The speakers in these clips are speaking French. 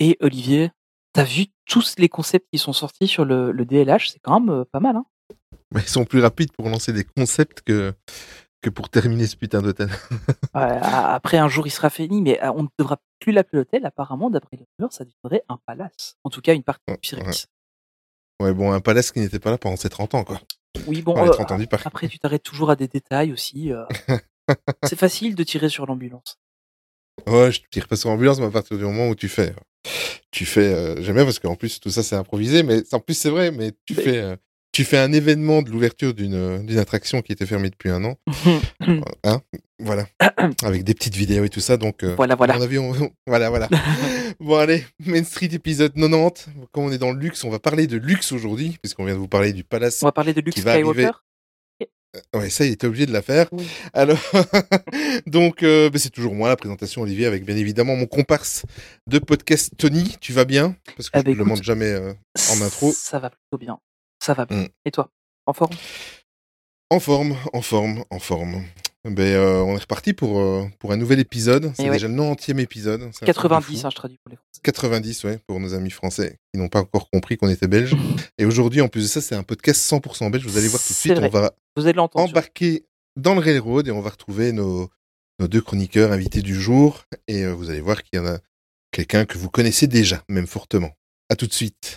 Et Olivier, t'as vu tous les concepts qui sont sortis sur le, le DLH C'est quand même euh, pas mal. Hein Mais ils sont plus rapides pour lancer des concepts que, que pour terminer ce putain d'hôtel. Ouais, après, un jour, il sera fini, mais euh, on ne devra plus l'appeler l'hôtel. Apparemment, d'après les rumeurs, ça deviendrait un palace. En tout cas, une partie du service. Ouais, bon, un palace qui n'était pas là pendant ses 30 ans, quoi. Oui, bon, euh, 30 ans du parc. après, tu t'arrêtes toujours à des détails aussi. euh. C'est facile de tirer sur l'ambulance. Ouais, je tire pas sur l'ambulance, mais à partir du moment où tu fais. Tu fais. euh, J'aime bien parce qu'en plus, tout ça, c'est improvisé, mais en plus, c'est vrai, mais tu Mais- fais. euh, Tu fais un événement de l'ouverture d'une euh, d'une attraction qui était fermée depuis un an. Hein Voilà. Avec des petites vidéos et tout ça. Donc, euh, Voilà, voilà. à mon avis, on- voilà, voilà. bon, allez, Main Street épisode 90. Comme on est dans le luxe, on va parler de luxe aujourd'hui, puisqu'on vient de vous parler du palace. On va parler de Luke Qui va arriver. Skywalker. Ouais, ça, il était obligé de la faire. Oui. Alors, donc, euh, bah, c'est toujours moi, la présentation, Olivier, avec bien évidemment mon comparse de podcast, Tony. Tu vas bien? Parce que Ah je ne le demande jamais euh, en intro. Ça va plutôt bien. Ça va bien. Mm. Et toi? En forme? En forme, en forme, en forme. Ben, euh, on est reparti pour, euh, pour un nouvel épisode. C'est Et ouais. déjà le 90e épisode. C'est un truc de 90, fou. hein, je traduis pour les Français. 90, ouais, pour nos amis français qui n'ont pas encore compris qu'on était belge. Et aujourd'hui, en plus de ça, c'est un podcast 100% belge. Vous allez voir tout de C'est suite, on va Vous allez embarquer dans le railroad et on va retrouver nos, nos deux chroniqueurs invités du jour. Et euh, vous allez voir qu'il y en a quelqu'un que vous connaissez déjà, même fortement. À tout de suite.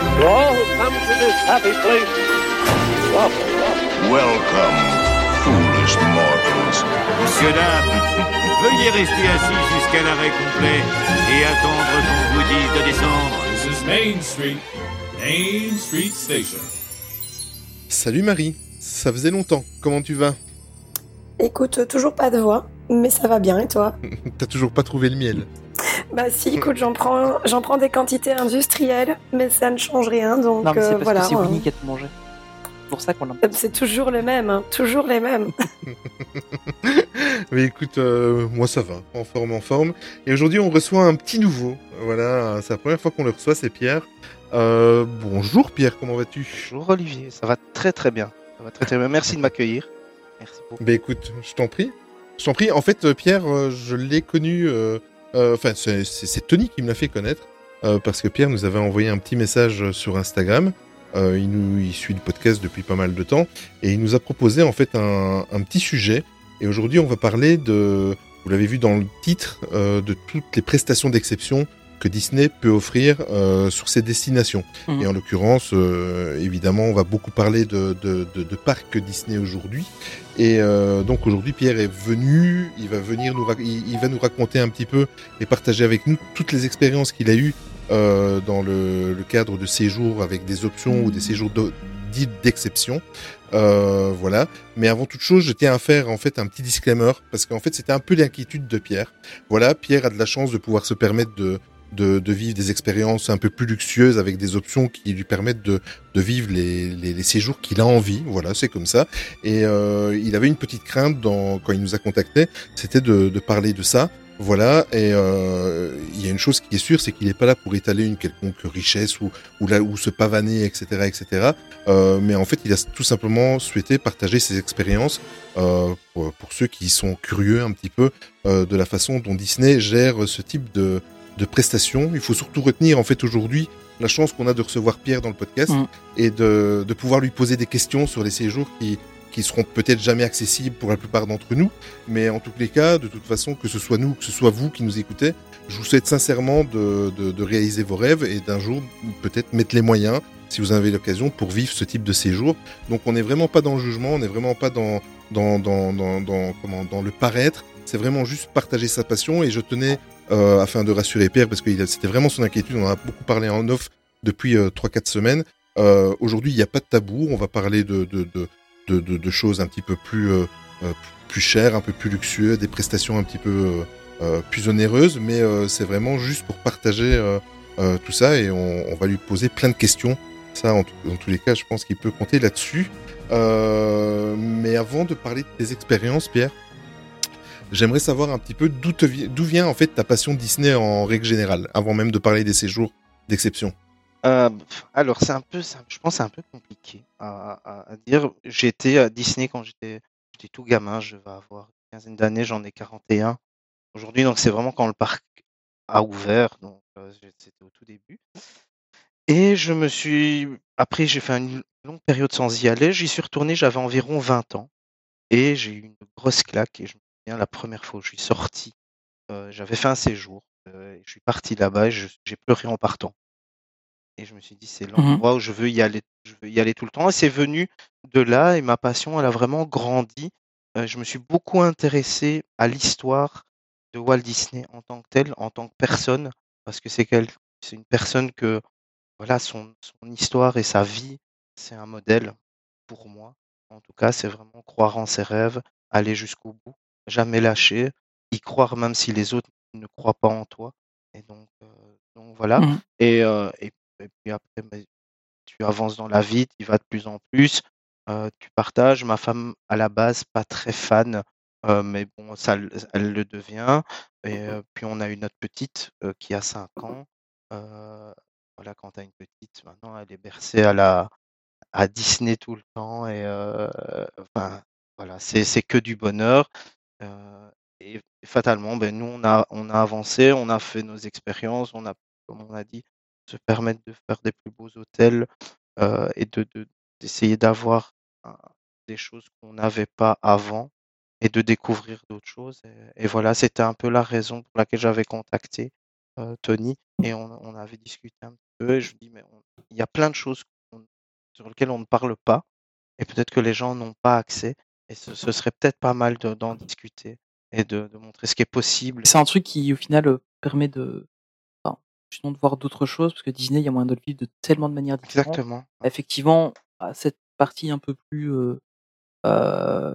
To all who come to this happy place, welcome, foolish mortals. Monsieur, dames, veuillez rester assis jusqu'à l'arrêt complet et attendre qu'on vous dise de descendre. This is Main Street, Main Street Station. Salut Marie, ça faisait longtemps. Comment tu vas? Écoute, toujours pas de voix, mais ça va bien et toi? T'as toujours pas trouvé le miel Bah si, écoute, j'en prends, j'en prends des quantités industrielles, mais ça ne change rien, donc Non, mais c'est euh, parce voilà. que c'est hein. Winnie qui a tout mangé. C'est pour ça qu'on l'a. C'est toujours le même, hein, toujours les mêmes. Mais écoute, euh, moi ça va, en forme, en forme. Et aujourd'hui, on reçoit un petit nouveau. Voilà, c'est la première fois qu'on le reçoit, c'est Pierre. Euh, bonjour Pierre, comment vas-tu? Bonjour Olivier, ça va très très bien. Ça va très très bien. Merci de m'accueillir. Merci beaucoup. Ben écoute, je t'en prie. Je t'en prie. En fait, euh, Pierre, euh, je l'ai connu. euh, euh, Enfin, c'est c'est- c'est Tony qui me l'a fait connaître. euh, parce que Pierre nous avait envoyé un petit message sur Instagram. Euh, il, nous, il suit le podcast depuis pas mal de temps. Et il nous a proposé en fait un, un petit sujet. Et aujourd'hui, on va parler de. Vous l'avez vu dans le titre, euh, de toutes les prestations d'exception que Disney peut offrir euh, sur ses destinations. Mhm. Et en l'occurrence, euh, évidemment, on va beaucoup parler de, de, de, de parcs Disney aujourd'hui. Et euh, donc aujourd'hui, Pierre est venu, il va venir nous, il, il va nous raconter un petit peu et partager avec nous toutes les expériences qu'il a eues euh, dans le, le cadre de séjours avec des options ou des séjours de- dits d'exception. Euh, voilà. Mais avant toute chose, je tiens à faire en fait un petit disclaimer parce qu'en fait, c'était un peu l'inquiétude de Pierre. Voilà, Pierre a de la chance de pouvoir se permettre de de, de vivre des expériences un peu plus luxueuses avec des options qui lui permettent de, de vivre les, les, les séjours qu'il a envie. Voilà, c'est comme ça. Et euh, il avait une petite crainte dans, quand il nous a contacté, c'était de, de parler de ça. Voilà, et euh, il y a une chose qui est sûre, c'est qu'il n'est pas là pour étaler une quelconque richesse ou, ou, là, ou se pavaner, etc. etc. Euh, mais en fait, il a tout simplement souhaité partager ses expériences euh, pour, pour ceux qui sont curieux un petit peu euh, de la façon dont Disney gère ce type de, de prestations. Il faut surtout retenir en fait aujourd'hui la chance qu'on a de recevoir Pierre dans le podcast Mm. et de, de pouvoir lui poser des questions sur les séjours qui, qui seront peut-être jamais accessibles pour la plupart d'entre nous. Mais en tous les cas, de toute façon, que ce soit nous, que ce soit vous qui nous écoutez, je vous souhaite sincèrement de, de, de réaliser vos rêves et d'un jour peut-être mettre les moyens, si vous en avez l'occasion, pour vivre ce type de séjour. Donc on n'est vraiment pas dans le jugement, on n'est vraiment pas dans, dans, dans, dans, dans, comment, dans le paraître. C'est vraiment juste partager sa passion et je tenais, euh, afin de rassurer Pierre, parce que c'était vraiment son inquiétude, on a beaucoup parlé en off depuis euh, 3-4 semaines. Euh, Aujourd'hui, il n'y a pas de tabou, on va parler de, choses un petit peu plus, euh, plus chères, un peu plus luxueuses, des prestations un petit peu plus onéreuses, mais c'est vraiment juste pour partager tout ça et on, va lui poser plein de questions. Ça, en, tous les cas, je pense qu'il peut compter là-dessus. Mais avant de parler de tes expériences, Pierre, j'aimerais savoir un petit peu d'où te vi- d'où vient en fait ta passion Disney en règle générale, avant même de parler des séjours d'exception. Euh, alors, c'est un peu, je pense, que c'est un peu compliqué à, dire. J'étais à Disney quand j'étais, j'étais tout gamin. Je vais avoir une quinzaine d'années, j'en ai 41 aujourd'hui. Donc, c'est vraiment quand le parc a ouvert. Donc, euh, c'était au tout début. Et je me suis, après, j'ai fait une longue période sans y aller. J'y suis retourné, j'avais environ 20 ans. Et j'ai eu une grosse claque. Et je souviens, la première fois où je suis sorti, euh, j'avais fait un séjour. euh, je suis parti là-bas et j'ai pleuré en partant. Et je me suis dit, c'est l'endroit où je veux y aller, je veux y aller tout le temps. Et c'est venu de là et ma passion, elle a vraiment grandi. Euh, je me suis beaucoup intéressé à l'histoire de Walt Disney en tant que tel, en tant que personne, parce que c'est c'est une personne que, voilà, son, son histoire et sa vie, c'est un modèle pour moi. En tout cas, c'est vraiment croire en ses rêves, aller jusqu'au bout, jamais lâcher, y croire même si les autres ne croient pas en toi. Et donc, euh, donc voilà. Et, euh, et, et puis après, tu avances dans la vie, tu y vas de plus en plus, euh, tu partages. Ma femme, à la base, pas très fan, mais bon, ça, elle le devient. Et euh, puis on a une autre petite qui a 5 ans. Voilà, quand tu as une petite, maintenant, elle est bercée à la à Disney tout le temps. Et enfin, voilà, c'est que du bonheur. Euh, et fatalement, ben, nous, on a, avancé, on a fait nos expériences, on a, comme on a dit, se permettre de faire des plus beaux hôtels euh, et de, de- d'essayer d'avoir des choses qu'on n'avait pas avant et de découvrir d'autres choses. Et, voilà, c'était un peu la raison pour laquelle j'avais contacté euh, Tony et on, avait discuté un peu. Et je dis, mais il y a plein de choses sur lesquelles on ne parle pas et peut-être que les gens n'ont pas accès. Et ce, ce serait peut-être pas mal de- d'en discuter et de, de montrer ce qui est possible. C'est un truc qui, au final, euh, permet de, enfin, sinon de voir d'autres choses, parce que Disney, il y a moyen de le vivre de tellement de manières différentes. Exactement. Effectivement, cette partie un peu plus euh, euh,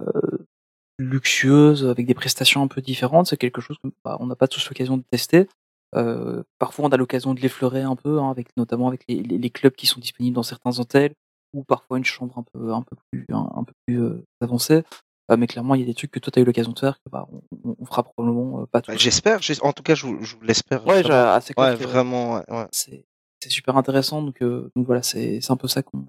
luxueuse, avec des prestations un peu différentes, c'est quelque chose qu'on bah, on n'a pas tous l'occasion de tester. Euh, parfois, on a l'occasion de l'effleurer un peu, hein, avec notamment avec les, les, les clubs qui sont disponibles dans certains hôtels, ou parfois une chambre un peu un peu plus un, un peu plus euh, avancée. Euh, mais clairement, il y a des trucs que toi, tu as eu l'occasion de faire que bah, on, fera probablement euh, pas tous. Bah, J'espère, j'es- en tout cas, je, vous- je l'espère. Ouais, vraiment. j'ai- ah, c'est clair Ouais, vraiment. ouais, c'est super intéressant. Donc, euh, donc voilà, c'est c'est un peu ça qu'on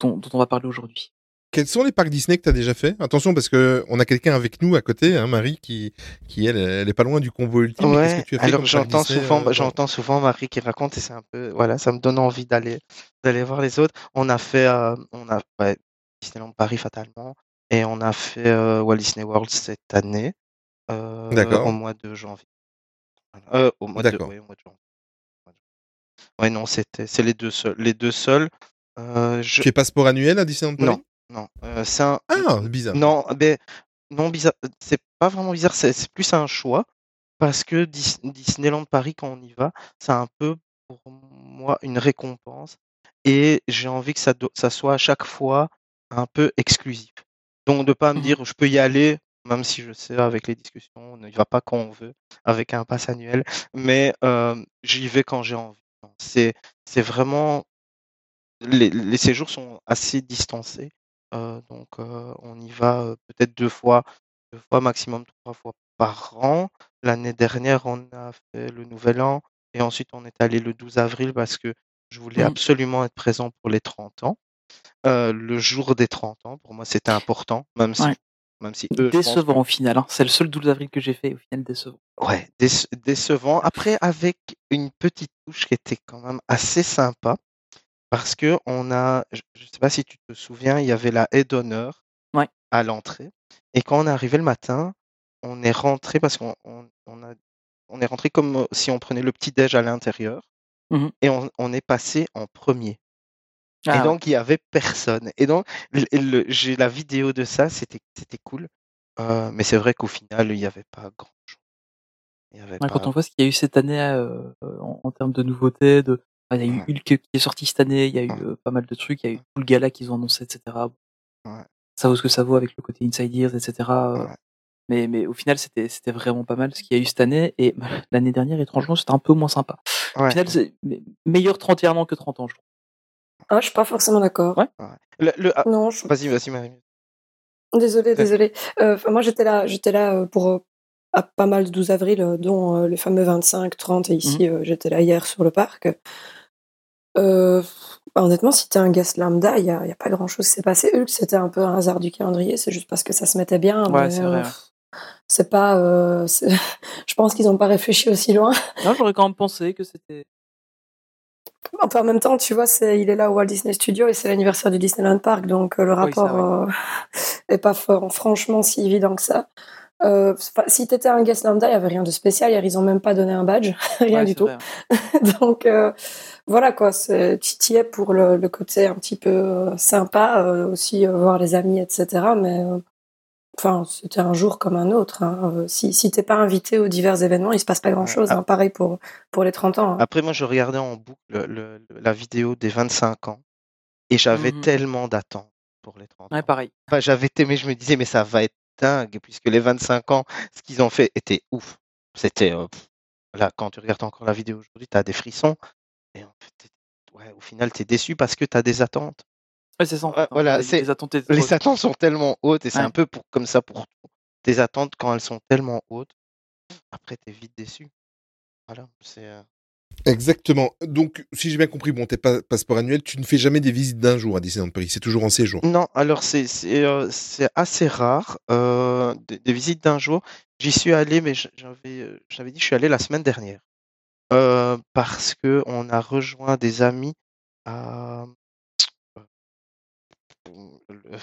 dont, dont on va parler aujourd'hui. Quels sont les parcs Disney que tu as déjà fait? Attention parce que on a quelqu'un avec nous à côté, hein, Marie, qui, qui elle, elle est pas loin du combo ultime. Ouais, que tu as fait alors j'entends souvent, euh, j'entends souvent Marie qui raconte et c'est un peu, voilà, ça me donne envie d'aller, d'aller voir les autres. On a fait, euh, on a, ouais, Disneyland Paris fatalement, et on a fait euh, Walt Disney World cette année, euh, D'accord. au mois de janvier. Voilà. Euh, au mois de, D'accord. ouais, au mois de janvier. Ouais, non, c'était, c'est les deux seuls, les deux seuls. Euh, je, Tu fais passeport annuel à Disneyland Paris? non, non, euh, c'est un, Ah, bizarre. non, ben, non, bizarre. C'est pas vraiment bizarre, c'est plus un choix. Parce que Dis- Disneyland Paris, quand on y va, c'est un peu pour moi une récompense. Et j'ai envie que ça, ça soit à chaque fois un peu exclusif. Donc de pas me Mhm. dire je peux y aller, même si je sais avec les discussions, on n'y va pas quand on veut, avec un pass annuel, mais euh, j'y vais quand j'ai envie. C'est c'est vraiment les, les séjours sont assez distancés. Donc, on y va peut-être deux fois, deux fois maximum trois fois par an. L'année dernière, on a fait le Nouvel An et ensuite on est allé le 12 avril parce que je voulais Mhm. absolument être présent pour les 30 ans. Euh, le jour des 30 ans, pour moi, c'était important, même si, Ouais. même si eux, Décevant que- au final. hein. C'est le seul 12 avril que j'ai fait. Au final, décevant. Ouais, déce- décevant. Après, avec une petite touche qui était quand même assez sympa, parce que on a, je ne sais pas si tu te souviens, il y avait la haie d'honneur Ouais. à l'entrée. Et quand on est arrivé le matin, on est rentré parce qu'on on, on a, on est rentré comme euh, si on prenait le petit déj à l'intérieur, Mhm. et on, on est passé en premier. Ah et ouais. donc il y avait personne. Et donc le- j'ai la vidéo de ça, c'était c'était cool. Euh, mais c'est vrai qu'au final, il n'y avait pas grand chose. Il y avait Ouais, pas. Quand on voit ce qu'il y a eu cette année euh, euh, en, en termes de nouveautés, de... enfin, il y a eu Ouais. Hulk qui est sorti cette année, il y a eu Ouais. euh, pas mal de trucs, il y a eu tout le gala qu'ils ont annoncé, etc. Ouais. Ça vaut ce que ça vaut avec le côté Inside Ears, etc. euh, Ouais. Mais, mais au final, c'était c'était vraiment pas mal ce qu'il y a eu cette année. Et l'année dernière, étrangement, c'était un peu moins sympa. Au final, c'est me- meilleur 31 ans que 30 ans, je trouve. Ah, je suis pas forcément d'accord. Ouais. Ouais. Le, le- ah, Non, je... vas-y, vas-y, Marie. désolée, désolée. Euh, moi, j'étais là, j'étais là euh, pour, euh, à pas mal de 12 avril, dont euh, les fameux 25, 30, et ici, euh, j'étais là hier sur le parc. Euh, bah, honnêtement, si t'es un guest lambda, il n'y a, y a pas grand chose qui s'est passé. Hulk, c'était un peu un hasard du calendrier, c'est juste parce que ça se mettait bien. Ouais, mais, c'est vrai, euh, c'est pas. euh, je pense qu'ils n'ont pas réfléchi aussi loin. Non, j'aurais quand même pensé que c'était. Enfin, en même temps, tu vois, c'est, il est là au Walt Disney Studio et c'est l'anniversaire du Disneyland Park, donc euh, le Oui, ça, rapport euh, est pas franchement si évident que ça. Euh, si t'étais un guest lambda, il y avait rien de spécial. hier, Ils ont même pas donné un badge, rien Ouais, du tout. vrai, ouais. donc euh, voilà quoi, tu es pour le, le côté un petit peu euh, sympa, euh, aussi euh, voir les amis, etc. Mais euh, enfin, c'était un jour comme un autre. hein. Si, si t'es pas invité aux divers événements, il se passe pas grand chose. Ah. Pareil pour pour les 30 ans. hein. Après, moi, je regardais en boucle le- le- la vidéo des 25 ans et j'avais Mhm. tellement d'attentes pour les 30 Ouais, ans. pareil. Enfin, j'avais aimé, je me disais, mais ça va être dingue, puisque les 25 ans, ce qu'ils ont fait était ouf. C'était, euh, là, quand tu regardes encore la vidéo aujourd'hui, tu as des frissons. Et en fait, t'es- ouais, au final, tu es déçu parce que tu as des attentes. Ouais, c'est ça. Ouais, hein. voilà, Les- attentes Les attentes sont tellement hautes et c'est Ouais. un peu pour, comme ça pour. Tes attentes, quand elles sont tellement hautes, après, tu es vite déçu. Voilà, c'est. Exactement. Donc, si j'ai bien compris, bon, t'es pas passeport annuel, tu ne fais jamais des visites d'un jour à Disneyland Paris, c'est toujours en séjour. Non, alors c'est c'est euh, assez rare euh, des, des visites d'un jour. J'y suis allé, mais j'avais euh, j'avais dit je suis allé la semaine dernière Euh, parce que on a rejoint des amis à le, le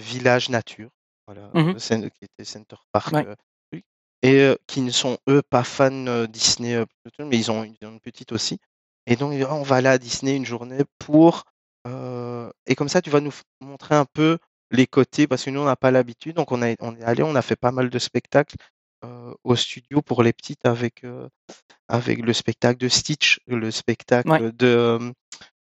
village nature, voilà, cen- qui était Center Park, Ouais. Et euh, qui ne sont eux pas fans euh, Disney, euh, mais ils ont, ils ont une petite aussi. Et donc Ah, on va aller à Disney une journée pour et comme ça tu vas nous f- montrer un peu les côtés parce que nous on n'a pas l'habitude. Donc on a, on est allé, on a fait pas mal de spectacles au studio pour les petites avec avec le spectacle de Stitch, le spectacle de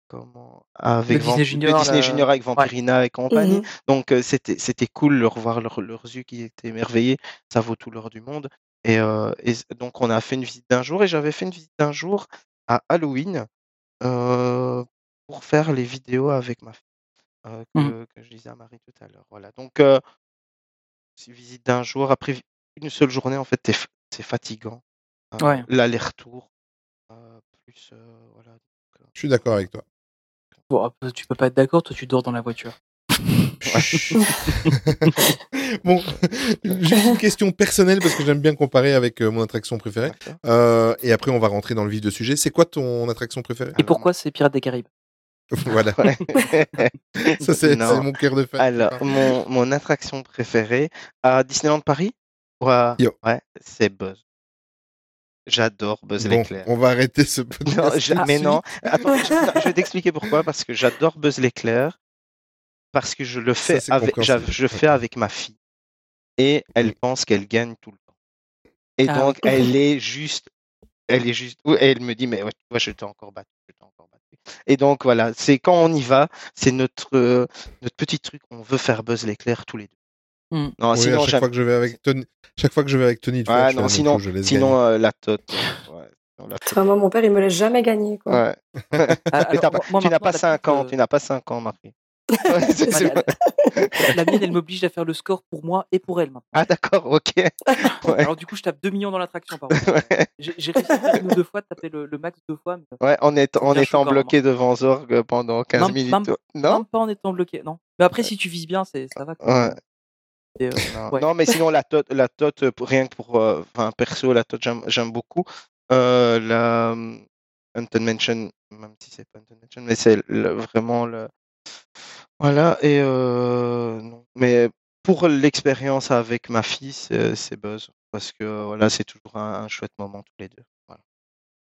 comment avec Disney Vamp- Junior, Disney là. Junior avec Vampirina et compagnie. Mhm. Donc euh, c'était c'était cool de revoir leur- leurs yeux qui étaient émerveillés. Ça vaut tout l'or du monde. Et, euh, et donc on a fait une visite d'un jour et j'avais fait une visite d'un jour à Halloween euh, pour faire les vidéos avec ma fille euh, que, que je disais à Marie tout à l'heure. Voilà. Donc euh, c'est une visite d'un jour après une seule journée en fait c'est fatigant. Euh, Ouais. L'aller-retour euh, plus euh, voilà. Donc, euh, Je suis d'accord avec toi. Bon, après, tu peux pas être d'accord, toi tu dors dans la voiture. bon, juste une question personnelle parce que j'aime bien comparer avec euh, mon attraction préférée. Euh, et après, on va rentrer dans le vif du sujet. C'est quoi ton attraction préférée? Et pourquoi c'est Pirates des Caraïbes? Voilà, ça c'est mon cœur de fan. Alors, mon, mon attraction préférée à Disneyland Paris? Ouais c'est Buzz. J'adore Buzz Bon, l'éclair. on va arrêter ce Non, podcast. de mais non, Attends, je, non, je vais t'expliquer pourquoi. Parce que j'adore Buzz l'éclair. Parce que je le fais avec, je fais avec ma fille. Et elle pense qu'elle gagne tout le temps. Et Ah donc, oui. elle est juste. Elle est juste. Elle me dit, mais ouais, tu vois, je t'ai encore battu. Je t'ai encore battu. Et donc, voilà, c'est quand on y va, c'est notre, euh, notre petit truc. On veut faire Buzz l'éclair tous les deux. Hmm. Non, Oui, sinon, à chaque fois que je vais avec Tony, chaque fois que je vais avec Tony, Ouais, non, sinon, je euh, la tote. euh, ouais, sinon, la tote. Vraiment, mon père, il me laisse jamais gagner. Quoi. Ouais. Mais alors, t'as pas- moi- moi, tu n'as pas la 5 petite, ans, euh, tu n'as pas 5 ans, Marie. Ouais, la, mienne, elle m'oblige à faire le score pour moi et pour elle maintenant. Ah d'accord, ok. Ouais. Alors du coup, je tape 2 millions dans l'attraction par contre. J'ai réussi à faire une ou deux fois, de taper le, le max deux fois. Mais... Ouais, en, est, en étant quand bloqué devant Zorg pendant 15 Non, minutes. même- Non, Même pas en étant bloqué, non. Mais après, si tu vises bien, ça va. quoi. Et, euh, non. ouais. Non, mais sinon la tote, la tote euh, pour- rien que pour, euh, enfin perso, la tote j'aime j'aime beaucoup. Euh, la Haunted Mansion, même si c'est pas Haunted Mansion, mais c'est vraiment le. Voilà et euh, non. Mais pour l'expérience avec ma fille, c'est Buzz parce que voilà, c'est toujours un, un chouette moment tous les deux. Voilà.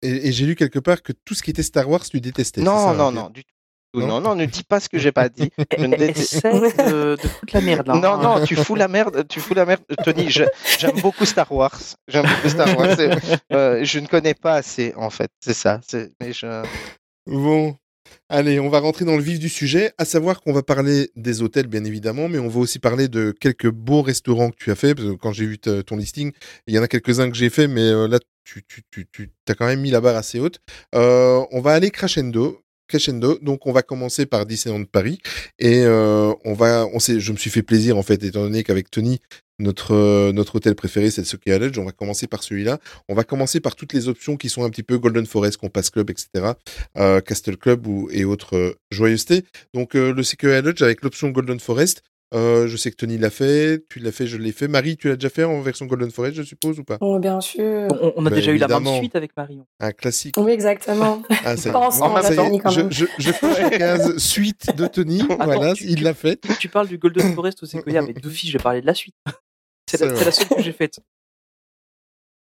Et, et j'ai lu quelque part que tout ce qui était Star Wars, tu détestais. Non, ça, non, non, du tout. Non Non, non, ne dis pas ce que j'ai pas dit. Je ne déteste- de, de foutre la merde là. Non, hein. non, tu fous la merde, tu fous la merde. Tony, je- j'aime beaucoup Star Wars. J'aime beaucoup Star Wars. Euh, je ne connais pas assez, en fait. C'est ça. c'est- Mais je... Bon, allez, on va rentrer dans le vif du sujet, à savoir qu'on va parler des hôtels, bien évidemment, mais on va aussi parler de quelques beaux restaurants que tu as fait, parce que quand j'ai vu ton listing, il y en a quelques-uns que j'ai fait, mais euh, là, tu, tu, tu, tu as quand même mis la barre assez haute. Euh, on va aller crescendo. Crescendo. Donc on va commencer par Disneyland Paris et euh, on va, on sait, je me suis fait plaisir en fait, étant donné qu'avec Tony, notre euh, notre hôtel préféré c'est le Sokia Lodge. On va commencer par celui-là. On va commencer par toutes les options qui sont un petit peu Golden Forest, Compass Club, etc., euh, Castle Club ou et autres joyeusetés. Donc le Sequoia Lodge avec l'option Golden Forest. Euh, je sais que Tony l'a fait, tu l'as fait, je l'ai fait. Marie, tu l'as déjà fait en version Golden Forest, je suppose, ou pas? Oh, bien sûr. On, on a Bah, déjà eu la main de suite avec Marion. Un classique. Oui, exactement. Ah, ça. Pas ensemble, Ça y est, Tony, quand je, même. je, je coche la case suite de Tony. voilà, tu- il l'a fait. Tu parles du Golden Forest au Sequoia, mais Doofy, j'ai parlé de la suite. C'est la, la seule que j'ai faite.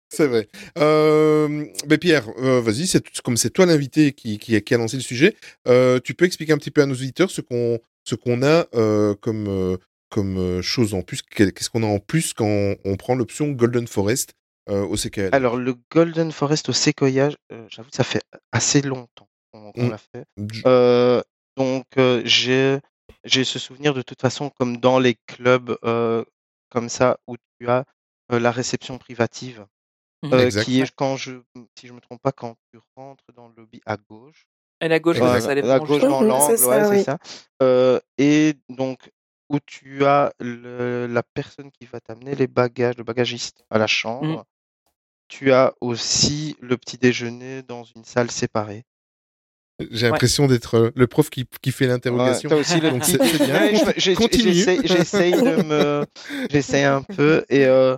C'est vrai. Euh, ben Pierre, euh, vas-y, c'est comme c'est toi l'invité qui, qui, qui a lancé le sujet, euh, tu peux expliquer un petit peu à nos auditeurs ce qu'on ce qu'on a euh, comme euh, comme euh, chose en plus. Qu'est- Qu'est-ce qu'on a en plus quand on, prend l'option Golden Forest euh, au CKL Alors, le Golden Forest au Séquoia, euh, j'avoue que ça fait assez longtemps qu'on qu'on Mm. l'a fait. Euh, donc, euh, j'ai j'ai ce souvenir de toute façon, comme dans les clubs euh, comme ça, où tu as euh, la réception privative, euh, Exact. qui est, quand je, si je me trompe pas, quand tu rentres dans le lobby à gauche. Elle est à gauche, Exact. ça, elle est à vraiment gauche dans l'angle, c'est ouais, ça, c'est oui. ça. Euh, et donc, où tu as le- la personne qui va t'amener les bagages, le bagagiste à la chambre. Tu as aussi le petit déjeuner dans une salle séparée. J'ai l'impression d'être euh, le prof qui, qui fait Ouais, l'interrogation. t'as aussi le Donc petit. Ouais, J'essaye de me, j'essaye un peu et euh,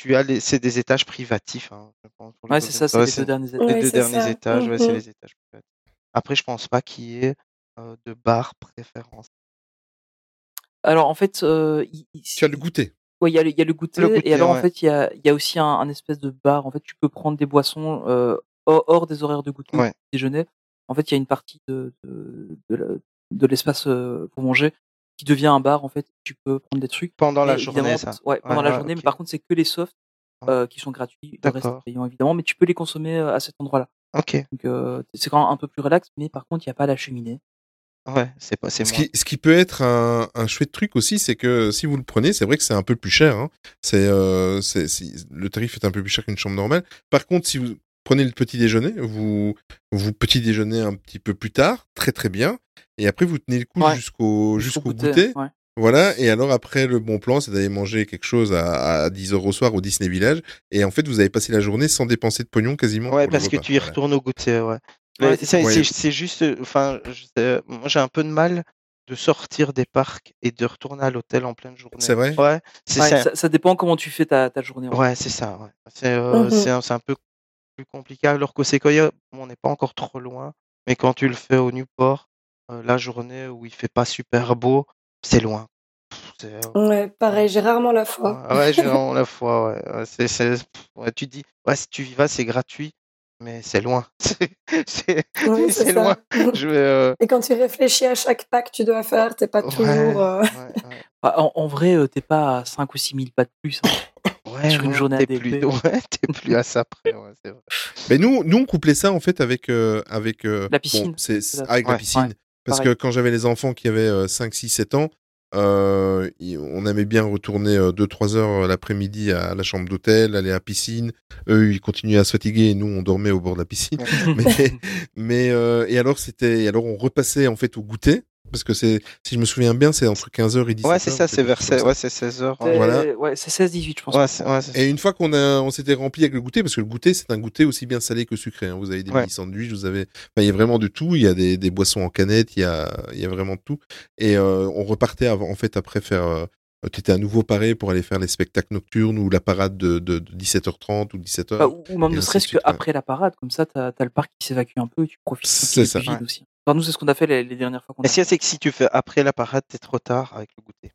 tu as les, c'est des étages privatifs. Hein, je pense, pour Ouais, c'est ça, c'est les deux derniers étages. les deux derniers ça. étages. Ouais, c'est Mhm. les étages privatifs. Après, je pense pas qu'il y ait euh, de bar préférence. Alors, en fait, euh, il- il- Tu as le goûter. Ouais, il y a le, il y a le goûter, Le goûter, et alors en fait il y a, il y a aussi un, un espèce de bar. En fait, tu peux prendre des boissons euh, hors, hors des horaires de goûter, Ouais. déjeuner. En fait, il y a une partie de de, de, la- de l'espace euh, pour manger qui devient un bar. En fait, tu peux prendre des trucs. Pendant la journée, ça. Ouais, pendant Ouais, la ouais, journée. Mais par contre, c'est que les softs Ouais. euh, qui sont gratuits. Le reste est D'accord. payant évidemment, mais tu peux les consommer euh, à cet endroit-là. Ok. Donc euh, c'est quand même un peu plus relax. Mais par contre, il n'y a pas la cheminée. Ouais, c'est pas, c'est Ce qui, ce qui peut être un, un chouette truc aussi, c'est que si vous le prenez, c'est vrai que c'est un peu plus cher. Hein. C'est, euh, c'est, c'est- le tarif est un peu plus cher qu'une chambre normale. Par contre, si vous prenez le petit déjeuner, vous, vous petit déjeunez un petit peu plus tard, très très bien, et après vous tenez le coup Ouais. jusqu'au Jusqu'au goûter, goûter. ouais. Voilà, et alors après, le bon plan, c'est d'aller manger quelque chose à, à 10 heures au soir au Disney Village, et en fait, vous avez passé la journée sans dépenser de pognon quasiment. Ouais, parce que repas. tu y retournes au goûter, ouais. C'est c'est ça. c'est- Ouais. c'est juste, enfin, moi j'ai un peu de mal de sortir des parcs et de retourner à l'hôtel en pleine journée. C'est vrai? Ouais, c'est Ouais, ça. ça, ça dépend comment tu fais ta, ta journée. Ouais, c'est ça. Ouais. C'est euh, un, c'est un peu plus compliqué. Alors qu'au Sequoia, on n'est pas encore trop loin. Mais quand tu le fais au Newport, euh, la journée où il fait pas super beau, c'est loin. Pff, c'est, euh, Ouais, pareil, j'ai rarement la foi. Ouais, ouais, j'ai vraiment la foi. Ouais. Ouais, c'est, c'est- pff, ouais, tu te dis, ouais, si tu y vas, c'est gratuit, mais c'est loin. C'est, c'est, Oui, c'est c'est loin. ça. Je vais, euh, Et quand tu réfléchis à chaque pas que tu dois faire, t'es pas ouais, toujours. euh, ouais, ouais. En, en vrai, t'es pas à 5 ou 6 000 pas de plus. hein. Ouais, Sur une journée t'es plus, ouais, t'es plus à ça près. Ouais, c'est vrai. Mais nous, nous, on couplait ça en fait avec euh, avec euh, La piscine. bon, c'est C'est la- avec la piscine. ouais, Parce pareil. que quand j'avais les enfants qui avaient euh, 5, 6, 7 ans, euh, on aimait bien retourner 2-3 heures l'après-midi à la chambre d'hôtel, aller à la piscine. Eux, ils continuaient à se fatiguer et nous, on dormait au bord de la piscine. mais mais euh, et alors c'était et alors on repassait en fait au goûter parce que c'est si je me souviens bien c'est entre 15h et 17h Ouais, c'est ça, c'est vers vers se- ouais, c'est 16 heures. C'est- Ouais, Voilà. Ouais, c'est 16-18, je pense. ouais, c'est, ouais, et une fois qu'on a, on s'était rempli avec le goûter, parce que le goûter, c'est un goûter aussi bien salé que sucré. hein. Vous avez des Ouais. mini sandwichs, vous avez, enfin, il y a vraiment de tout. Il y a des, des boissons en canette, il y a, il y a vraiment de tout. Et euh, on repartait avant, en fait après faire. Euh, tu étais à nouveau paré pour aller faire les spectacles nocturnes ou la parade de, de, de 17h30 ou 17h. Bah, ou même ne serait-ce qu'après la parade, comme ça, t'as as le parc qui s'évacue un peu et tu profites. C'est ça. Ouais. aussi. Enfin, nous, c'est ce qu'on a fait les, les dernières fois qu'on Mais a ce qu'il y a, c'est que si tu fais après la parade, t'es trop tard avec le goûter.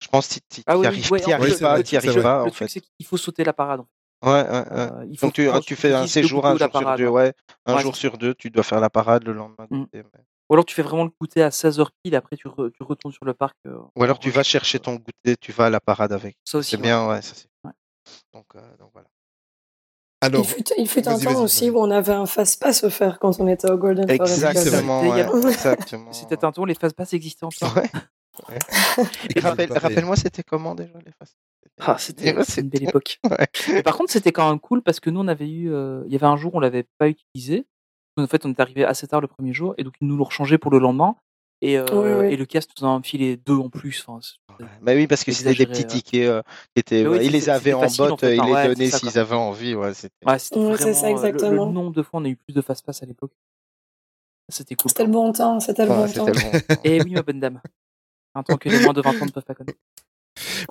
Je pense que tu Ah oui, arrives, ouais, pas, c'est arrives pas Le en truc, c'est qu'il faut sauter la parade. en fait. Ouais, ouais, ouais. Euh, il faut Donc tu, prendre- tu fais un séjour un jour sur parade, deux, ouais. ouais. Un Ouais, jour sur deux, tu dois faire la parade le lendemain Mm. mais- Ou alors tu fais vraiment le goûter à 16h pile, après tu, re- tu retournes sur le parc. euh, Ou alors tu vas chercher ton goûter, tu vas à la parade avec. Ça aussi. C'est ouais. bien, ouais, ça c'est. Ouais. Donc, euh, donc voilà. Alors, Il fut, il fut un temps aussi où on avait un fast-pass offert quand on était au Golden Forest. Exactement, C'était ouais, exactement. C'était un tour, les phases passes existaient encore. Ouais. rappelle- Rappelle-moi, c'était comment déjà les faces Ah, c'était une belle époque. Ouais. Mais par contre, c'était quand même cool parce que nous, on avait eu. euh, Il y avait un jour, on l'avait pas utilisé. En fait, on est arrivé assez tard le premier jour et donc ils nous l'ont rechangé pour le lendemain et heu Oui, oui. et le cast nous en a filé 2 en plus, enfin, Bah oui, parce que c'était des petits tickets euh, qui étaient. Oui, ils les c'était en facile, bot, en fait, ils hein, les ça, s'ils avaient envie. Ouais, c'était. Ouais, ça heu, le le exactement. nombre de fois on a eu plus de fast pass à l'époque. C'était cool. C'était le bon temps, c'était le Ouais, bon temps. le bon temps. Et oui, ma bonne dame. Un temps que les moins de 20 ans ne peuvent pas connaître.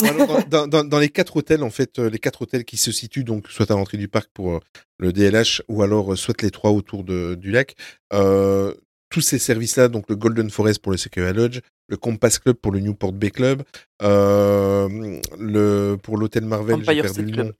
Alors, dans, dans, dans les quatre hôtels, en fait, euh, les quatre hôtels qui se situent donc soit à l'entrée du parc pour euh, le DLH ou alors euh, soit les trois autour de, du lac, euh, tous ces services-là, donc le Golden Forest pour le Sequoia Lodge, le Compass Club pour le Newport Bay Club, euh, le pour l'hôtel Marvel, j'ai perdu State le Club. nom.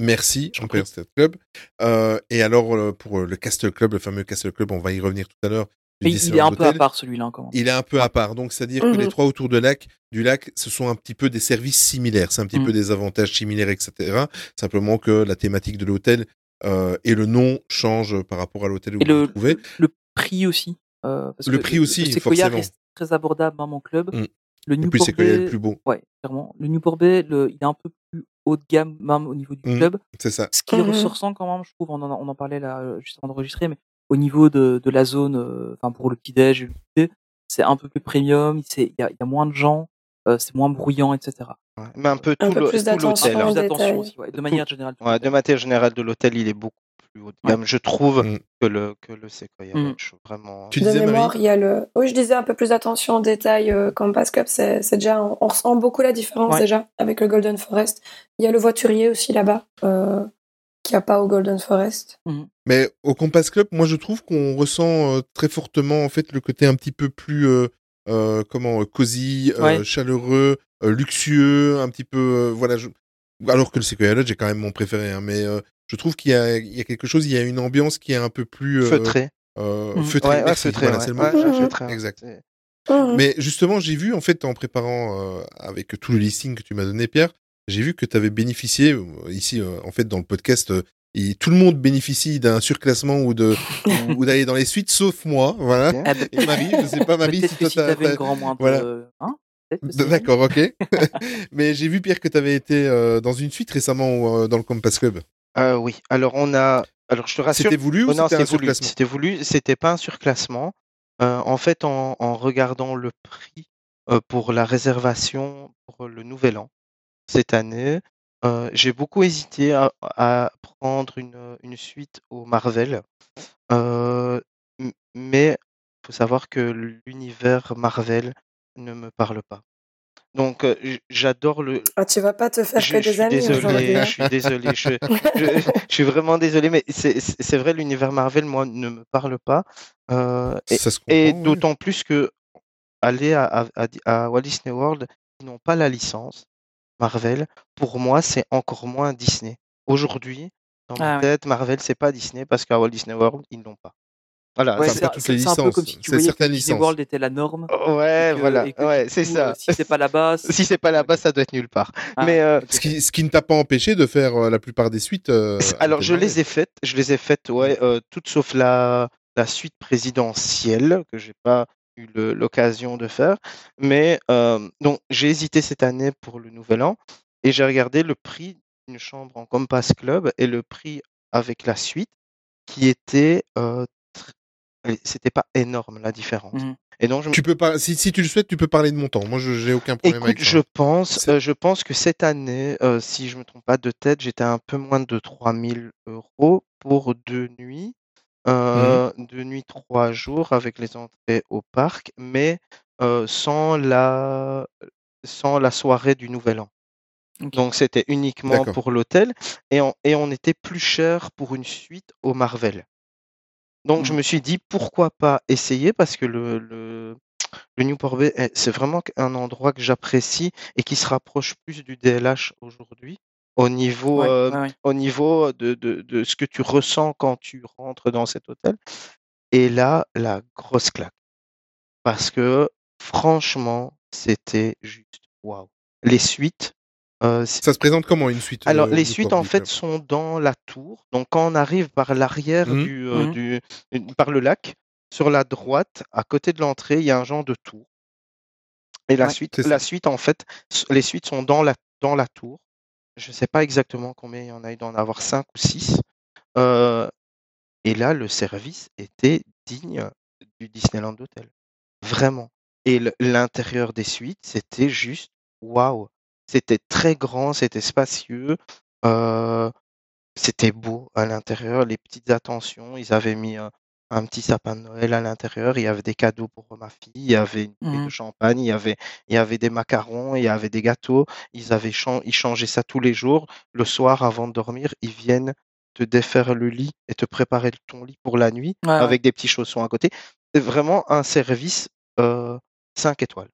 Merci, Empire. State Club. Euh, et alors pour le Castle Club, le fameux Castle Club, on va y revenir tout à l'heure. Il est un peu à part celui-là quand même. Il est un peu à part. Donc, c'est-à-dire que Mhm. les trois autour de lac, du lac, ce sont un petit peu des services similaires. C'est un petit Mhm. peu des avantages similaires, etc. Simplement que la thématique de l'hôtel euh, et le nom changent par rapport à l'hôtel où Et vous vous le, trouvez. le, le prix aussi. euh, parce Le que prix aussi, le forcément. reste très abordable, même en club. Mm. Le Et puis, Newport c'est qu'il y a le Bay, plus beau. ouais, clairement. Le Newport Bay, le, il est un peu plus haut de gamme, même au niveau du Mhm. club. C'est ça. Ce qui Mhm. se ressent quand même, je trouve, on en, on en parlait là euh, juste avant d'enregistrer, mais au niveau de, de la zone, euh, enfin pour le petit déj, le c'est un peu plus premium, il y a, il y a moins de gens, euh, c'est moins bruyant, etc. Ouais, Mais un peu tout. Un peu hein. plus d'attention ouais, de Tout- manière générale. Ouais, de l'hôtel. manière générale, de l'hôtel, il est beaucoup plus haut de Ouais. gamme, je trouve, Mm. que le, que le Sequoia Mm. Vraiment. Tu de disais, mémoire, il y a le. Oui, je disais un peu plus d'attention aux détails. Euh, Compass Cup, c'est c'est déjà. On, on ressent beaucoup la différence Ouais. déjà avec le Golden Forest. Il y a le voiturier aussi là-bas, euh, qu'il n'y a pas au Golden Forest. Mais au Compass Club, moi, je trouve qu'on ressent euh, très fortement, en fait, le côté un petit peu plus, euh, euh, comment, cosy, euh, Ouais. chaleureux, euh, luxueux, un petit peu, euh, voilà. je- Alors que le Sequoia Lodge est quand même mon préféré, hein, mais euh, je trouve qu'il y a, il y a quelque chose, il y a une ambiance qui est un peu plus euh, Feutré. euh, Mhm. feutré. Ouais, ouais, merci, feutré, voilà, ouais. c'est le mot. Ouais, Mhm. ouais, feutré, ouais. Exact. Mais justement, j'ai vu en fait en préparant euh, avec tout le listing que tu m'as donné, Pierre, j'ai vu que tu avais bénéficié ici euh, en fait dans le podcast. euh, et tout le monde bénéficie d'un surclassement ou de ou, ou d'aller dans les suites, sauf moi, voilà. Ah, bah, Et Marie, je sais pas Marie Peut-être si toi si t'as. grand moins de... voilà. Hein. D'accord, ok. Mais j'ai vu Pierre que tu avais été euh, dans une suite récemment euh, dans le Compass Club. Euh, oui, alors on a. Alors je te rassure. C'était voulu ou Oh non, c'était un surclassement C'était voulu. C'était pas un surclassement. Euh, en fait, en, en regardant le prix euh, pour la réservation pour le Nouvel An cette année, euh, j'ai beaucoup hésité à, à prendre une, une suite au Marvel. Euh, mais il faut savoir que l'univers Marvel ne me parle pas. Donc, euh, j'adore le, Ah, tu vas pas te faire je, que des amis aujourd'hui. désolé, hein. je suis désolé, je, je, je suis vraiment désolé, mais c'est vrai, l'univers Marvel, moi, ne me parle pas. Euh, et d'autant plus que aller à, à, à Walt Disney World, ils n'ont pas la licence Marvel. Pour moi, c'est encore moins Disney. Aujourd'hui, dans ma Ah ouais. tête, Marvel, c'est pas Disney parce qu'à Walt Disney World, ils l'ont pas. Voilà. Ouais, c'est- pas toutes c'est- les c'est un peu licences, comme si tu c'est voyais que certaines Disney licences. World était la norme. ouais, que, voilà. Ouais, c'est ça. euh, si c'est pas là-bas, Si c'est pas là-bas, ça doit être nulle part. Ah, mais euh, Ce qui, ce qui ne t'a pas empêché de faire euh, la plupart des suites. euh, Alors, je les ai faites, je les ai faites, ouais, euh, toutes sauf la, la suite présidentielle que j'ai pas eu l'occasion de faire. Mais euh, donc, j'ai hésité cette année pour le Nouvel An et j'ai regardé le prix d'une chambre en Compass Club et le prix avec la suite qui était, euh, c'était pas énorme la différence. Mhm. Et donc, je me Tu peux pas, si, si tu le souhaites, tu peux parler de montant. Moi, je j'ai aucun problème Écoute, avec ça. je pense, euh, je pense que cette année, euh, si je me trompe pas de tête, j'étais un peu moins de 3000 euros pour deux nuits, euh, deux nuits, trois jours avec les entrées au parc, mais euh, sans la, sans la soirée du Nouvel An. Donc c'était uniquement pour l'hôtel et on, et on était plus cher pour une suite au Marvel. Donc je Mhm. me suis dit pourquoi pas essayer parce que le, le, le Newport Bay, c'est vraiment un endroit que j'apprécie et qui se rapproche plus du DLH aujourd'hui au niveau, Ouais, euh, ouais, au niveau de, de, de ce que tu ressens quand tu rentres dans cet hôtel. Et là, la grosse claque. Parce que franchement, c'était juste waouh. Les suites, euh, Ça se présente comment une suite alors, euh, les suites, en fait, sont dans la tour. Donc, quand on arrive par l'arrière Mhm. du, euh, Mhm. du, par le lac, sur la droite, à côté de l'entrée, il y a un genre de tour. Et la Ouais, suite, la suite, en fait, les suites sont dans la, dans la tour. Je ne sais pas exactement combien il y en a, il doit en avoir 5 ou 6. et là, le service était digne du Disneyland Hotel. Vraiment. Et l'intérieur des suites, c'était juste waouh. C'était très grand, c'était spacieux, euh, c'était beau à l'intérieur, les petites attentions. Ils avaient mis un petit sapin de Noël à l'intérieur, il y avait des cadeaux pour ma fille, il y avait une bouteille de Mmh. champagne, il y avait, il y avait des macarons, il y avait des gâteaux. Ils avaient chan- ils changeaient ça tous les jours. Le soir, avant de dormir, ils viennent te défaire le lit et te préparer ton lit pour la nuit Ouais, avec des petits chaussons à côté. C'est vraiment un service euh, 5 étoiles.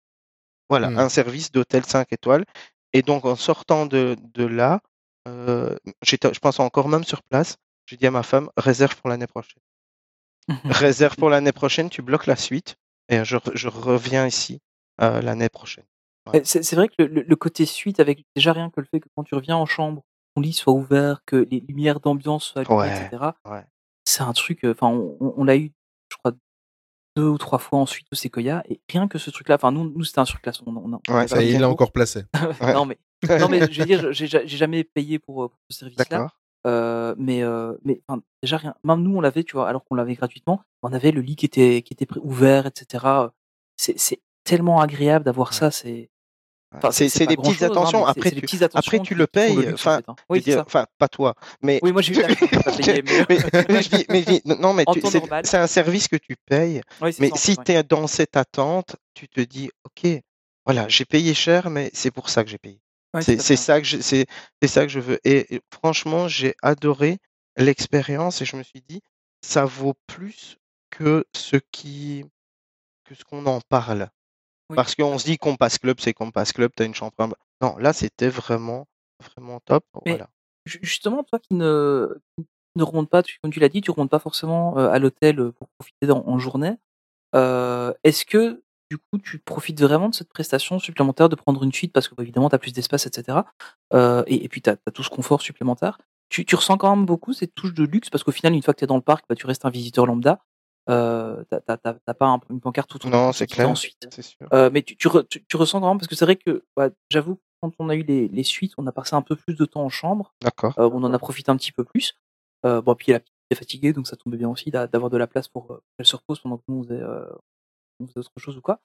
Voilà, Mm. un service d'hôtel 5 étoiles. Et donc, en sortant de, de là, euh, je pense encore même sur place, j'ai dit à ma femme, réserve pour l'année prochaine. réserve pour l'année prochaine, tu bloques la suite et je, re- je reviens ici euh, l'année prochaine. Et C'est c'est vrai que le, côté suite, avec déjà rien que le fait que quand tu reviens en chambre, ton lit soit ouvert, que les lumières d'ambiance soient allumées, Ouais, etc. ouais. C'est un truc. euh, Enfin, on, on- on l'a eu, je crois, deux ou trois fois ensuite au Sequoia, et rien que ce truc-là. Enfin, nous, nous c'était un surclassement. On, on, on Ouais, avait Ça est, il l'a pour. encore placé. Non mais, non mais, je veux dire, j'ai ja- j'ai jamais payé pour, euh, pour ce service-là. Euh, mais euh, mais enfin, déjà rien. Même nous, on l'avait, tu vois, alors qu'on l'avait gratuitement. On avait le lit qui était qui était ouvert, etc. C'est c'est tellement agréable d'avoir ça. C'est. Enfin, C'est des petites hein, attentions. Après, tu, petites après, attentions tu qui, le payes. Enfin, hein. Oui, enfin, pas toi, mais Oui, moi j'ai eu la mais, je dis, mais je dis, non, mais tu- c'est un service que tu payes. Oui, Mais ça si tu es dans cette attente, tu te dis, OK, voilà, j'ai payé cher, mais c'est pour ça que j'ai payé. Ouais, C'est ça que je, c'est c'est ça que je veux. Et, et franchement, j'ai adoré l'expérience et je me suis dit, ça vaut plus que ce qui, que ce qu'on en parle. Oui, Parce qu'on se dit Compass Club, c'est Compass Club, tu as une chambre. Non, là, c'était vraiment, vraiment top. Mais Voilà. justement, toi qui ne ne remontes pas, tu- comme tu l'as dit, tu remontes pas forcément euh, à l'hôtel euh, pour profiter en, en journée. Euh, Est-ce que du coup tu profites vraiment de cette prestation supplémentaire de prendre une suite parce que évidemment tu as plus d'espace, etc. Euh, et, et puis tu as, tout ce confort supplémentaire. Tu, tu ressens quand même beaucoup cette touche de luxe parce qu'au final, une fois que tu es dans le parc, bah, tu restes un visiteur lambda. Euh, t'as pas un- une pancarte tout du Non, c'est clair, ensuite. sûr. Euh, mais tu, tu, re- tu, tu ressens quand même parce que c'est vrai que bah, j'avoue quand on a eu les, les suites, on a passé un peu plus de temps en chambre. D'accord. Euh, on en a profité un petit peu plus. Bon, puis la petite est fatiguée, donc ça tombait bien aussi d'a- d'avoir de la place pour qu'elle se repose pendant que nous on faisait, on faisait autre chose ou quoi.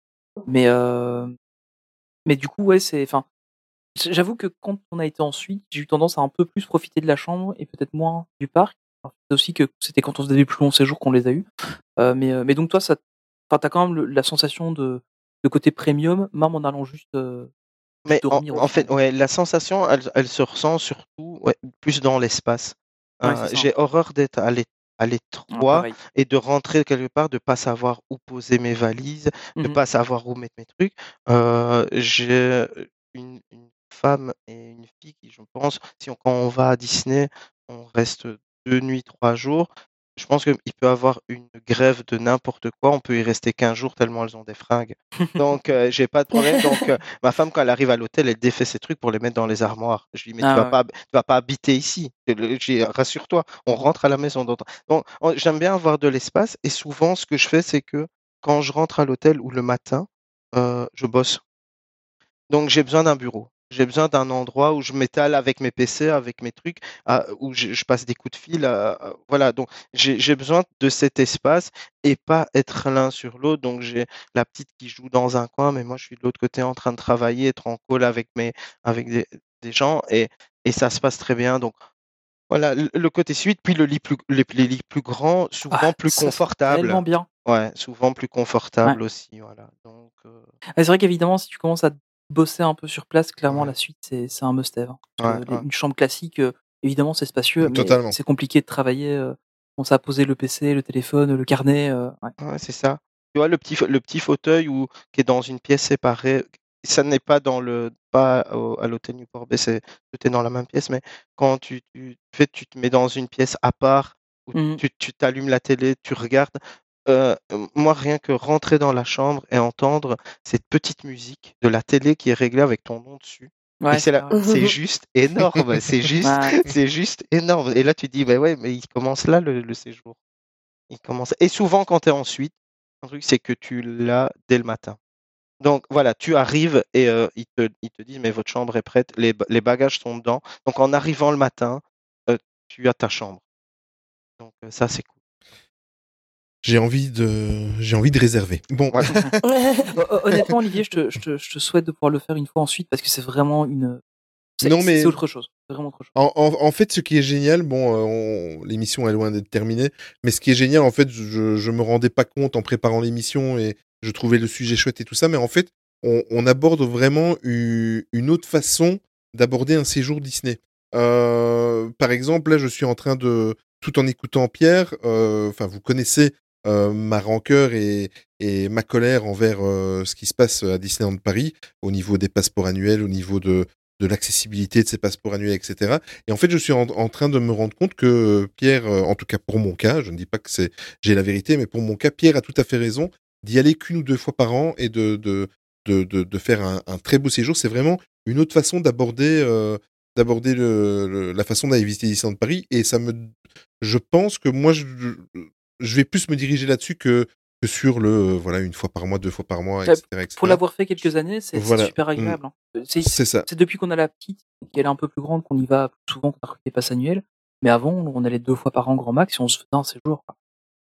Mais euh, mais du coup, ouais, c'est. Enfin, j'avoue que quand on a été en suite, j'ai eu tendance à un peu plus profiter de la chambre et peut-être moins du parc. C'est aussi que c'était quand on faisait des plus longs séjours qu'on les a eus. Euh, mais euh, mais donc toi, ça, t'as quand même le- la sensation de de côté premium, même en allant juste, euh, Mais en, fait, ouais, la sensation, elle, elle se ressent surtout ouais, plus dans l'espace. Ouais, Euh, ça. j'ai horreur d'être à à l'étroit pareil. et de rentrer quelque part, de pas savoir où poser mes valises, de Mhm. pas savoir où mettre mes trucs. Euh, j'ai une, une femme et une fille qui, je pense, si on, quand on va à Disney, on reste deux nuits, trois jours. Je pense qu'il peut avoir une grève de n'importe quoi. On peut y rester 15 jours tellement elles ont des fringues. Donc, euh, j'ai pas de problème. Donc, euh, ma femme, quand elle arrive à l'hôtel, elle défait ses trucs pour les mettre dans les armoires. Je lui dis, mais tu Ah vas ouais. pas, tu vas pas habiter ici. Rassure-toi, on rentre à la maison. Donc, donc, on- j'aime bien avoir de l'espace. Et souvent, ce que je fais, c'est que quand je rentre à l'hôtel ou le matin, euh, je bosse. Donc, j'ai besoin d'un bureau. J'ai besoin d'un endroit où je m'étale avec mes PC, avec mes trucs, à- où je, je passe des coups de fil. à- à- voilà, donc j'ai besoin de cet espace et pas être l'un sur l'autre. Donc, j'ai la petite qui joue dans un coin, mais moi, je suis de l'autre côté en train de travailler, être en call avec, mes, avec des, des gens et, et ça se passe très bien. Donc, voilà, le, côté suite, puis le lit plus, les, les lits plus grands, souvent Ah, plus confortables. tellement bien. Ouais, souvent plus Ouais. confortables aussi. Voilà, donc. euh, Ah, c'est vrai qu'évidemment, si tu commences à bosser un peu sur place, clairement, Ouais. la suite, c'est c'est un must-have. hein. Ouais, ouais. une chambre classique, euh, évidemment, c'est spacieux, mais c'est compliqué de travailler. Euh, commencer à poser le PC, le téléphone, le carnet. euh, c'est ça. Tu vois, le petit, fa- le petit fauteuil où, qui est dans une pièce séparée, ça n'est pas dans le pas au- à l'hôtel Newport Bay, c'est tout est dans la même pièce, mais quand tu, tu, fais, tu te mets dans une pièce à part, où tu tu t'allumes la télé, tu regardes. Euh, moi, rien que rentrer dans la chambre et entendre cette petite musique de la télé qui est réglée avec ton nom dessus. Et Ouais, c'est c'est là, vrai. c'est juste énorme, c'est juste, Ouais. c'est juste énorme. Et là, tu te dis, bah ouais, mais il commence là le, le séjour. Il commence. Et souvent, quand tu es en suite, un truc, c'est que tu l'as dès le matin. Donc voilà, tu arrives et euh, ils, te, ils te disent, mais votre chambre est prête, les, ba- les bagages sont dedans. Donc en arrivant le matin, euh, tu as ta chambre. Donc euh, ça, c'est cool. J'ai envie de, j'ai envie de réserver. Bon, Honnêtement, Olivier, je te, je, te, je te souhaite de pouvoir le faire une fois ensuite parce que c'est vraiment une. c'est- Non, mais- C'est autre chose. C'est vraiment autre chose. En, en- en fait, ce qui est génial, bon, euh, on- l'émission est loin d'être terminée, mais ce qui est génial, en fait, je, je me rendais pas compte en préparant l'émission et je trouvais le sujet chouette et tout ça, mais en fait, on, on aborde vraiment u- une autre façon d'aborder un séjour Disney. Euh, par exemple, là, je suis en train de, tout en écoutant Pierre, euh, enfin, vous connaissez euh, ma rancœur et, ma colère envers euh, ce qui se passe à Disneyland Paris au niveau des passeports annuels, au niveau de, l'accessibilité de ces passeports annuels, etc. Et en fait, je suis en, train de me rendre compte que euh, Pierre, en tout cas pour mon cas, je ne dis pas que c'est j'ai la vérité, mais pour mon cas, Pierre a tout à fait raison d'y aller qu'une ou deux fois par an et de faire un, très beau séjour. C'est vraiment une autre façon d'aborder d'aborder la façon d'aller visiter Disneyland Paris. Et ça me, je pense que moi, je, je vais plus me diriger là-dessus que que sur le euh, voilà une fois par mois, deux fois par mois, etc. etc. Pour l'avoir fait quelques années, c'est Voilà. super agréable. hein. C'est ça. c'est depuis qu'on a la petite, qu'elle est un peu plus grande, qu'on y va plus souvent qu'on a des passes annuelles. Mais avant, on allait deux fois par an grand max et on se faisait un séjour.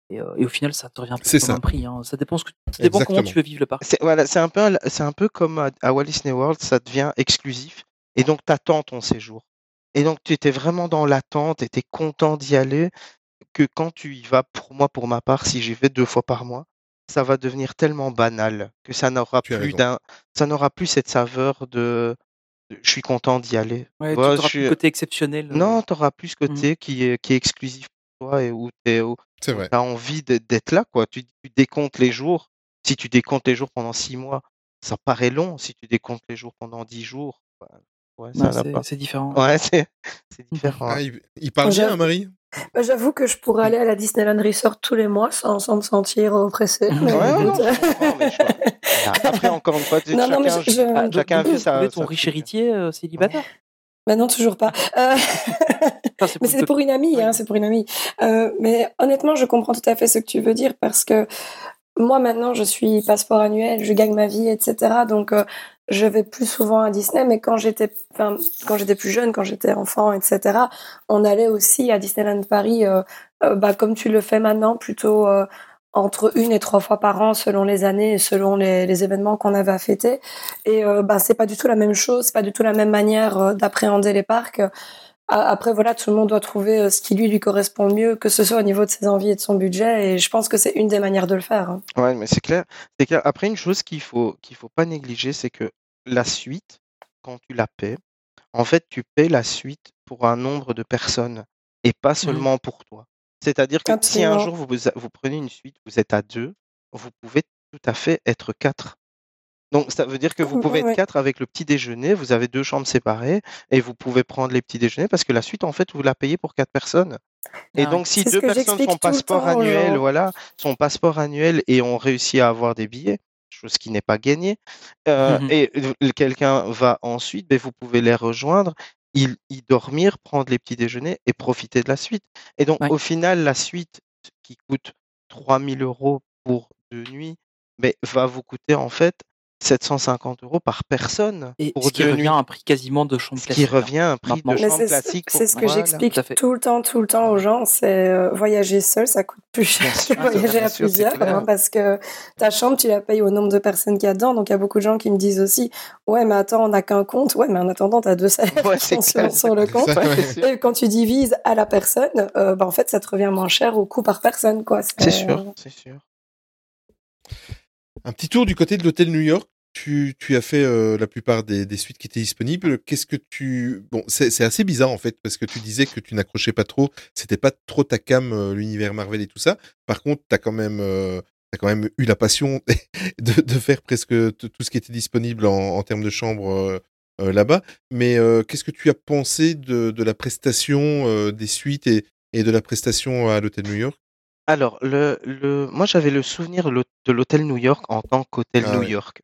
Et, euh, et au final, ça te revient C'est plus ça. comme un prix. Hein. Ça dépend, ce que, ça dépend comment tu veux vivre le parc. C'est voilà, c'est un peu, un- c'est un peu comme à, à Walt Disney World, ça devient exclusif. Et donc, tu attends ton séjour. Et donc, tu étais vraiment dans l'attente, tu étais content d'y aller, que quand tu y vas, pour moi, pour ma part, si j'y vais deux fois par mois, ça va devenir tellement banal que ça n'aura plus d'un, ça n'aura plus cette saveur de, de je suis content d'y aller. Ouais, Voilà, tu auras plus le suis- côté exceptionnel. euh, Non, tu auras plus ce Mhm. côté qui est, qui est exclusif pour toi et où tu as envie d'être là. quoi. Tu, tu décomptes les jours. Si tu décomptes les jours pendant six mois, ça paraît long. Si tu décomptes les jours pendant dix jours, bah, ouais, ça ouais, n'a c'est- différent. Ouais, c'est c'est différent. Ah, il, il parle bien, hein, Marie? Bah, J'avoue que je pourrais aller à la Disneyland Resort tous les mois sans, sans me sentir oppressée. mais Ouais, ouais, non, écoute, je comprends, mais je vois. Ah, Après, encore une fois, Non, non, mais chacun, je- je- Ah, donc, chacun donc, fait sa. ton riche héritier euh, célibataire? Bah non, toujours pas. Euh, Enfin, mais pour c'est pour une amie, hein, c'est pour une amie. Euh, mais honnêtement, je comprends tout à fait ce que tu veux dire parce que moi maintenant, je suis passeport annuel, je gagne ma vie, etc. Donc, euh, je vais plus souvent à Disney. Mais quand j'étais, enfin, quand j'étais plus jeune, quand j'étais enfant, etc., on allait aussi à Disneyland Paris, euh, euh, bah, comme tu le fais maintenant, plutôt. euh, entre une et trois fois par an selon les années et selon les, les événements qu'on avait à fêter et euh, bah c'est pas du tout la même chose c'est pas du tout la même manière d'appréhender les parcs après voilà tout le monde doit trouver euh, ce qui lui lui correspond le mieux que ce soit au niveau de ses envies et de son budget et je pense que c'est une des manières de le faire hein. Ouais, mais c'est clair. C'est clair. Après, une chose qu'il faut qu'il faut pas négliger, c'est que la suite, quand tu la paies, en fait, tu paies la suite pour un nombre de personnes et pas seulement pour toi. C'est-à-dire que si un jour vous prenez une suite, vous êtes à deux, vous pouvez tout à fait être quatre. Donc, ça veut dire que vous pouvez être quatre avec le petit déjeuner, vous avez deux chambres séparées et vous pouvez prendre les petits déjeuners parce que la suite, en fait, vous la payez pour quatre personnes. Et Ah, donc, si deux personnes le passeport temps annuel, voilà, sont passeport annuel et ont réussi à avoir des billets, chose qui n'est pas gagnée, euh, Mhm. et quelqu'un va ensuite, ben, vous pouvez les rejoindre, y, y dormir, prendre les petits déjeuners et profiter de la suite. Et donc, Ouais. au final, la suite qui coûte 3000 euros pour deux nuits, ben, va vous coûter en fait 750 euros par personne Et pour ce qui deux revient nuits. à un prix quasiment de chambre Ce qui classique. hein. revient à un prix de chambre classique. c'est pour- ce que voilà. j'explique Tout le temps, tout le temps aux gens, c'est euh, voyager seul, ça coûte plus cher que voyager à plusieurs, hein, parce que ta chambre, tu la payes au nombre de personnes qu'il y a dedans. Donc il y a beaucoup de gens qui me disent aussi, ouais, mais attends, on n'a qu'un compte. Ouais, mais en attendant, tu as deux salaires Ouais, qui c'est sont sur, le compte. Et quand tu divises à la personne, euh, bah, en fait, ça te revient moins cher au coût par personne, quoi. C'est sûr, c'est sûr. Un petit tour du côté de l'hôtel New York. Tu, as fait euh, la plupart des, suites qui étaient disponibles. Qu'est-ce que tu... Bon, c'est assez bizarre en fait, parce que tu disais que tu n'accrochais pas trop, c'était pas trop ta cam, euh, l'univers Marvel et tout ça. Par contre, tu as quand même... euh, quand même eu la passion de, faire presque tout ce qui était disponible en, termes de chambre euh, là-bas. Mais qu'est-ce que tu as pensé de, la prestation des suites et de la prestation à l'hôtel New York? Alors, le, le, moi, j'avais le souvenir l'hô- de l'hôtel New York en tant qu'hôtel Ah New ouais. York.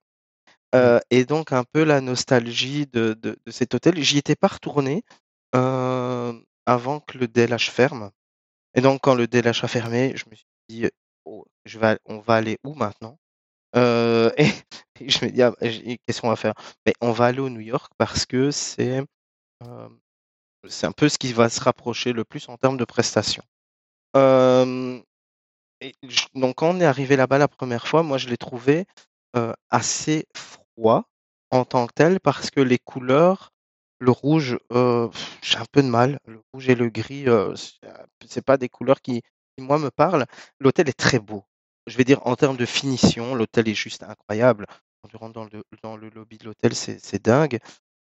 Euh, et donc, un peu la nostalgie de, de, de cet hôtel. J'y étais pas retourné euh, avant que le DLH ferme. Et donc, quand le DLH a fermé, je me suis dit, oh, je vais, on va aller où maintenant? Euh, et, et je me dis, ah, j'ai- qu'est-ce qu'on va faire? Mais on va aller au New York parce que c'est c'est un peu ce qui va se rapprocher le plus en termes de prestations. Donc quand on est arrivé là-bas la première fois, moi je l'ai trouvé assez froid en tant que tel parce que les couleurs, le rouge, j'ai un peu de mal. Le rouge et le gris, euh, c'est pas des couleurs qui, moi me parlent. L'hôtel est très beau. Je vais dire en termes de finition, l'hôtel est juste incroyable. Quand tu rentres dans le, dans le lobby de l'hôtel, c'est dingue.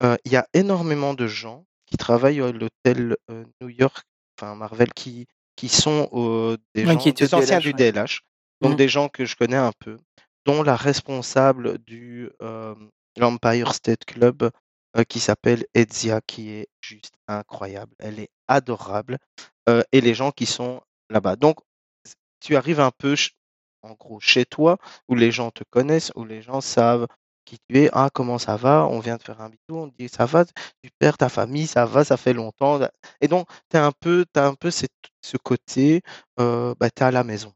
Il y a énormément de gens qui travaillent à l'hôtel New York, enfin Marvel, qui, qui sont euh, des, Ouais, gens, anciens du. DLH, donc Mhm. des gens que je connais un peu, dont la responsable du euh, l'Empire State Club euh, qui s'appelle Edzia, qui est juste incroyable. Elle est adorable. et les gens qui sont là-bas. Donc, tu arrives un peu, en gros, chez toi, où les gens te connaissent, où les gens savent qui tu es. Ah, comment ça va? On vient de faire un bisou, on dit ça va, super, ta famille, ça va, ça fait longtemps. Et donc, tu as un peu, un peu ce côté, euh, bah, tu es à la maison.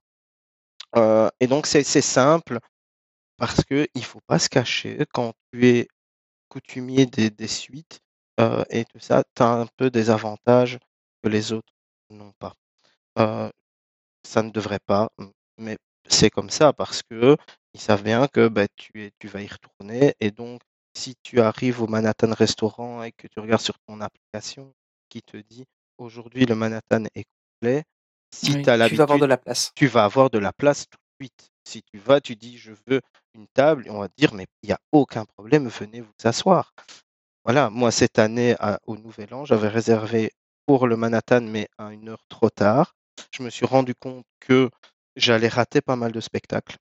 Euh, et donc, c'est simple parce qu'il ne faut pas se cacher quand tu es coutumier des, des suites euh, et tout ça, tu as un peu des avantages que les autres n'ont pas. Ça ne devrait pas, mais c'est comme ça parce que ils savent bien que bah, tu, es, tu vas y retourner et donc si tu arrives au Manhattan Restaurant et que tu regardes sur ton application qui te dit aujourd'hui le Manhattan est complet, si Oui, tu as tu vas avoir de la place. tu vas avoir de la place tout de suite. Si tu vas, tu dis je veux une table, et on va te dire mais il n'y a aucun problème, venez vous asseoir. Voilà, moi cette année à- au Nouvel An, j'avais réservé pour le Manhattan, mais à une heure trop tard. Je me suis rendu compte que j'allais rater pas mal de spectacles.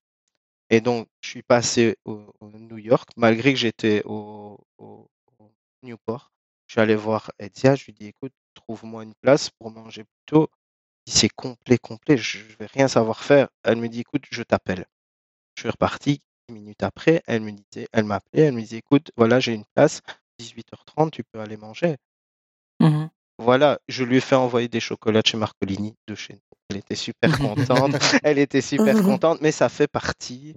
Et donc, je suis passé au, au New York, malgré que j'étais au, au- au Newport. Je suis allé voir Edia, je lui ai dit, écoute, trouve-moi une place pour manger plus tôt. Si c'est complet, complet, je ne vais rien savoir faire. Elle me dit, écoute, je t'appelle. Je suis reparti dix minutes après, elle me disait, elle m'appelait, elle me disait, écoute, voilà, j'ai une place, 18h30, tu peux aller manger. Mhm. Voilà, je lui ai fait envoyer des chocolats de chez Marcolini, de chez nous. Elle était super contente. Elle était super Mhm. contente, mais ça fait partie,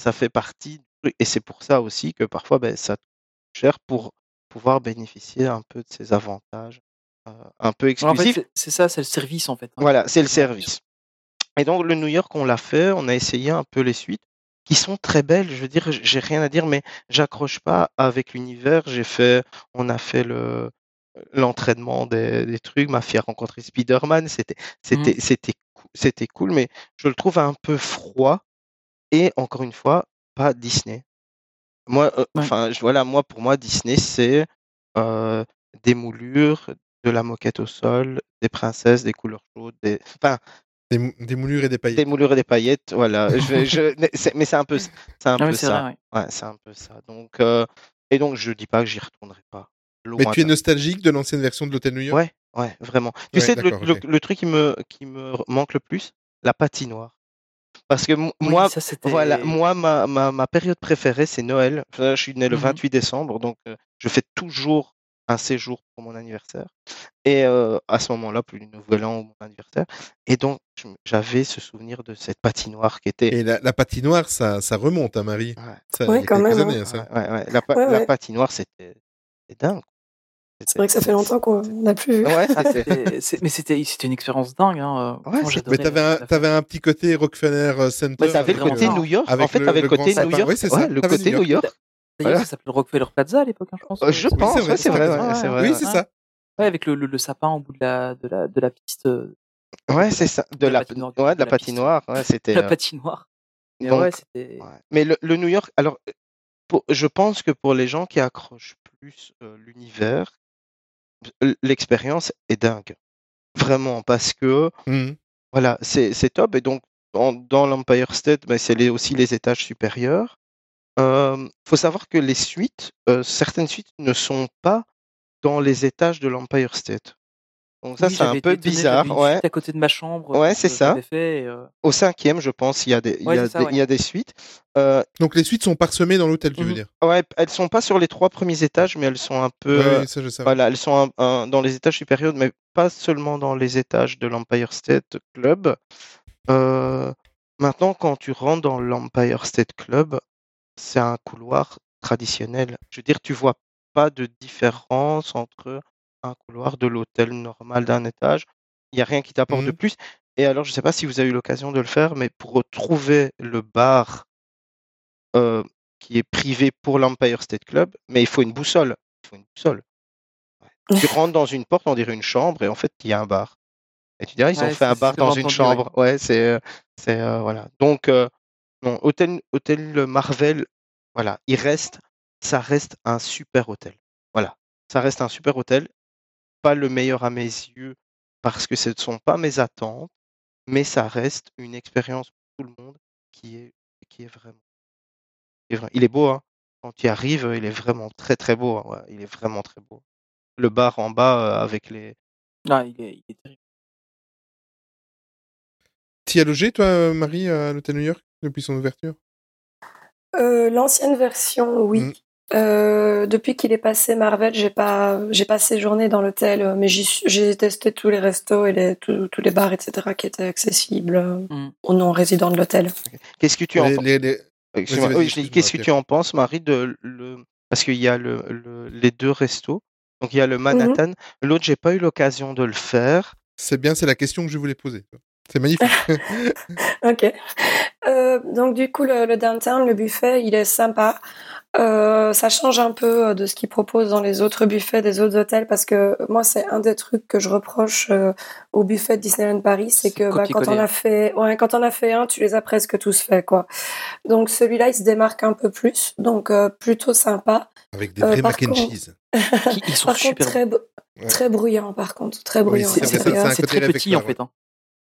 ça fait partie. Et c'est pour ça aussi que parfois, ben, ça coûte cher pour pouvoir bénéficier un peu de ces avantages, euh, un peu Ouais, En fait, exclusifs. c'est- ça, c'est le service en fait. hein, Voilà, c'est le service. Et donc, le New York, on l'a fait, on a essayé un peu les suites, qui sont très belles. Je veux dire, j'ai rien à dire, mais j'accroche pas avec l'univers. J'ai fait, on a fait le l'entraînement des, des trucs. Ma fille a rencontré Spider-Man. C'était, c'était, c'était, cou- c'était cool, mais je le trouve un peu froid. Et encore une fois, pas Disney. Moi, euh, Ouais. enfin, je- voilà, moi, pour moi, Disney, c'est euh, des moulures, de la moquette au sol, des princesses, des couleurs chaudes, des, enfin, Des, mou- des moulures et des des paillettes. moulures et des paillettes, voilà. Je, je, mais c'est un peu, c'est un Ah peu ça. vrai. Ouais, c'est un peu ça. Donc, euh, et donc, je dis pas que j'y retournerai pas. Mais tu es nostalgique de l'ancienne version de l'hôtel New York? Ouais, ouais, vraiment. Tu Ouais, sais, le, truc qui me, qui me manque le plus, la patinoire. Parce que Oui, moi, ça voilà, moi, ma, ma, ma période préférée, c'est Noël. Enfin, Je suis né le Mhm. 28 décembre, donc euh, je fais toujours un séjour pour mon anniversaire. Et euh, à ce moment-là, plus le nouvel an ou mon anniversaire. Et donc, j'avais ce souvenir de cette patinoire qui était. Et la, la patinoire, ça, ça remonte à Marie. Ouais. Ça, Ouais, il y a quand même, années, hein. hein, ça. Ouais, ouais, ouais. La, pa- patinoire, c'était c'était dingue. C'est vrai que ça fait longtemps qu'on n'a plus vu. Ouais, Ah, c'est- mais c'était c'était une expérience dingue. Hein. Ouais, Moi, c'est- j'adorais Mais t'avais un, t'avais un petit côté Rockefeller euh, Center. Ouais, T'avais le côté. New York. En fait, t'avais le, le côté New. York. Oui, c'est ça, Ouais, le côté New York. D'ailleurs, ça s'appelle le Rockefeller Plaza à l'époque, hein, je pense. Euh, je pense, c'est vrai, c'est vrai, c'est vrai. Oui, c'est ça. Ouais, avec le, le, le sapin au bout de la, de la, de la piste. euh, Ouais, c'est ça. De de la la, patinoire, ouais, de de la patinoire. C'était. la euh, patinoire. Mais donc, ouais, c'était. ouais. Mais le, le New York, alors, pour- je pense que pour les gens qui accrochent plus l'univers, l'expérience est dingue. Vraiment, parce que, Mhm. voilà, c'est c'est top. Et donc, en- dans l'Empire State, ben, c'est les- aussi les étages supérieurs. Il faut savoir que les suites, euh, certaines suites ne sont pas dans les étages de l'Empire State. Donc ça, Oui, c'est un peu bizarre. une Ouais. suite à côté de ma chambre. Ouais, c'est euh, ça. fait. euh, Au cinquième, je pense, il y a des, il y a ça, des- ouais. il y a des suites. Euh, Donc les suites sont parsemées dans l'hôtel, tu veux Mhm. dire? Ouais, elles sont pas sur les trois premiers étages, mais elles sont un peu, Ouais, oui, ça je savais. voilà, elles sont un- un- dans les étages supérieurs, mais pas seulement dans les étages de l'Empire State Club. Euh, maintenant, quand tu rentres dans l'Empire State Club, c'est un couloir traditionnel. Je veux dire, tu vois pas de différence entre un couloir de l'hôtel normal d'un étage. Il n'y a rien qui t'apporte de Mhm. plus. Et alors, je sais pas si vous avez eu l'occasion de le faire, mais pour retrouver le bar euh, qui est privé pour l'Empire State Club, mais il faut une boussole. Il faut une boussole. Ouais. Tu rentres dans une porte, on dirait une chambre, et en fait, il y a un bar. Et tu dirais, ils ont fait un bar dans une chambre. Ouais, c'est, euh, c'est euh, voilà. Donc, euh, non, hôtel, hôtel Marvel, voilà, il reste, ça reste un super hôtel. Voilà, ça reste un super hôtel. Pas le meilleur à mes yeux parce que ce ne sont pas mes attentes, mais ça reste une expérience pour tout le monde qui est, qui est vraiment. Il est beau, hein. Quand tu y arrives, il est vraiment très très beau. hein, ouais, il est vraiment très beau. Le bar en bas euh, avec les. Ah, il est, il est terrible. T'y as logé, toi, euh, Marie, à l'hôtel New York, depuis son ouverture? Euh, L'ancienne version, oui. Mm. Euh, depuis qu'il est passé Marvel, j'ai pas, j'ai pas séjourné dans l'hôtel, euh, mais j'ai testé tous les restos et les, tous, tous les bars, etc., qui étaient accessibles euh, Mm. aux non-résidents de l'hôtel. Qu'est-ce que tu en penses les- oui, qu'est-ce que tu en Marie, de le parce qu'il y a le, le- les deux restos. Donc il y a le Mhm. Manhattan. L'autre, j'ai pas eu l'occasion de le faire. C'est bien, c'est la question que je voulais poser. C'est magnifique. Ok. Euh, donc du coup, le, le downtown, le buffet, il est sympa. Euh, ça change un peu euh, de ce qu'ils proposent dans les autres buffets des autres hôtels parce que moi, c'est un des trucs que je reproche euh, au buffet de Disneyland Paris, c'est que bah, quand on a fait, ouais, quand on a fait un, tu les as presque tous faits, quoi. Donc celui-là, il se démarque un peu plus, donc euh, plutôt sympa. Avec des vrais mac and contre- cheese. Qui- Ils sont Par contre, super très, br- Ouais. très bruyant, par contre, très Oui, bruyant. c'est très petit en fait. hein.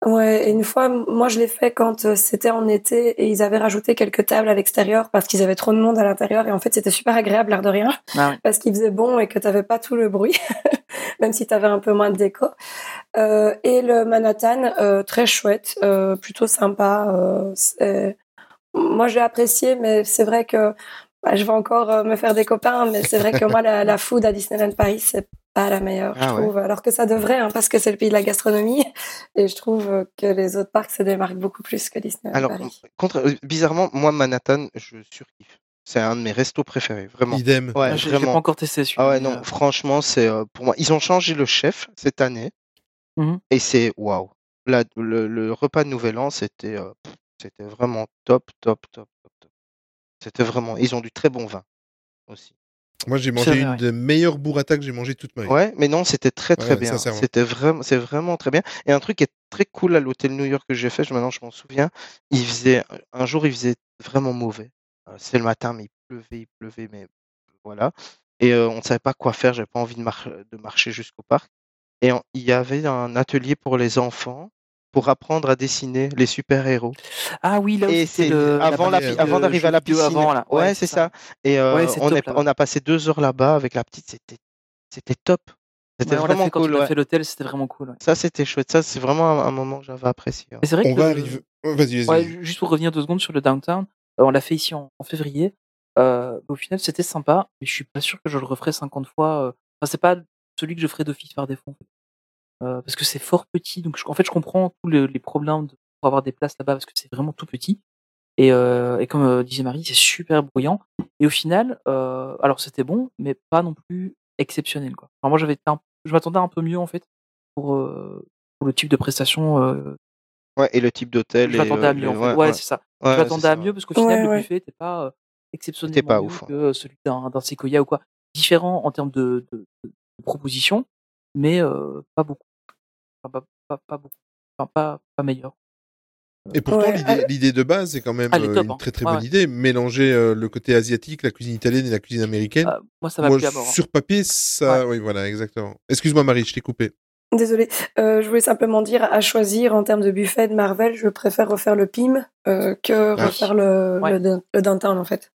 Ouais, et une fois, moi je l'ai fait quand euh, c'était en été et ils avaient rajouté quelques tables à l'extérieur parce qu'ils avaient trop de monde à l'intérieur et en fait c'était super agréable l'air de rien Ah oui. parce qu'il faisait bon et que t'avais pas tout le bruit, même si t'avais un peu moins de déco. Euh, et le Manhattan, euh, très chouette, euh, plutôt sympa. euh, moi j'ai apprécié, mais c'est vrai que bah, je vais encore euh, me faire des copains, mais c'est vrai que moi la, la food à Disneyland Paris c'est pas la meilleure, je Ah ouais. trouve. Alors que ça devrait, hein, parce que c'est le pays de la gastronomie. Et je trouve euh, que les autres parcs se démarquent beaucoup plus que Disneyland Alors, Paris. contre, euh, bizarrement, moi, Manhattan, je surkiffe. C'est un de mes restos préférés, vraiment. Idem. Ouais, Ah, j'ai j'ai pas encore testé celui-là. Ah ouais, non, euh, franchement, c'est euh, pour moi. Ils ont changé le chef cette année Mhm. et c'est waouh. La- Le, le repas de Nouvel An, euh, c'était vraiment top, top, top, top, top. C'était vraiment. Ils ont du très bon vin aussi. Moi, j'ai mangé vrai, une ouais. des meilleures burrata que j'ai mangé toute ma vie. Ouais, mais non, c'était très très Ouais, bien. C'était vraiment, c'est vraiment très bien. Et un truc qui est très cool à l'hôtel New York que j'ai fait, je- maintenant je m'en souviens, il faisait un jour, il faisait vraiment mauvais. Euh, C'est le matin, mais il pleuvait, il pleuvait, mais voilà. Et euh, on ne savait pas quoi faire. J'avais pas envie de, mar- de marcher jusqu'au parc. Et on- il y avait un atelier pour les enfants pour apprendre à dessiner les super héros. Ah oui, là c'était c'est le- avant, la, d'arriver à la piscine. avant, là. Ouais, c'est ça. Et euh, Ouais, on, top, est, là-bas. on a passé deux heures là-bas avec la petite. C'était, c'était top. C'était Ouais, on l'a vraiment fait quand cool. on a fait l'hôtel, c'était vraiment cool. ouais. Ça, c'était chouette. Ça, c'est vraiment un, un moment que j'avais apprécié. c'est vrai On que va arriver. Oh, Vas-y, vas-y. Ouais, vas-y. ju- juste pour revenir deux secondes sur le downtown, euh, on l'a fait ici en, en février. Euh, au final, c'était sympa, mais je suis pas sûr que je le referai 50 fois. Enfin, c'est pas celui que je ferai d'office par défaut. Euh, parce que c'est fort petit, donc je- en fait, je comprends tous les, les problèmes de, pour avoir des places là-bas parce que c'est vraiment tout petit. Et, euh, et comme euh, disait Marie, c'est super bruyant. Et au final, euh, alors c'était bon, mais pas non plus exceptionnel. Quoi. Enfin, moi, j'avais été un- je m'attendais un peu mieux en fait pour, euh, pour le type de prestation. Euh, Ouais, et le type d'hôtel. je m'attendais à mieux. en fait. ouais, Ouais, ouais. c'est ça. Ouais, je m'attendais à ça, mieux parce qu'au final, Ouais, le buffet n'était pas euh, exceptionnellement pas mieux ouf, hein. que celui d'un d'un Sequoia ou quoi. Différent en termes de, de, de- de propositions, mais euh, pas beaucoup. Pas, pas, pas beaucoup. Enfin, pas, pas meilleur. Et pourtant, Ouais, l'idée- de base, c'est quand même est euh, top, une hein. très très Ouais, bonne ouais. idée. Mélanger euh, le côté asiatique, la cuisine italienne et la cuisine américaine. Euh, moi, ça m'a Moi, plu à mort. hein. sur papier, ça. Oui, voilà, exactement. Excuse-moi, Marie, je t'ai coupé. Désolée, euh, je voulais simplement dire à choisir en termes de buffet de Marvel, je préfère refaire le PIM euh, que Ah. refaire le, Ouais. le, le downtown en fait.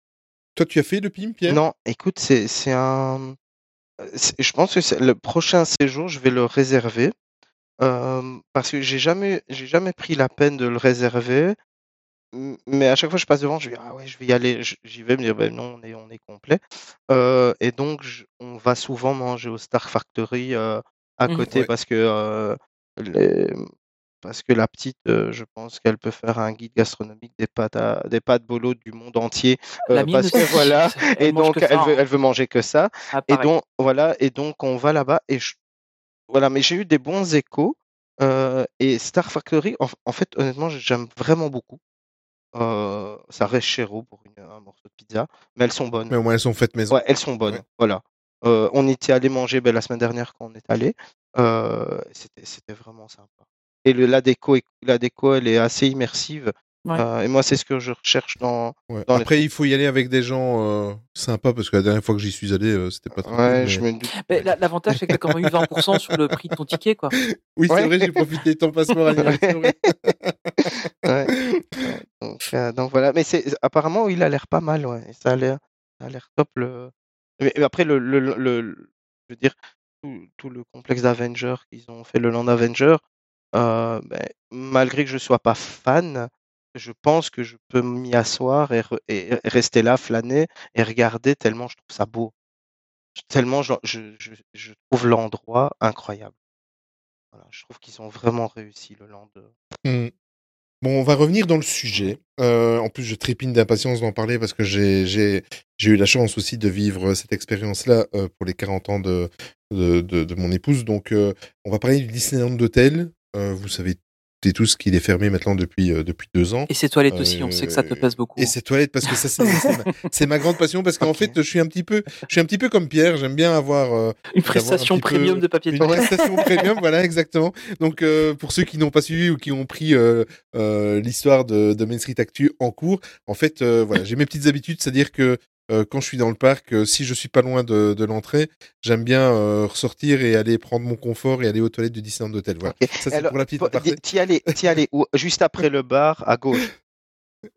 Toi, tu as fait le PIM, Pierre? Non, écoute, c'est c'est un. Je pense que c'est- le prochain séjour, je vais le réserver. Parce que j'ai jamais, j'ai jamais pris la peine de le réserver. M- Mais à chaque fois que je passe devant, je dis ah ouais, je vais y aller. Je- J'y vais me dire ben non, on est, on est complet. Et donc je- on va souvent manger au Star Factory à Mhm. côté Ouais. parce que les- parce que la petite, je pense qu'elle peut faire un guide gastronomique des pâtes à- des pâtes bolo du monde entier. La mienne parce que aussi, voilà. elle Et mange donc ça, elle veut, hein. elle veut manger que ça. Ah, Et pareil. donc voilà. Et donc on va là-bas et je- voilà. Mais j'ai eu des bons échos. Euh, et Star Factory, en, en fait, honnêtement, j'aime vraiment beaucoup. Euh, ça reste chéro pour une- un morceau de pizza, mais elles sont bonnes. Mais au moins, elles sont faites maison. Ouais, elles sont bonnes. Ouais. Voilà. Euh, on était allé manger ben, la semaine dernière quand on est allé. C'était, vraiment sympa. Et le, la déco, la déco, elle est assez immersive. Ouais. Euh, et moi, c'est ce que je recherche dans. Ouais. Dans les Après, il faut y aller avec des gens euh, sympas parce que la dernière fois que j'y suis allé, euh, c'était pas très Ouais, cool, je mais- me L'avantage, c'est que tu as quand même eu 20% sur le prix de ton ticket, quoi. Oui, c'est Ouais. vrai, j'ai profité de ton passeport. Donc, euh, donc voilà. Mais c'est apparemment, il a l'air pas mal. Ouais. Ça a l'air, ça a l'air top. Le... Mais, après, le, le, le- le- je veux dire, tout, tout le complexe d'Avengers qu'ils ont fait le Land Avenger, euh, ben, malgré que je sois pas fan, je pense que je peux m'y asseoir et, re- et- et rester là, flâner et regarder tellement je trouve ça beau. Tellement je, trouve l'endroit incroyable. Je trouve qu'ils ont vraiment réussi le Land. Hmm. Bon, on va revenir dans le sujet. Euh, en plus, je trépigne d'impatience d'en parler parce que j'ai eu la chance aussi de vivre cette expérience-là euh, pour les 40 ans de mon épouse. Donc, euh, on va parler du Disneyland d'hôtel. Euh, vous savez tous qu'il est fermé maintenant depuis euh, depuis deux ans. Et ces toilettes aussi, on sait que ça te Euh, plaise beaucoup. Et ces toilettes, parce que ça, c'est ma, ma grande passion, parce qu'en fait, je suis un petit peu, je suis un petit peu comme Pierre. J'aime bien avoir euh, Une un prestation peu- premium de papier une toilette. prestation premium, voilà, exactement. Donc, pour ceux qui n'ont pas suivi ou qui ont pris l'histoire de, de Main Street Actu en cours, en fait, voilà, j'ai mes petites habitudes, c'est-à-dire que euh, quand je suis dans le parc, euh, si je suis pas loin de, de l'entrée, j'aime bien euh, ressortir et aller prendre mon confort et aller aux toilettes du Disneyland Hotel. Voilà. Ça, c'est pour la petite aparté. T'y allais, t'y allais où? Juste après le bar à gauche?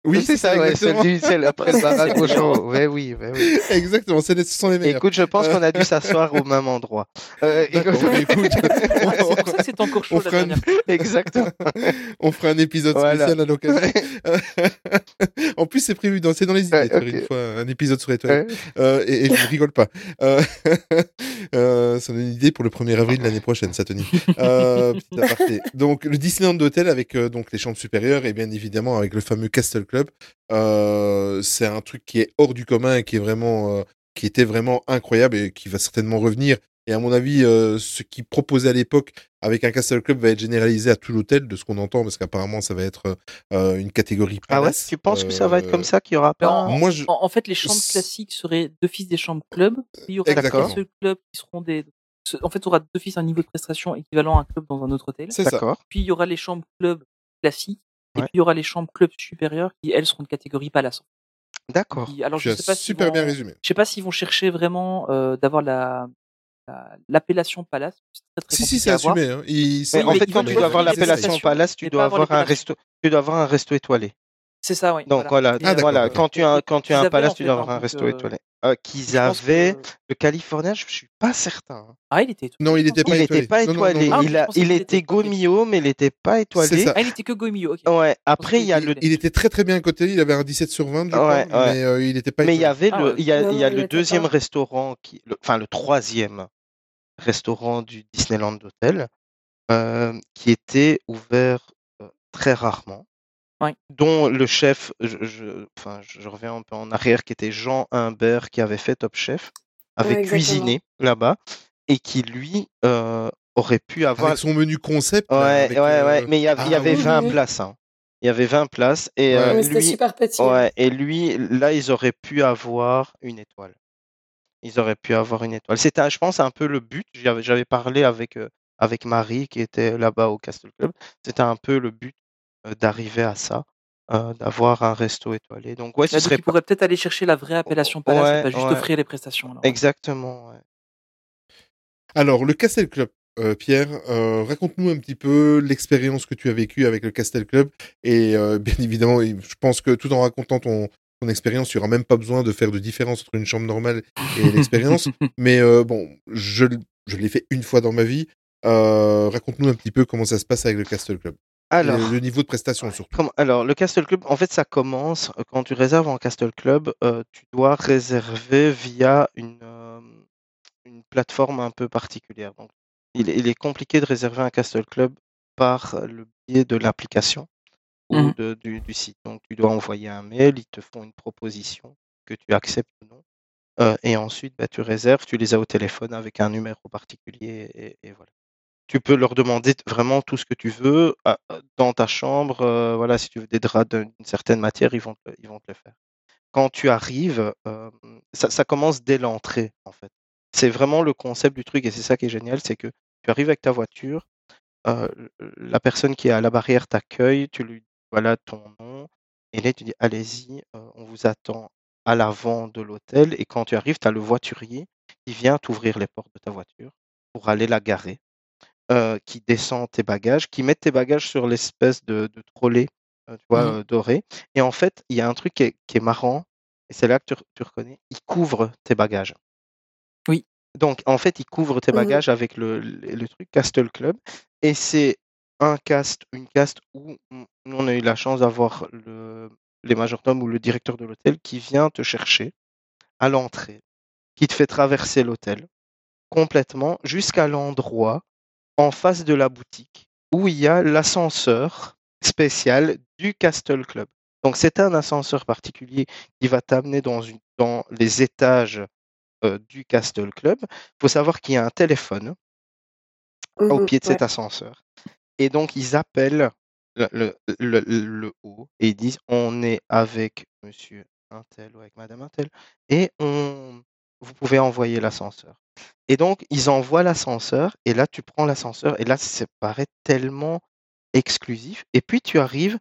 Oui, c'est ça, ouais, exactement. celle après le bar à gauche. Oh, ouais, oui, ouais, oui. exactement, c'est les- ce sont les meilleurs. Écoute, je pense qu'on a dû s'asseoir au même endroit. Euh, écoute- écoute, c'est pour ça que c'est encore chaud on la fera, un. Exactement. on fera un épisode Voilà. spécial à l'occasion. en plus, c'est prévu dans, c'est dans les idées, Ouais, de faire ok. une fois un épisode sur les toilettes. Ouais. Euh, et, et je rigole pas. Euh, euh, ça donne une idée pour le 1er avril de l'année prochaine, ça Tony. Euh, petit aparté. Donc le Disneyland d'hôtel avec euh, donc les chambres supérieures et bien évidemment avec le fameux Castle Club. Euh, c'est un truc qui est hors du commun et qui est vraiment, euh, qui était vraiment incroyable et qui va certainement revenir. Et à mon avis, euh, ce qui proposait à l'époque avec un Castle Club va être généralisé à tout l'hôtel, de ce qu'on entend, parce qu'apparemment ça va être euh, une catégorie Ah ouais palace. Tu penses que ça va être comme ça qu'il y aura Mais pas en, Moi, je- en- en fait, les chambres classiques seraient d'office des chambres club. Puis il y aura des castle clubs qui seront des. En fait, tu auras d'office un niveau de prestation équivalent à un club dans un autre hôtel. C'est ça. D'accord. Puis il y aura les chambres club classiques. Et puis il y aura les chambres club supérieures qui, elles, seront de catégorie palace. D'accord. Alors, Tu je sais pas super vont- bien résumé. Je sais pas s'ils vont chercher vraiment euh, d'avoir la la- l'appellation palace. C'est très, très Si, si, c'est assumé. Hein. En fait, quand tu dois avoir l'appellation palace, tu dois avoir un resto, tu dois avoir un resto étoilé. C'est ça, oui. Donc voilà, Ah, voilà. Quand tu as un, quand tu as un palace, tu dois avoir un resto euh, étoilé. Euh, Qu'ils avaient que- le Californien, je suis pas certain. hein. Ah, il était. Non, il était pas Il étoilé. n'était pas Non, non, non, étoilé. non. Ah, il a, était gomio, mais il n'était pas étoilé. Ah, il était que Goemio, ok. Ouais. Après, il y a le, Il était très très bien coté. Il avait un 17 sur 20, je crois, Ouais, ouais. mais euh, il n'était pas mais il y étoilé. avait Ah, le, il y a, Non, il y a non, il le deuxième pas. restaurant qui, le- enfin le troisième restaurant du Disneyland d'hôtel, euh, qui était ouvert euh, très rarement. Ouais. Dont le chef, je, je- enfin, je, reviens un peu en arrière, qui était Jean Humbert, qui avait fait Top Chef, avait Ouais, cuisiné là-bas, et qui lui euh, aurait pu avoir. Avec son menu concept. Ouais, ouais, euh, ouais, mais il y, avait- il y ah avait oui, 20 oui. places. hein. Il y avait 20 places, et Ouais. euh, Mais c'était lui, super petit. hein. Ouais, et lui, là, ils auraient pu avoir une étoile. Ils auraient pu avoir une étoile. C'était, je pense, un peu le but. J'avais parlé avec, euh, avec Marie, qui était là-bas au Castle Club. C'était un peu le but d'arriver à ça, euh, d'avoir un resto étoilé. Donc, ouais, ce serait peut-être aller chercher la vraie appellation palace Ouais, et pas juste ouais. offrir les prestations. alors. exactement. ouais. Alors, le Castle Club, euh, Pierre, euh, raconte-nous un petit peu l'expérience que tu as vécue avec le Castle Club. Et euh, bien évidemment, je pense que tout en racontant ton, ton expérience, il n'y aura même pas besoin de faire de différence entre une chambre normale et l'expérience. Mais euh, bon, je, je l'ai fait une fois dans ma vie. Euh, raconte-nous un petit peu comment ça se passe avec le Castle Club. Alors, le, le niveau de prestation surtout. Alors, le Castle Club, en fait, ça commence euh, quand tu réserves en Castle Club, euh, tu dois réserver via une, euh, une plateforme un peu particulière. Donc, il, est- il est compliqué de réserver un Castle Club par le biais de l'application ou de- du, du site. Donc, tu dois envoyer un mail, ils te font une proposition que tu acceptes ou non. Euh, et ensuite, bah, tu réserves, tu les as au téléphone avec un numéro particulier et, et voilà. Tu peux leur demander vraiment tout ce que tu veux à- dans ta chambre. euh, voilà, si tu veux des draps d'une certaine matière, ils vont te, ils le faire. Quand tu arrives, ça, ça commence dès l'entrée, en fait. C'est vraiment le concept du truc et c'est ça qui est génial, c'est que tu arrives avec ta voiture, euh, la personne qui est à la barrière t'accueille, tu lui dis voilà ton nom, et là tu dis allez-y, euh, on vous attend à l'avant de l'hôtel, et quand tu arrives, tu as le voiturier qui vient t'ouvrir les portes de ta voiture pour aller la garer, euh, qui descend tes bagages, qui met tes bagages sur l'espèce de, de trolley, euh, tu vois, Mhm. euh, doré, et en fait, il y a un truc qui est, qui est marrant, et c'est là que tu, re- tu reconnais, il couvre tes bagages. Oui. Donc, en fait, il couvre tes bagages avec le, le, le truc Castle Club. Et c'est un cast, une cast où on a eu la chance d'avoir le, les majordomes ou le directeur de l'hôtel qui vient te chercher à l'entrée, qui te fait traverser l'hôtel complètement jusqu'à l'endroit en face de la boutique où il y a l'ascenseur spécial du Castle Club. Donc, c'est un ascenseur particulier qui va t'amener dans, une, dans les étages euh, du Castle Club. Il faut savoir qu'il y a un téléphone au Mhm, pied de ouais. cet ascenseur. Et donc, ils appellent le, le, le- le haut et ils disent on est avec monsieur Intel ou avec madame Intel et on, vous pouvez envoyer l'ascenseur. Et donc, ils envoient l'ascenseur et là, tu prends l'ascenseur et là, ça paraît tellement exclusif. Et puis, tu arrives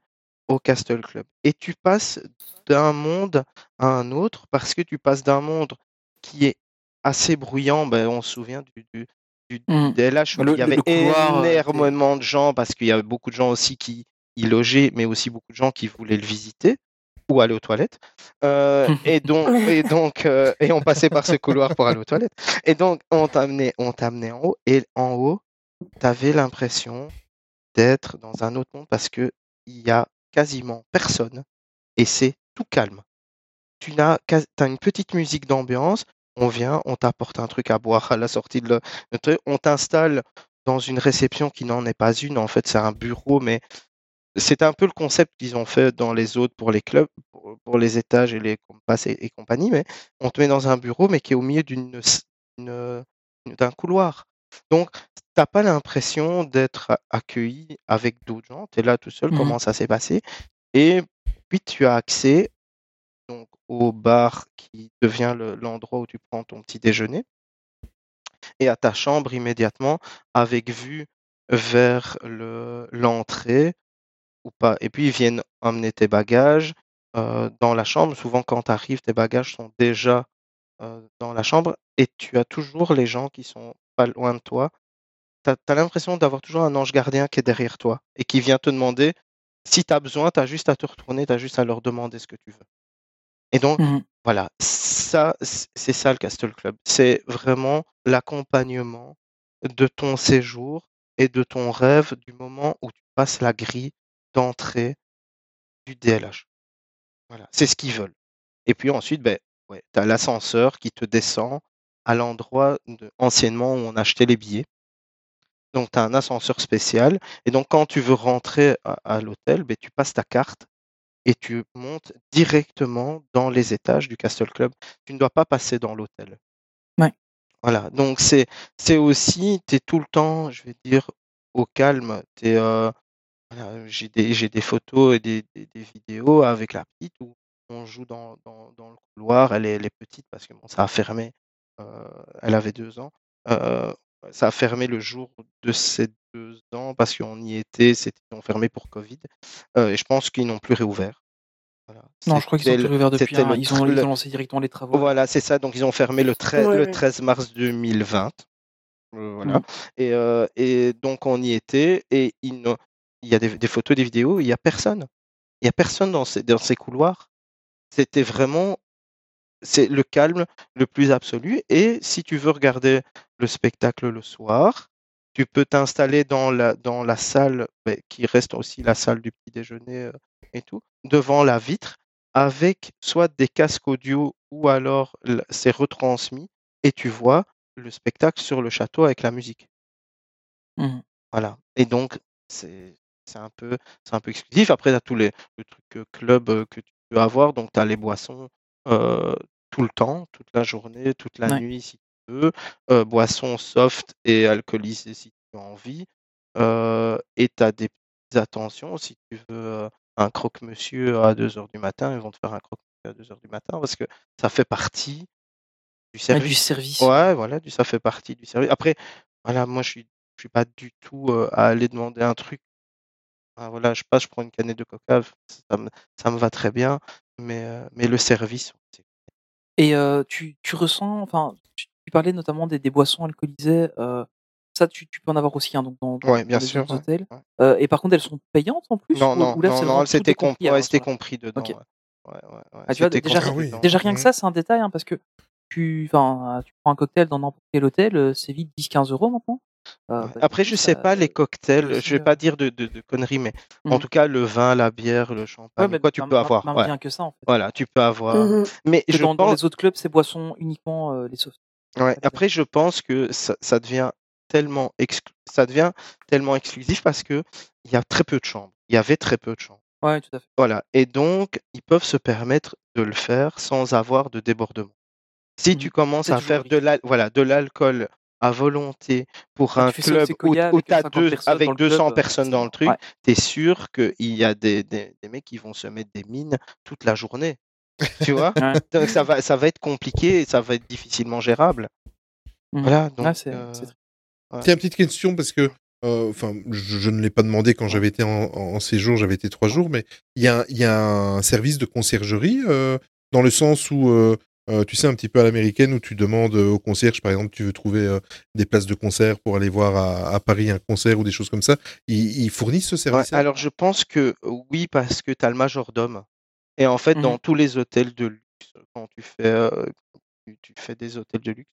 au Castle Club et tu passes d'un monde à un autre parce que tu passes d'un monde qui est assez bruyant. Ben, on se souvient du, du, du. DLH où Le- il y avait euh, énormément de gens parce qu'il y avait beaucoup de gens aussi qui y logeaient, mais aussi beaucoup de gens qui voulaient le visiter ou aller aux toilettes. Euh, et donc, et donc, euh, et on passait par ce couloir pour aller aux toilettes. Et donc, on t'amenait, on t'amenait en haut, et en haut, t'avais l'impression d'être dans un autre monde parce que il y a quasiment personne et c'est tout calme. Tu t'as une petite musique d'ambiance, on vient, on t'apporte un truc à boire à la sortie de le, le truc, on t'installe dans une réception qui n'en est pas une, en fait c'est un bureau, mais c'est un peu le concept qu'ils ont fait dans les autres pour les clubs, pour, pour les étages et les compasses et, et compagnie, mais on te met dans un bureau, mais qui est au milieu d'une, d'un couloir. Donc, t'as pas l'impression d'être accueilli avec d'autres gens, tu es là tout seul, Mhm. comment ça s'est passé, et puis tu as accès donc, au bar qui devient le- l'endroit où tu prends ton petit déjeuner, et à ta chambre immédiatement avec vue vers le- l'entrée ou pas. Et puis ils viennent emmener tes bagages euh, dans la chambre. Souvent quand tu arrives, tes bagages sont déjà euh, dans la chambre et tu as toujours les gens qui sont pas loin de toi. Tu as, l'impression d'avoir toujours un ange gardien qui est derrière toi et qui vient te demander si tu as besoin, tu as juste à te retourner, tu as juste à leur demander ce que tu veux. Et donc, Mhm. voilà, ça, c'est ça le Castle Club. C'est vraiment l'accompagnement de ton séjour et de ton rêve du moment où tu passes la grille d'entrée du DLH. Voilà, c'est ce qu'ils veulent. Et puis ensuite, ben, ouais, tu as l'ascenseur qui te descend à l'endroit de- anciennement où on achetait les billets. Donc, tu as un ascenseur spécial. Et donc, quand tu veux rentrer à, à l'hôtel, ben, tu passes ta carte et tu montes directement dans les étages du Castle Club. Tu ne dois pas passer dans l'hôtel. Ouais. Voilà. Donc, c'est c'est aussi, tu es tout le temps, je vais dire, au calme. T'es, euh, voilà, j'ai des, j'ai des photos et des, des- des vidéos avec la petite où on joue dans, dans, dans le couloir. Elle est, elle est petite parce que bon, ça a fermé. euh, elle avait deux ans. Euh, ça a fermé le jour de ses deux ans parce qu'on y était, c'était ils ont fermé pour Covid. Euh, et je pense qu'ils n'ont plus réouvert. Voilà. Non, je crois qu'ils ont le- réouvert depuis. le Ils ont, ils ont lancé directement les travaux. Voilà, c'est ça. Donc ils ont fermé le, 13 Ouais, le ouais. 13 mars 2020. Euh, voilà. Mhm. Et, euh, et donc on y était et il, ne- il y a des, des photos, des vidéos, il n'y a personne. Il n'y a personne dans ces, dans ces couloirs. C'était vraiment c'est le calme le plus absolu. Et si tu veux regarder le spectacle le soir, tu peux t'installer dans la, dans la salle, ben, qui reste aussi la salle du petit déjeuner euh, et tout, devant la vitre, avec soit des casques audio ou alors c'est retransmis et tu vois le spectacle sur le château avec la musique. Mhm. Voilà. Et donc, c'est c'est un peu c'est un peu exclusif. Après, tu as tous les le truc euh, club euh, que tu peux avoir. Donc, tu as les boissons euh, tout le temps, toute la journée, toute la Ouais. nuit si tu veux. Euh, boissons soft et alcoolisées si tu as envie. Euh, et tu as des petites attentions. Si tu veux un croque-monsieur à 2 heures du matin, ils vont te faire un croque-monsieur à 2 heures du matin parce que ça fait partie du Ah, du service. service. Ouais, voilà, du, ça fait partie du service. Après, voilà, moi, je suis, je suis pas du tout euh, à aller demander un truc. Ah, voilà, je passe, je prends une canette de coca, ça me, ça me va très bien. Mais, euh, mais le service, Et heu, tu tu ressens enfin, tu tu parlais notamment des des boissons alcoolisées, heu, ça tu tu peux en avoir aussi, hein, donc dans dans Ouais, dans bien les sûr, autres ouais, hôtels. ouais. Et par contre, elles sont payantes en plus Non, ou non, ou là, non, c'était compris soirée? compris dedans, OK. ouais. Ouais, ouais, ouais, Ah, tu vois, c'était déjà compris oui. déjà rien Mmh. que ça, c'est un détail, hein, parce que tu tu prends un cocktail dans n'importe quel hôtel, c'est vite 10-15 € maintenant. Ouais. bah, Après, je sais ça pas les cocktails, je vais heu pas dire de, de, de conneries, mais en Mmh tout cas, le vin, la bière, le Ouais, champagne, mais quoi, tu peux avoir. même Ouais. rien que ça, en fait. Voilà, tu peux avoir. Mmh Mais Que je dans dans pense, les autres clubs, c'est boissons uniquement, heu, les ouais, de après, je pense que ça, ça devient tellement exclu- ça devient tellement exclusif parce que il y a très peu de chambres. Il y avait très peu de chambres. Ouais, tout à fait. Voilà. Et donc, ils peuvent se permettre de le faire sans avoir de débordement. Si Mmh tu commences à faire de la, voilà, de l'alcool à volonté pour Quand un club où, où avec, tu as 50 deux, avec le club, 200 heu, personnes dans le truc, Ouais. tu es sûr qu'il y a des, des, des mecs qui vont se mettre des mines toute la journée. Tu vois? Ouais. Donc ça va, ça va être compliqué et ça va être difficilement gérable. Mmh. Voilà, Ouais, donc. c'est euh, c'est tr ouais. Tiens, petite question parce que euh, enfin, je, je ne l'ai pas demandé quand j'avais été en, en séjour, j'avais été trois jours, mais il y a, il y a un service de conciergerie euh, dans le sens où euh, euh, tu sais un petit peu à l'américaine où tu demandes au concierge, par exemple, tu veux trouver euh, des places de concert pour aller voir à, à Paris un concert ou des choses comme ça. Ils, ils fournissent ce Ouais, service-là? alors je pense que oui, parce que tu as le majordome. Et en fait, Mmh dans tous les hôtels de luxe, quand tu fais, euh, tu, fais des hôtels de luxe,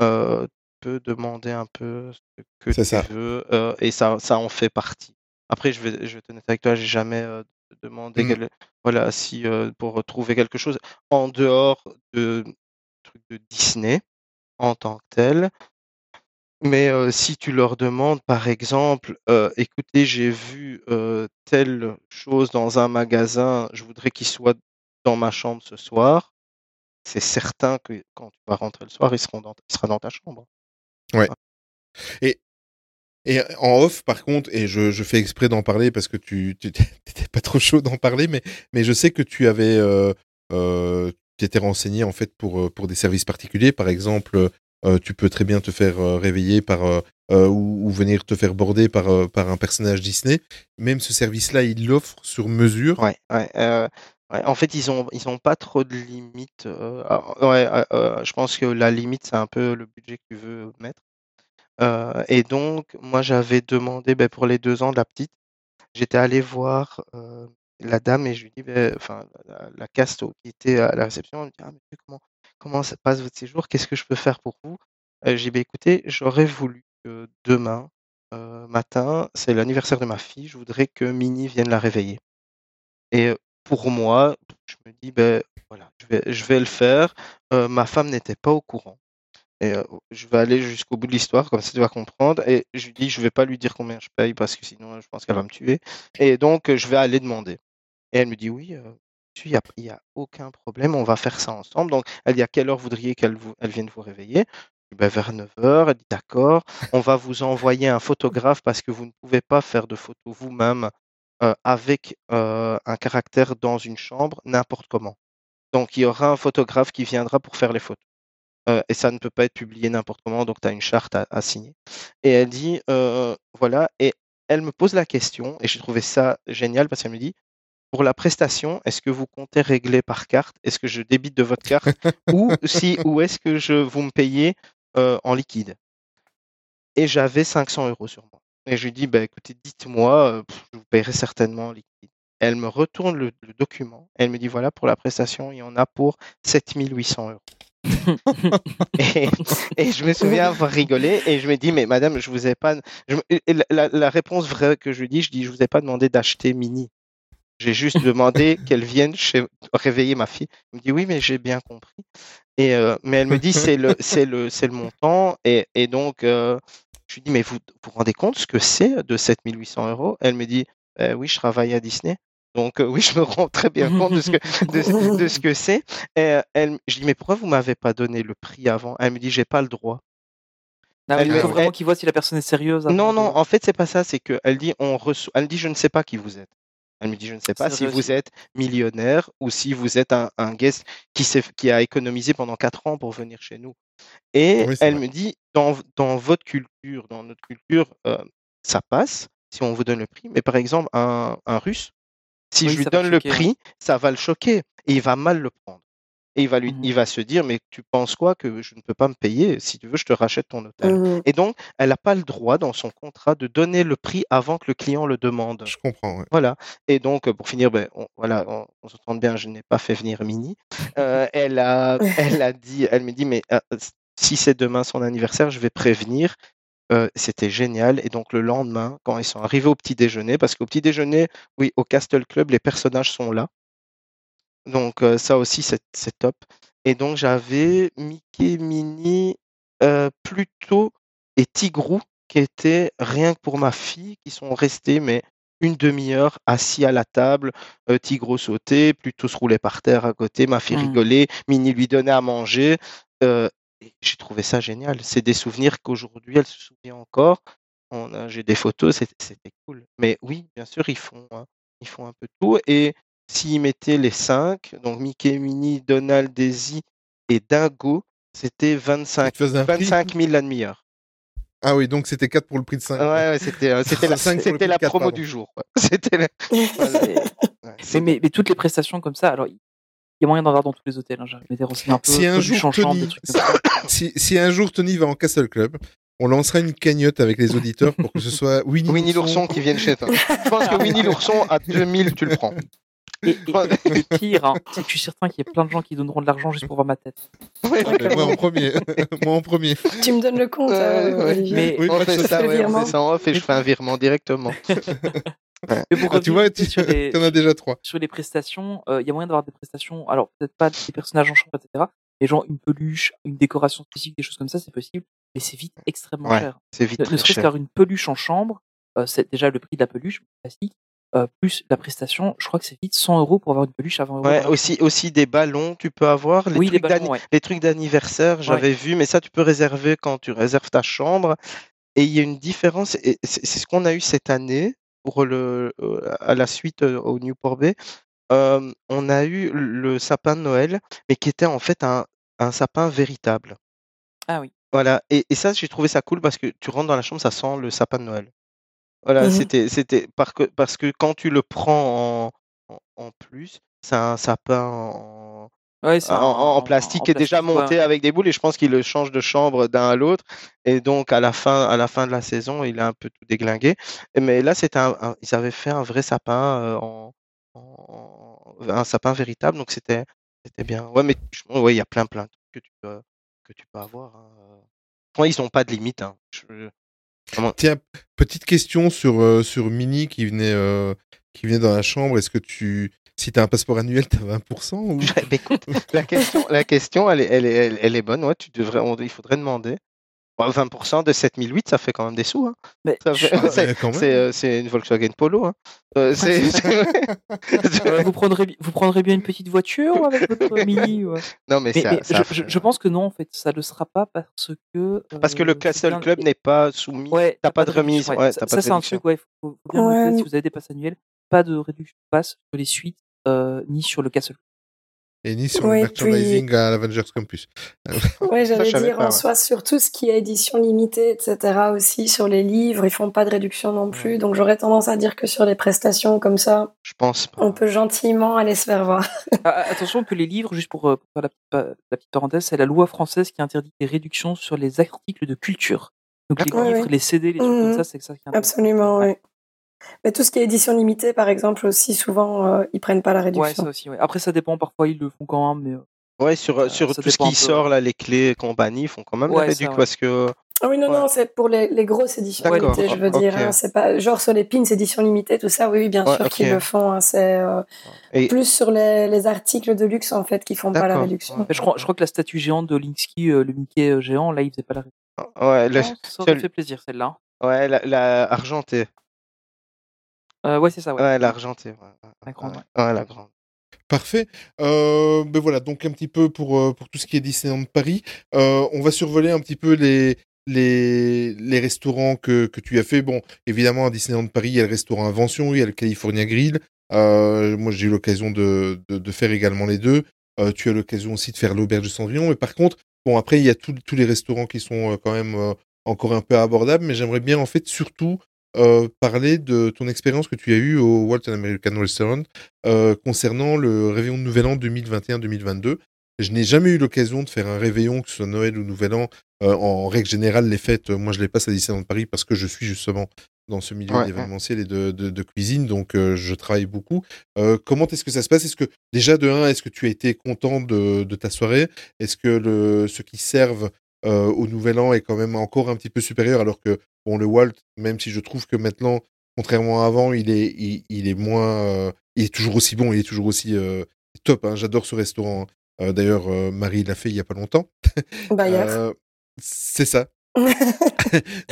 euh, tu peux demander un peu ce que tu ça. veux euh, et ça, ça en fait partie. Après, je vais, je vais honnête avec toi, j'ai jamais euh, demandé Mm. quel- voilà, si euh, pour trouver quelque chose en dehors de Disney en tant que tel. Mais euh, si tu leur demandes, par exemple, euh, écoutez, j'ai vu telle chose dans un magasin, je voudrais qu'il soit dans ma chambre ce soir, c'est certain que quand tu vas rentrer le soir, il, seront dans- il sera dans ta chambre. Ouais. Et, et en off, par contre, et je, fais exprès d'en parler parce que tu t'étais pas trop chaud d'en parler, mais, je sais que tu avais, euh, euh, tu étais renseigné en fait pour, euh, pour des services particuliers. Par exemple, euh, tu peux très bien te faire euh, réveiller par euh, euh, ou, venir te faire border par, euh, par un personnage Disney. Même ce service-là, il l'offre sur mesure. Ouais, ouais, euh, ouais. En fait, ils ont, ils ont pas trop de limites. euh, alors, ouais, euh, euh, je pense que la limite, c'est un peu le budget que tu veux mettre. Et donc, moi, j'avais demandé ben, pour les deux ans de la petite, j'étais allé voir la dame et je lui dis, ben, enfin, la, la caste qui était à la réception, elle me dit, ah, monsieur, comment, comment ça passe votre séjour? Qu'est-ce que je peux faire pour vous? J'ai dit, ben, écoutez, j'aurais voulu que demain matin, c'est l'anniversaire de ma fille, je voudrais que Minnie vienne la réveiller. Et pour moi, je me dis, ben voilà, je vais, le faire. Ma femme n'était pas au courant. Et euh, je vais aller jusqu'au bout de l'histoire, comme ça tu vas comprendre. Et je lui dis, je vais pas lui dire combien je paye parce que sinon je pense qu'elle va me tuer. Et donc euh, je vais aller demander. Et elle me dit, oui, euh, il n'y a, aucun problème, on va faire ça ensemble. Donc elle dit, à quelle heure voudriez qu'elle elle vienne vous réveiller? Je dis, ben, vers 9h. Elle dit, d'accord, on va vous envoyer un photographe parce que vous ne pouvez pas faire de photos vous-même avec un caractère dans une chambre n'importe comment. Donc il y aura un photographe qui viendra pour faire les photos. Euh, et ça ne peut pas être publié n'importe comment, donc tu as une charte à, à signer. Et elle dit, euh, voilà, et elle me pose la question, et j'ai trouvé ça génial parce qu'elle me dit, pour la prestation, est-ce que vous comptez régler par carte? Est-ce que je débite de votre carte? Ou si, ou est-ce que je, vous me payez euh, en liquide Et j'avais 500 euros sur moi. Et je lui dis, bah, écoutez, dites-moi, je vous paierai certainement en liquide. Elle me retourne le, le document. Elle me dit, voilà, pour la prestation, il y en a pour 7800 euros. et, et je me souviens avoir rigolé et je me dis, mais madame, je vous ai pas. je me- et la, la- la réponse vraie que je lui dis, je dis, je vous ai pas demandé d'acheter Mini. J'ai juste demandé qu'elle vienne chez... réveiller ma fille. Elle me dit, oui, mais j'ai bien compris. Et, euh, mais elle me dit, c'est le, c'est le, c'est le montant. Et, et donc, euh, je lui dis, mais vous vous rendez compte ce que c'est de 7800 euros? Elle me dit, Euh, oui, je travaille à Disney. Donc, euh, oui, je me rends très bien compte de ce que, de, de ce que c'est. Et, euh, elle, je dis, mais pourquoi vous m'avez pas donné le prix avant? Elle me dit, j'ai pas le droit. Ah Elle il faut vraiment qu'ils voient si la personne est sérieuse. Non, non, en fait, c'est pas ça. C'est que elle dit, on reçoit... elle dit, je ne sais pas qui vous êtes. Elle me dit, je ne sais pas si vous êtes millionnaire ou si vous êtes un, un guest qui, s'est- qui a économisé pendant quatre ans pour venir chez nous. Et Oui, elle vrai. me dit, dans, dans votre culture, dans notre culture, euh, ça passe si on vous donne le prix. Mais par exemple, un, un russe, si Oui, je lui donne le prix, ça va le choquer et il va mal le prendre. Et il va, lui, Mhm. il va se dire, mais tu penses quoi que je ne peux pas me payer? Si tu veux, je te rachète ton hôtel. Mhm. Et donc, elle n'a pas le droit dans son contrat de donner le prix avant que le client le demande. Je comprends, ouais. Voilà. Et donc, euh, pour finir, ben, on, voilà, on, on s'entend bien, je n'ai pas fait venir Mini. Euh, elle, a, elle a dit, elle me dit, mais euh, si c'est demain son anniversaire, je vais prévenir. Euh, C'était génial. Et donc, le lendemain, quand ils sont arrivés au petit déjeuner, parce qu'au petit déjeuner, oui, au Castle Club, les personnages sont là. Donc, euh, ça aussi, c'est c'est top. Et donc, j'avais Mickey, Minnie, euh, Pluto et Tigrou qui étaient rien que pour ma fille, qui sont restés, mais une demi-heure assis à la table. Euh, Tigrou sautait, Pluto se roulait par terre à côté, ma fille Mhm. rigolait, Minnie lui donnait à manger. Euh, et J'ai trouvé ça génial. C'est des souvenirs qu'aujourd'hui, elle se souvient encore. On a- J'ai des photos, c'était c'était cool. Mais oui, bien sûr, ils font, hein, ils font un peu tout. Et s'ils mettaient les cinq, donc Mickey, Minnie, Donald, Daisy et Dingo, c'était Il 25, te faisait un prix 25 000 la demi-heure. Ah oui, donc c'était 4 pour le prix de 5. Ouais, ouais, c'était euh, c'était la, le c'était la promo pardon. du jour. quoi. C'était la- voilà. C'est- Ouais, Mais, c'est- mais, mais toutes les prestations comme ça, alors il y a moyen d'en avoir dans tous les hôtels. Hein. J'ai m'étais renseigné un peu. Si un jour Tony, si, si un jour Tony va en Castle Club, on lancera une cagnotte avec les auditeurs pour que ce soit Winnie, Winnie l'ourson qui viennent chez toi. Je pense que Winnie l'ourson à 2000, tu le prends. Et, et- et le pire, hein, je suis certain qu'il y a plein de gens qui donneront de l'argent juste pour voir ma tête. Ouais, Ah, moi en premier. moi en premier. Tu me donnes le compte, euh, ouais. Olivier. Mais, Oui, fait ça, on fait ça en off et je fais un virement directement. Mais pour Ah, tu vois, tu les, en as déjà 3. sur les prestations, euh, il y a moyen d'avoir des prestations, alors peut-être pas des personnages en chambre, etc. Mais genre une peluche, une décoration spécifique, des choses comme ça, c'est possible. Mais c'est vite extrêmement Ouais, cher. C'est vite Ne, ne serait-ce qu'avoir une peluche en chambre, euh, c'est déjà le prix de la peluche, classique, euh, plus la prestation, je crois que c'est vite 100 euros pour avoir une peluche à 20 euros. Ouais, aussi, aussi des ballons, tu peux avoir. Les Oui, trucs ballons, d'anni- ouais. les trucs d'anniversaire, j'avais vu, mais ça, tu peux réserver quand tu réserves ta chambre. Et il y a une différence, et c'est ce qu'on a eu cette année pour le, euh, à la suite euh, au Newport Bay. Euh, on a eu le sapin de Noël, mais qui était en fait un, un sapin véritable. Ah oui. Voilà, et, et ça, j'ai trouvé ça cool parce que tu rentres dans la chambre, ça sent le sapin de Noël. Voilà, Mhm. c'était, c'était par que- parce que quand tu le prends en, en, en plus, c'est un sapin en, Ouais, en, en- en plastique qui est déjà plastique, monté avec des boules et je pense qu'il le change de chambre d'un à l'autre et donc à la fin à la fin de la saison il a un peu tout déglingué mais là c'était un, un- ils avaient fait un vrai sapin euh, en, en- un sapin véritable donc c'était c'était bien ouais mais ouais il y a plein plein de trucs que tu peux que tu peux avoir hein. Ils n'ont pas de limite hein. Je- vraiment- Tiens, petite question sur, euh, sur Minnie qui venait, euh, qui venait dans la chambre. Est-ce que tu. Si tu as un passeport annuel, tu as 20% ou... Bah, écoute, la question, la question elle, est, elle, est, elle, elle est bonne. Ouais, tu devrais, on- il faudrait demander. Bon, 20% de 7008, ça fait quand même des sous. Hein. Mais Ça je- fait- Ah, c'est, euh, c'est une Volkswagen Polo. Hein. Euh, vous, prendrez, vous prendrez bien une petite voiture avec votre mini ouais. non, mais, Mais, ça, mais ça je, je- fait- je pense que non, en fait, ça ne le sera pas parce que. Parce que le euh, Castle Club n'est pas soumis. Ouais, t'as pas de remise. Ouais, ça, pas c'est un truc, ouais, faut, faut bien noter, Ouais. si vous avez des passes annuelles, pas de réduction de passe sur les suites, ni sur le Castle. Et ni sur Oui, le merchandising à l'Avengers Campus. Ouais, Ça, j'allais dire, pas, en ouais. soi, sur tout ce qui est édition limitée, etc., aussi, sur les livres, ils font pas de réduction non plus. Donc, j'aurais tendance à dire que sur les prestations comme ça, Je pense pas. on peut gentiment aller se faire voir. Ah, ah, attention que les livres, juste pour, euh, pour faire la, petite pa- la petite parenthèse, c'est la loi française qui interdit les réductions sur les articles de culture. Donc les D'accord. livres, Ouais, les CD, les trucs comme Mhm. ça, c'est ça qui est. Absolument, Ouais. oui. Mais tout ce qui est édition limitée, par exemple, aussi, souvent, euh, ils prennent pas la Ouais, réduction. ça aussi. Ouais. Après, ça dépend. Parfois, ils le font quand même, mais euh, Ouais, sur, Euh, sur tout ce qui sort, là, les clés et compagnie, ils font quand même Ouais, la ça, réduc ouais. parce que. Ah oui, non, Ouais. non, c'est pour les, les grosses éditions limitées, je veux dire. hein, c'est pas genre sur les pins édition limitée, tout ça. Oui, oui, bien Ouais, sûr qu'ils le font. hein, c'est euh, Et- plus sur les, les articles de luxe en fait qui font pas la réduction. je, crois, je crois que la statue géante de Linsky, euh, le Mickey géant, là, il faisait pas la réduction. Ouais, le- Ça aurait fait plaisir, celle-là. ouais la, la argentée. Euh, ouais, c'est ça, ouais. Ouais, l'argentée. Ouais, La grande, ouais. Ouais, la grande. Parfait. Euh, ben voilà, donc un petit peu pour, euh, pour tout ce qui est Disneyland Paris. Euh, on va survoler un petit peu les, les, les restaurants que, que tu as fait. Bon, évidemment, à Disneyland Paris, il y a le restaurant Invention, il y a le California Grill. Euh, moi, j'ai eu l'occasion de, de, de faire également les deux. Euh, tu as l'occasion aussi de faire l'auberge de Cendrillon. Mais par contre, bon, après, il y a tous tous les restaurants qui sont quand même encore un peu abordables. Mais j'aimerais bien, en fait, surtout euh, parler de ton expérience que tu as eue au Walt American Restaurant euh, concernant le réveillon de Nouvel An 2021-2022. Je n'ai jamais eu l'occasion de faire un réveillon, que ce soit Noël ou Nouvel An. Euh, en règle générale, les fêtes, moi, je les passe à Disneyland Paris parce que je suis justement dans ce milieu Ouais, d'événementiel et de, de, de cuisine, donc je travaille beaucoup. Comment est-ce que ça se passe? Est-ce que déjà de un, est-ce que tu as été content de, de ta soirée? Est-ce que le, ceux qui servent euh, au Nouvel An est quand même encore un petit peu supérieur alors que bon, le Walt, même si je trouve que maintenant, contrairement à avant, il est, il, il est moins, euh, il est toujours aussi bon, il est toujours aussi euh, top. hein, J'adore ce restaurant. hein. D'ailleurs, Marie l'a fait il y a pas longtemps. Bah, c'est ça.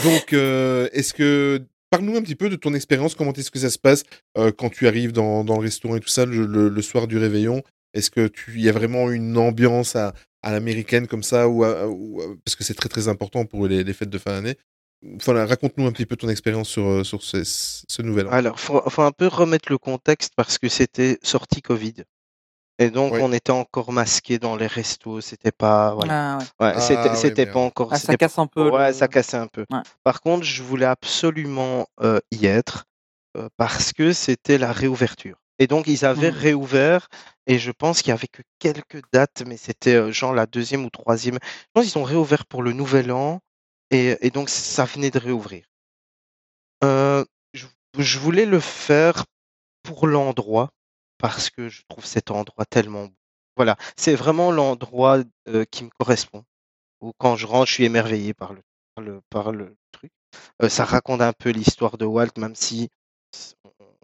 Donc, est-ce que parle-nous un petit peu de ton expérience. Comment est-ce que ça se passe euh, quand tu arrives dans, dans le restaurant et tout ça le, le- le soir du réveillon? Est-ce que tu y a vraiment une ambiance à, à l'américaine comme ça ou, à- ou à- parce que c'est très très important pour les, les fêtes de fin d'année. Voilà, raconte-nous un petit peu ton expérience sur euh, sur ce, ce nouvel an. Alors, faut, faut un peu remettre le contexte parce que c'était sorti Covid. Et donc, on était encore masqué dans les restos. C'était pas. Voilà. Ah, ouais. Ouais, Ah, c'était pas encore. Ah, ça casse un peu. Ouais, le- ça cassait un peu. Ouais. Par contre, je voulais absolument euh, y être euh, parce que c'était la réouverture. Et donc, ils avaient Mhm. réouvert et je pense qu'il y avait que quelques dates, mais c'était euh, genre la deuxième ou troisième. Je pense qu'ils ont réouvert pour le nouvel an et, et donc ça venait de réouvrir. Euh, je, je voulais le faire pour l'endroit parce que je trouve cet endroit tellement beau. Voilà, c'est vraiment l'endroit euh, qui me correspond. Où quand je rentre, je suis émerveillé par le, par le, par le truc. Euh, ça raconte un peu l'histoire de Walt, même si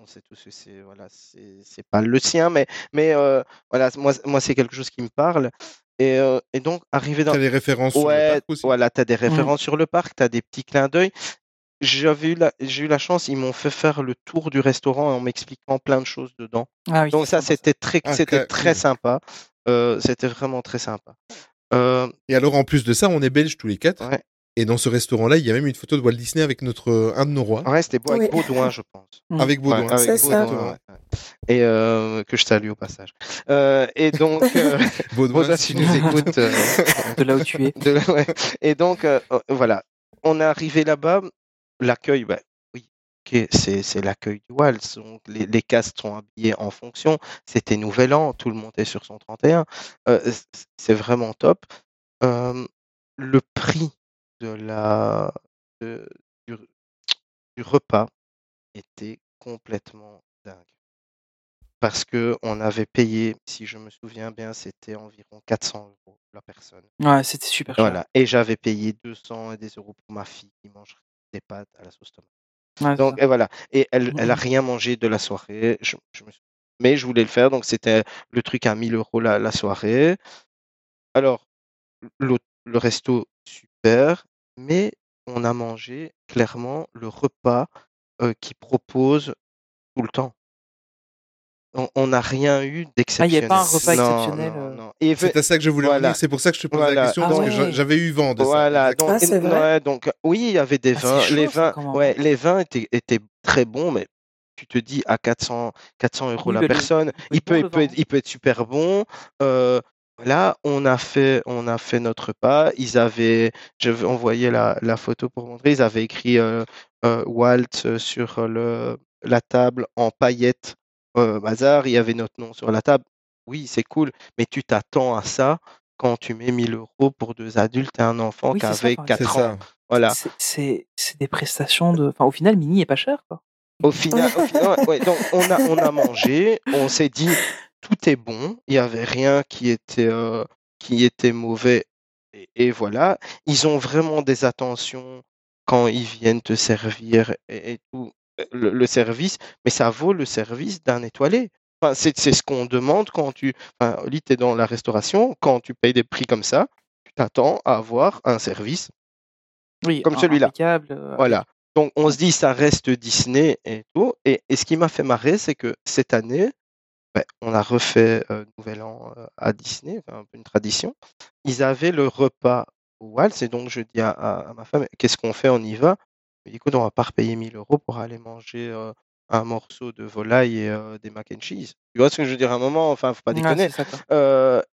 on, sait tous que c'est voilà, c'est pas le sien, mais mais euh, voilà, moi moi c'est quelque chose qui me parle. Et, euh, et donc arriver dans T'as des références sur le Ouais, parc aussi? voilà, tu as des Mmh. références sur le parc, tu as des petits clins d'œil. J'avais eu la, j'ai eu la chance, ils m'ont fait faire le tour du restaurant en m'expliquant plein de choses dedans. Ah oui, Donc ça, c'était très, Ah, c'était très cool. sympa. Euh, c'était vraiment très sympa. Euh, Et alors en plus de ça, on est belges tous les quatre. ouais, Et dans ce restaurant-là, il y a même une photo de Walt Disney avec notre un de nos rois, ouais, c'était beau avec Oui. Baudouin, je pense. Mm. avec Baudouin. Ouais, avec C'est ça. Baudouin, ouais, ouais. Et euh, que je salue au passage. Euh, et donc, euh, Baudouin, Baudouin, si tu nous écoutes, euh, De là où tu es. de- ouais. Et donc, euh, euh, voilà, on est arrivé là-bas. L'accueil, bah, oui, ok, c'est c'est l'accueil du Waltz. Donc, les, les castes sont habillés en fonction. C'était Nouvel An, tout le monde est sur son 31. Euh, c'est vraiment top. Euh, le prix de la, de- du, du repas était complètement dingue. Parce que on avait payé, si je me souviens bien, c'était environ 400 euros la personne. Ouais, c'était super cher. Voilà. Et j'avais payé 200 et des euros pour ma fille qui mangerait des pâtes à la sauce tomate. Ouais, Donc, et voilà. Et elle, elle a Mhm. rien mangé de la soirée. Je, je me suis- Mais je voulais le faire. Donc, c'était le truc à 1000 euros la, la soirée. Alors, le, le resto, super. Mais on a mangé clairement le repas euh, qu'ils proposent tout le temps. On- n'a rien eu Ah, il n'y d'exceptionnel. a pas un repas Non, exceptionnel. non, euh, non. Et C'est à ça que je voulais Voilà. revenir. C'est pour ça que je te pose la question Ah parce que j'avais eu vent de. Voilà, donc, Ah, c'est et- vrai ouais, donc oui, il y avait des Ah, vins. chaud, les vins, ouais, les vins étaient, étaient très bons, mais tu te dis à 400, 400 euros Oui, la personne, il peut être il bon, peut, le être, vin. il peut être super bon. Euh, là, on a fait, on a fait notre repas. Ils avaient, j'avais envoyé la, la photo pour montrer. Ils avaient écrit euh, euh, Walt euh, sur le, la table en paillettes euh, bazar. Il y avait notre nom sur la table. Oui, c'est cool, mais tu t'attends à ça quand tu mets 1000 euros pour deux adultes et un enfant Oui, qui ça, avait enfin, 4 C'est ans. ça. Voilà. C'est- des prestations de. Enfin, au final, Mini est pas cher, quoi. Au final, au final, ouais, ouais, donc on a, on a mangé, on s'est dit tout est bon, il n'y avait rien qui était, euh, qui était mauvais. Et, et voilà, ils ont vraiment des attentions quand ils viennent te servir et, et tout, euh, le, le service, mais ça vaut le service d'un étoilé. Enfin, c'est c'est ce qu'on demande quand tu. Enfin, Oli, tu es dans la restauration, quand tu payes des prix comme ça, tu t'attends à avoir un service Oui, Comme celui-là. euh, voilà. Donc on se dit ça reste Disney et tout. Et, et ce qui m'a fait marrer, c'est que cette année, on a refait euh, Nouvel An euh, à Disney, un peu une tradition. Ils avaient le repas au Waltz et donc je dis à, à- à ma femme, qu'est-ce qu'on fait, on y va? Écoute, on va pas repayer 1000 euros pour aller manger euh, un morceau de volaille et des mac and cheese. Tu vois ce que je veux dire à un moment? Enfin, faut pas déconner.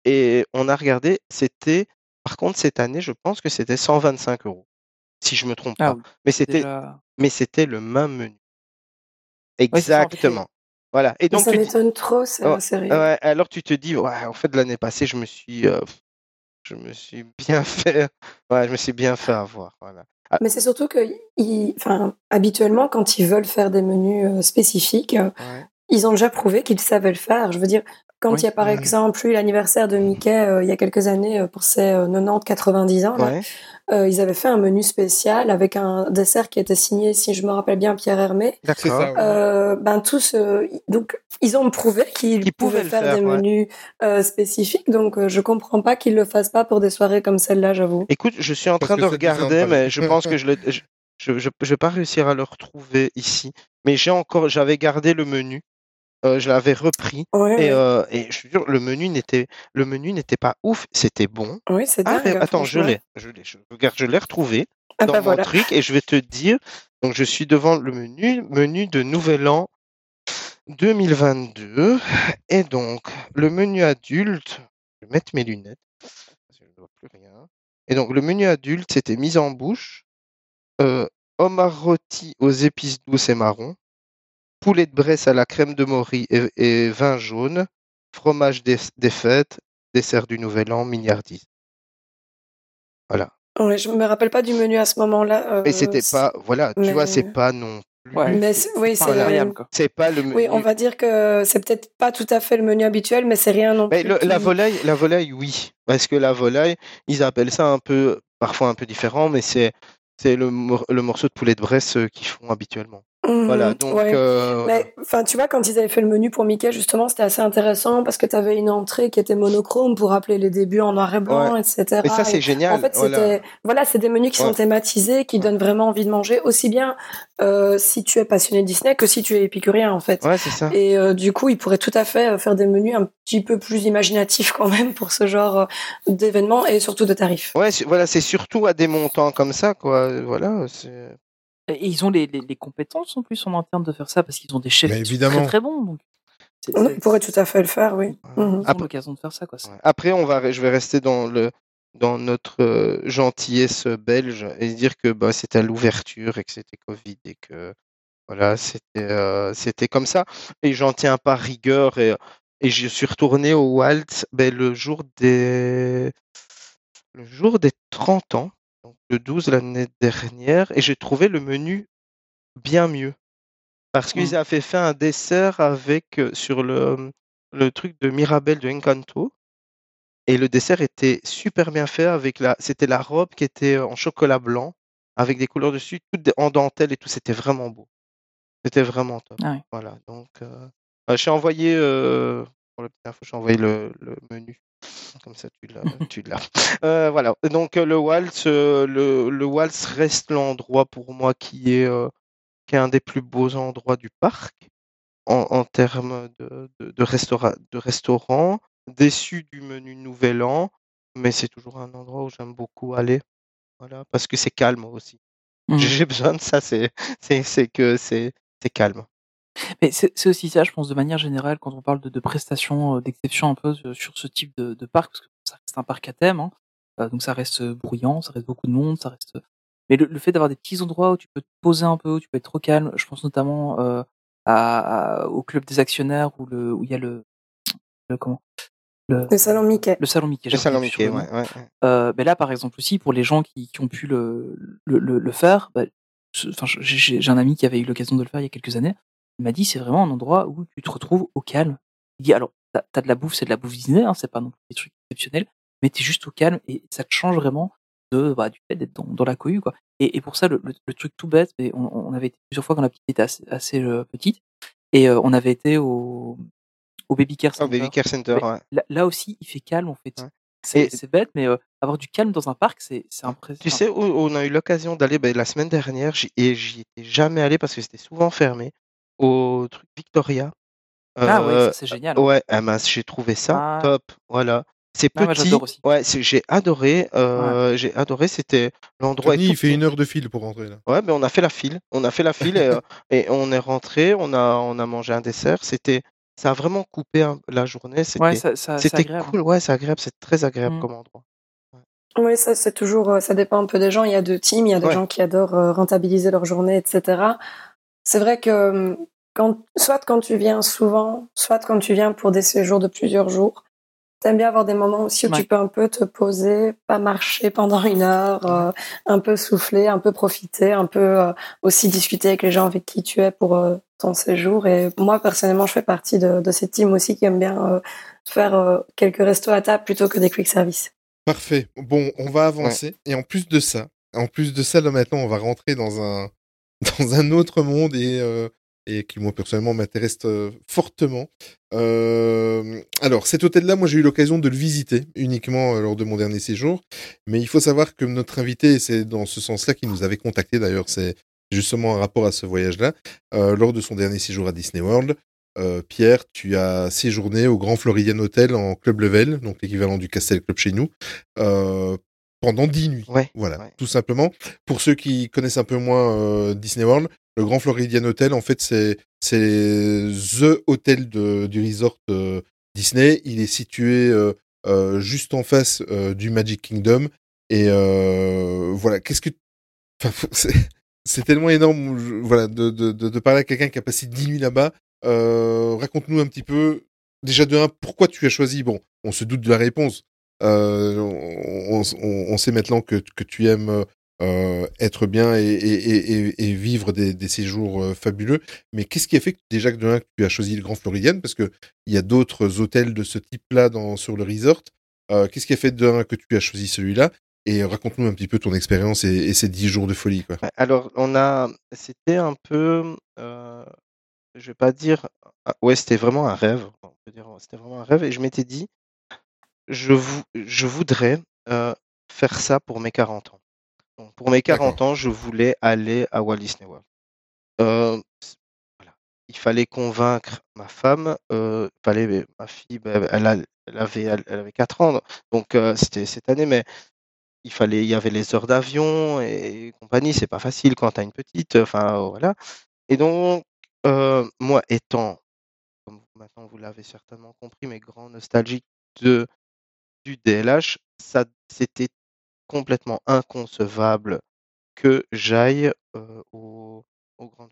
et on a regardé, c'était, par contre, cette année, je pense que c'était 125 euros, si je me trompe Ah pas. oui, Mais c'était, déjà le même menu. Exactement. Voilà. Et donc ça m'étonne trop, c'est oh, sérieux. ouais, alors tu te dis, ouais, en fait, l'année passée, je me suis, euh, je me suis bien fait, ouais, je me suis bien fait avoir. Voilà. Ah, Mais c'est surtout que, ils- habituellement, quand ils veulent faire des menus euh, spécifiques, ouais. ils ont déjà prouvé qu'ils savaient le faire. Je veux dire, quand Oui. il y a par Mhm. exemple eu l'anniversaire de Mickey euh, il y a quelques années euh, pour ses 90-90 ans, là, Ouais. euh, ils avaient fait un menu spécial avec un dessert qui était signé, si je me rappelle bien, Pierre Hermé. D'accord. ouais. Euh, ben tous, euh, donc ils ont prouvé qu'ils pouvaient faire, faire, des ouais. menus euh, spécifiques. Donc euh, je comprends pas qu'ils le fassent pas pour des soirées comme celle-là, j'avoue. Écoute, je suis en Parce train de regarder, mais je pense que je le, je, je, je- je vais pas réussir à le retrouver ici. Mais j'ai encore, j'avais gardé le menu, euh, je l'avais repris. Ouais, Et, ouais. euh, et je suis sûr, le menu n'était, le menu n'était pas ouf, c'était bon. oui, c'est Ah, dingue. hein, attends, je l'ai, je l'ai, je regarde, je l'ai retrouvé Ah dans bah mon voilà. truc et je vais te dire. Donc, je suis devant le menu, menu de Nouvel An 2022. Et donc, le menu adulte, je vais mettre mes lunettes, parce que je ne vois plus rien. Et donc, le menu adulte, c'était mise en bouche, euh, homard rôti aux épices douces et marron, poulet de Bresse à la crème de Maury et, et vin jaune, fromage des, des fêtes, dessert du Nouvel An, mignardise. Voilà. Ouais, je me rappelle pas du menu à ce moment-là. Mais euh, c'était c'est- pas, voilà, tu vois, c'est mais- pas non plus. Ouais, Mais c'est oui, c'est c'est pas le menu. Oui, on va dire que c'est peut-être pas tout à fait le menu habituel, mais c'est rien non Mais plus. le- la volaille, la volaille, oui, parce que la volaille, ils appellent ça un peu, parfois un peu différent, mais c'est c'est le, le morceau de poulet de Bresse euh, qu'ils font habituellement. Voilà, donc ouais. euh, Mais enfin, tu vois, quand ils avaient fait le menu pour Mickey, justement, c'était assez intéressant parce que tu avais une entrée qui était monochrome pour rappeler les débuts en noir et blanc, etc. mais ça c'est Et génial. En fait, voilà. c'était voilà, c'est des menus qui Ouais. sont thématisés, qui donnent vraiment envie de manger, aussi bien euh, si tu es passionné de Disney que si tu es épicurien, en fait. Ouais, c'est ça. Et euh, du coup, ils pourraient tout à fait faire des menus un petit peu plus imaginatifs quand même pour ce genre d'événements et surtout de tarifs. Ouais, voilà, c'est surtout à des montants comme ça, quoi. Voilà, c'est. Et ils ont les, les, les compétences en plus en interne de faire ça parce qu'ils ont des chefs qui sont très très bons. Donc On pourrait tout à fait le faire, oui. Mhm. ils ont Après- l'occasion de faire ça quoi. Après, on va, je vais rester dans le dans notre euh, gentillesse belge et dire que bah, c'était à l'ouverture et que c'était Covid et que voilà, c'était euh, c'était comme ça. Et j'en tiens pas rigueur et, et je suis retourné au Walt ben, le jour des le jour des 30 ans, le 12 l'année dernière, et j'ai trouvé le menu bien mieux. Parce qu'ils Mm. avaient fait un dessert avec euh, sur le, le truc de Mirabelle de Encanto. Et le dessert était super bien fait avec la, c'était la robe qui était en chocolat blanc avec des couleurs dessus, toutes en dentelle et tout. C'était vraiment beau. C'était vraiment top. Ah. Voilà. Donc, euh, euh, j'ai envoyé euh, pour j'ai envoyé le, le menu. Comme ça, tu l'as. tu l'as. Euh, voilà. Donc, euh, le waltz, euh, le, le waltz reste l'endroit pour moi qui est, euh, qui est un des plus beaux endroits du parc en, en termes de, de, de, restaura- de restaurant. Déçu du menu Nouvel An, mais c'est toujours un endroit où j'aime beaucoup aller. Voilà, parce que c'est calme aussi. Mhm. J'ai besoin de ça, c'est c'est c'est que c'est c'est calme. Mais c'est aussi ça, je pense, de manière générale, quand on parle de, de prestations, euh, d'exception un peu euh, sur ce type de, de parc, parce que ça reste un parc à thème, hein, euh, donc ça reste bruyant, ça reste beaucoup de monde, ça reste. Mais le, le fait d'avoir des petits endroits où tu peux te poser un peu, où tu peux être trop calme, je pense notamment euh, à, à- au club des actionnaires où le où il y a le, le comment le, Le salon Mickey. le salon Mickey. Le j'ai salon Mickey, ouais, ouais. Euh, ben là, par exemple aussi, pour les gens qui, qui ont pu le, le, le, le faire, ben, j'ai j'ai un ami qui avait eu l'occasion de le faire il y a quelques années. Il m'a dit c'est vraiment un endroit où tu te retrouves au calme. Il dit alors t'as as de la bouffe, c'est de la bouffe Disney, hein, c'est pas non plus des trucs exceptionnels, mais t'es juste au calme et ça te change vraiment de bah, du fait d'être dans, dans la cohue quoi. Et, et pour ça le, le, le truc tout bête, mais on, on avait été plusieurs fois quand la petite était assez, assez euh, petite et euh, on avait été au au baby care center. Baby Care Center, ouais. là, là aussi, il fait calme en fait. Ouais. C'est bête, mais euh, avoir du calme dans un parc, c'est impressionnant. Tu sais où on a eu l'occasion d'aller ben, la semaine dernière et j'y étais jamais allé parce que c'était souvent fermé au truc Victoria. Ah ouais, Euh, ça c'est génial. Ouais, ah mince, j'ai trouvé ça Ah. top. Voilà. C'est Ah, moi, petit. j'adore aussi. Ouais, c'est- j'ai adoré. euh, J'ai adoré. C'était l'endroit. il fait une heure de file pour rentrer là. Ouais, mais on a fait la file. On a fait la file et, euh, et on est rentré. On a, on a mangé un dessert. C'était, ça a vraiment coupé un- la journée. Ouais, C'était, ça, ça, cool. Ouais, c'est agréable. C'est très agréable Mm. comme endroit. Oui, ça c'est toujours, ça dépend un peu des gens. Il y a deux teams, il y a des Ouais. gens qui adorent rentabiliser leur journée, etc. C'est vrai que euh, quand, soit quand tu viens souvent, soit quand tu viens pour des séjours de plusieurs jours, t'aimes bien avoir des moments aussi où Ouais. tu peux un peu te poser, pas marcher pendant une heure, euh, un peu souffler, un peu profiter, un peu euh, aussi discuter avec les gens avec qui tu es pour euh, ton séjour. Et moi personnellement, je fais partie de, de cette team aussi qui aime bien euh, faire euh, quelques restos à table plutôt que des quick service. Parfait. Bon, on va avancer. Et en plus de ça, en plus de ça, là maintenant, on va rentrer dans un dans un autre monde et euh, qui moi personnellement m'intéresse euh, fortement. Euh, alors cet hôtel-là, moi j'ai eu l'occasion de le visiter uniquement lors de mon dernier séjour, mais il faut savoir que notre invité, c'est dans ce sens-là qu'il nous avait contacté d'ailleurs, c'est justement un rapport à ce voyage-là, lors de son dernier séjour à Disney World. Pierre, tu as séjourné au Grand Floridian Hotel en club level, donc l'équivalent du Castel Club chez nous, pendant 10 nuits. Ouais. Voilà, ouais. tout simplement. Pour ceux qui connaissent un peu moins euh, Disney World, le Grand Floridian Hotel, en fait, c'est c'est the hôtel de, du resort euh, Disney. Il est situé euh, juste en face du Magic Kingdom. Et voilà, qu'est-ce que enfin, c'est tellement énorme, je- voilà, de, de, de, parler à quelqu'un qui a passé 10 nuits là-bas. Raconte-nous un petit peu, déjà de un, pourquoi tu as choisi? Bon, on se doute de la réponse. Euh, on, sait maintenant que, tu aimes euh, être bien et, vivre des, séjours euh, fabuleux. Mais qu'est-ce qui a fait que, déjà que de tu as choisi le Grand Floridian Parce que il y a d'autres hôtels de ce type-là sur le resort. Qu'est-ce qui a fait de que tu as choisi celui-là? Et raconte-nous un petit peu ton expérience et, ces 10 jours de folie. Alors, on a, c'était un peu, je vais pas dire, ah, ouais, c'était vraiment un rêve. C'était vraiment un rêve. Et je m'étais dit, je, vou- je voudrais euh, faire ça pour mes 40 ans. Donc, pour mes 40 ans, je voulais aller à Walt Disney World. Euh, voilà. Il fallait convaincre ma femme. Euh, fallait, ma fille, ben, elle, a- elle avait, elle, elle avait 4 ans, donc c'était cette année, mais il fallait, il y avait les heures d'avion et compagnie. C'est pas facile quand tu as une petite. Enfin, voilà. Et donc, moi, étant, comme maintenant vous l'avez certainement compris, mais grand nostalgique de, du DLH, ça, c'était complètement inconcevable que j'aille euh, au, Grand-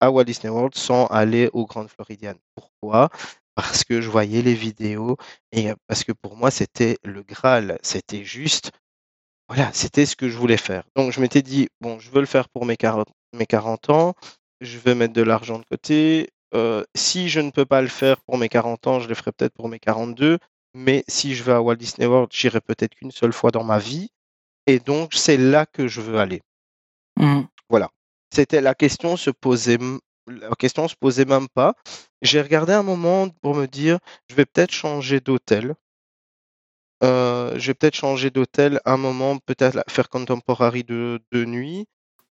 à Walt Disney World sans aller au Grand Floridian. Pourquoi? Parce que je voyais les vidéos et euh, parce que pour moi, c'était le Graal. C'était juste, voilà, c'était ce que je voulais faire. Donc, je m'étais dit, bon, je veux le faire pour mes 40, mes 40 ans, je vais mettre de l'argent de côté. Euh, si je ne peux pas le faire pour mes 40 ans, je le ferai peut-être pour mes 42. Mais si je vais à Walt Disney World, j'irai peut-être qu'une seule fois dans ma vie. Et donc, c'est là que je veux aller. Mhm. Voilà. C'était la question se posait, la question se posait même pas. J'ai regardé un moment pour me dire, je vais peut-être changer d'hôtel. Euh, je vais peut-être changer d'hôtel un moment, peut-être faire contemporary de, de nuit,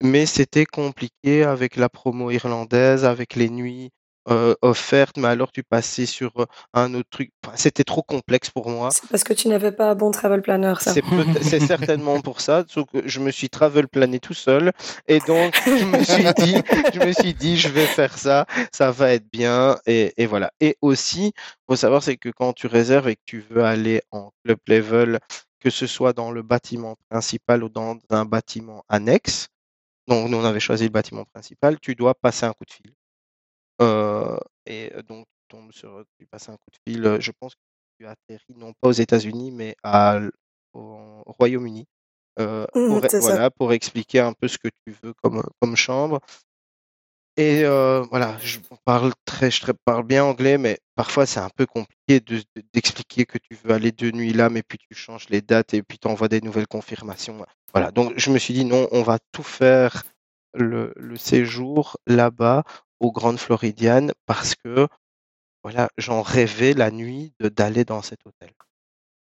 mais c'était compliqué avec la promo irlandaise, avec les nuits euh, offertes, mais alors tu passais sur euh, un autre truc. Enfin, c'était trop complexe pour moi. C'est parce que tu n'avais pas un bon travel planner, ça. C'est certainement pour ça. Sauf que je me suis travel plané tout seul. Et donc, je me suis dit, je me suis dit, je vais faire ça. Ça va être bien. Et, et voilà. Et aussi, faut savoir, c'est que quand tu réserves et que tu veux aller en club level, que ce soit dans le bâtiment principal ou dans un bâtiment annexe, donc nous on avait choisi le bâtiment principal, tu dois passer un coup de fil. Euh, et donc, tu tombes sur, tu passes un coup de fil. Je pense que tu atterris non pas aux États-Unis, mais à, l- au, au Royaume-Uni. Mhm, pour, c'est ça. voilà, pour expliquer un peu ce que tu veux comme, comme chambre. Et voilà, je parle très, je très- parle bien anglais, mais parfois c'est un peu compliqué de- de- d'expliquer que tu veux aller deux nuits là, mais puis tu changes les dates et puis tu envoies des nouvelles confirmations. Voilà, donc je me suis dit non, on va tout faire le, le séjour là-bas au Grand Floridian parce que voilà, j'en rêvais la nuit de d'aller dans cet hôtel.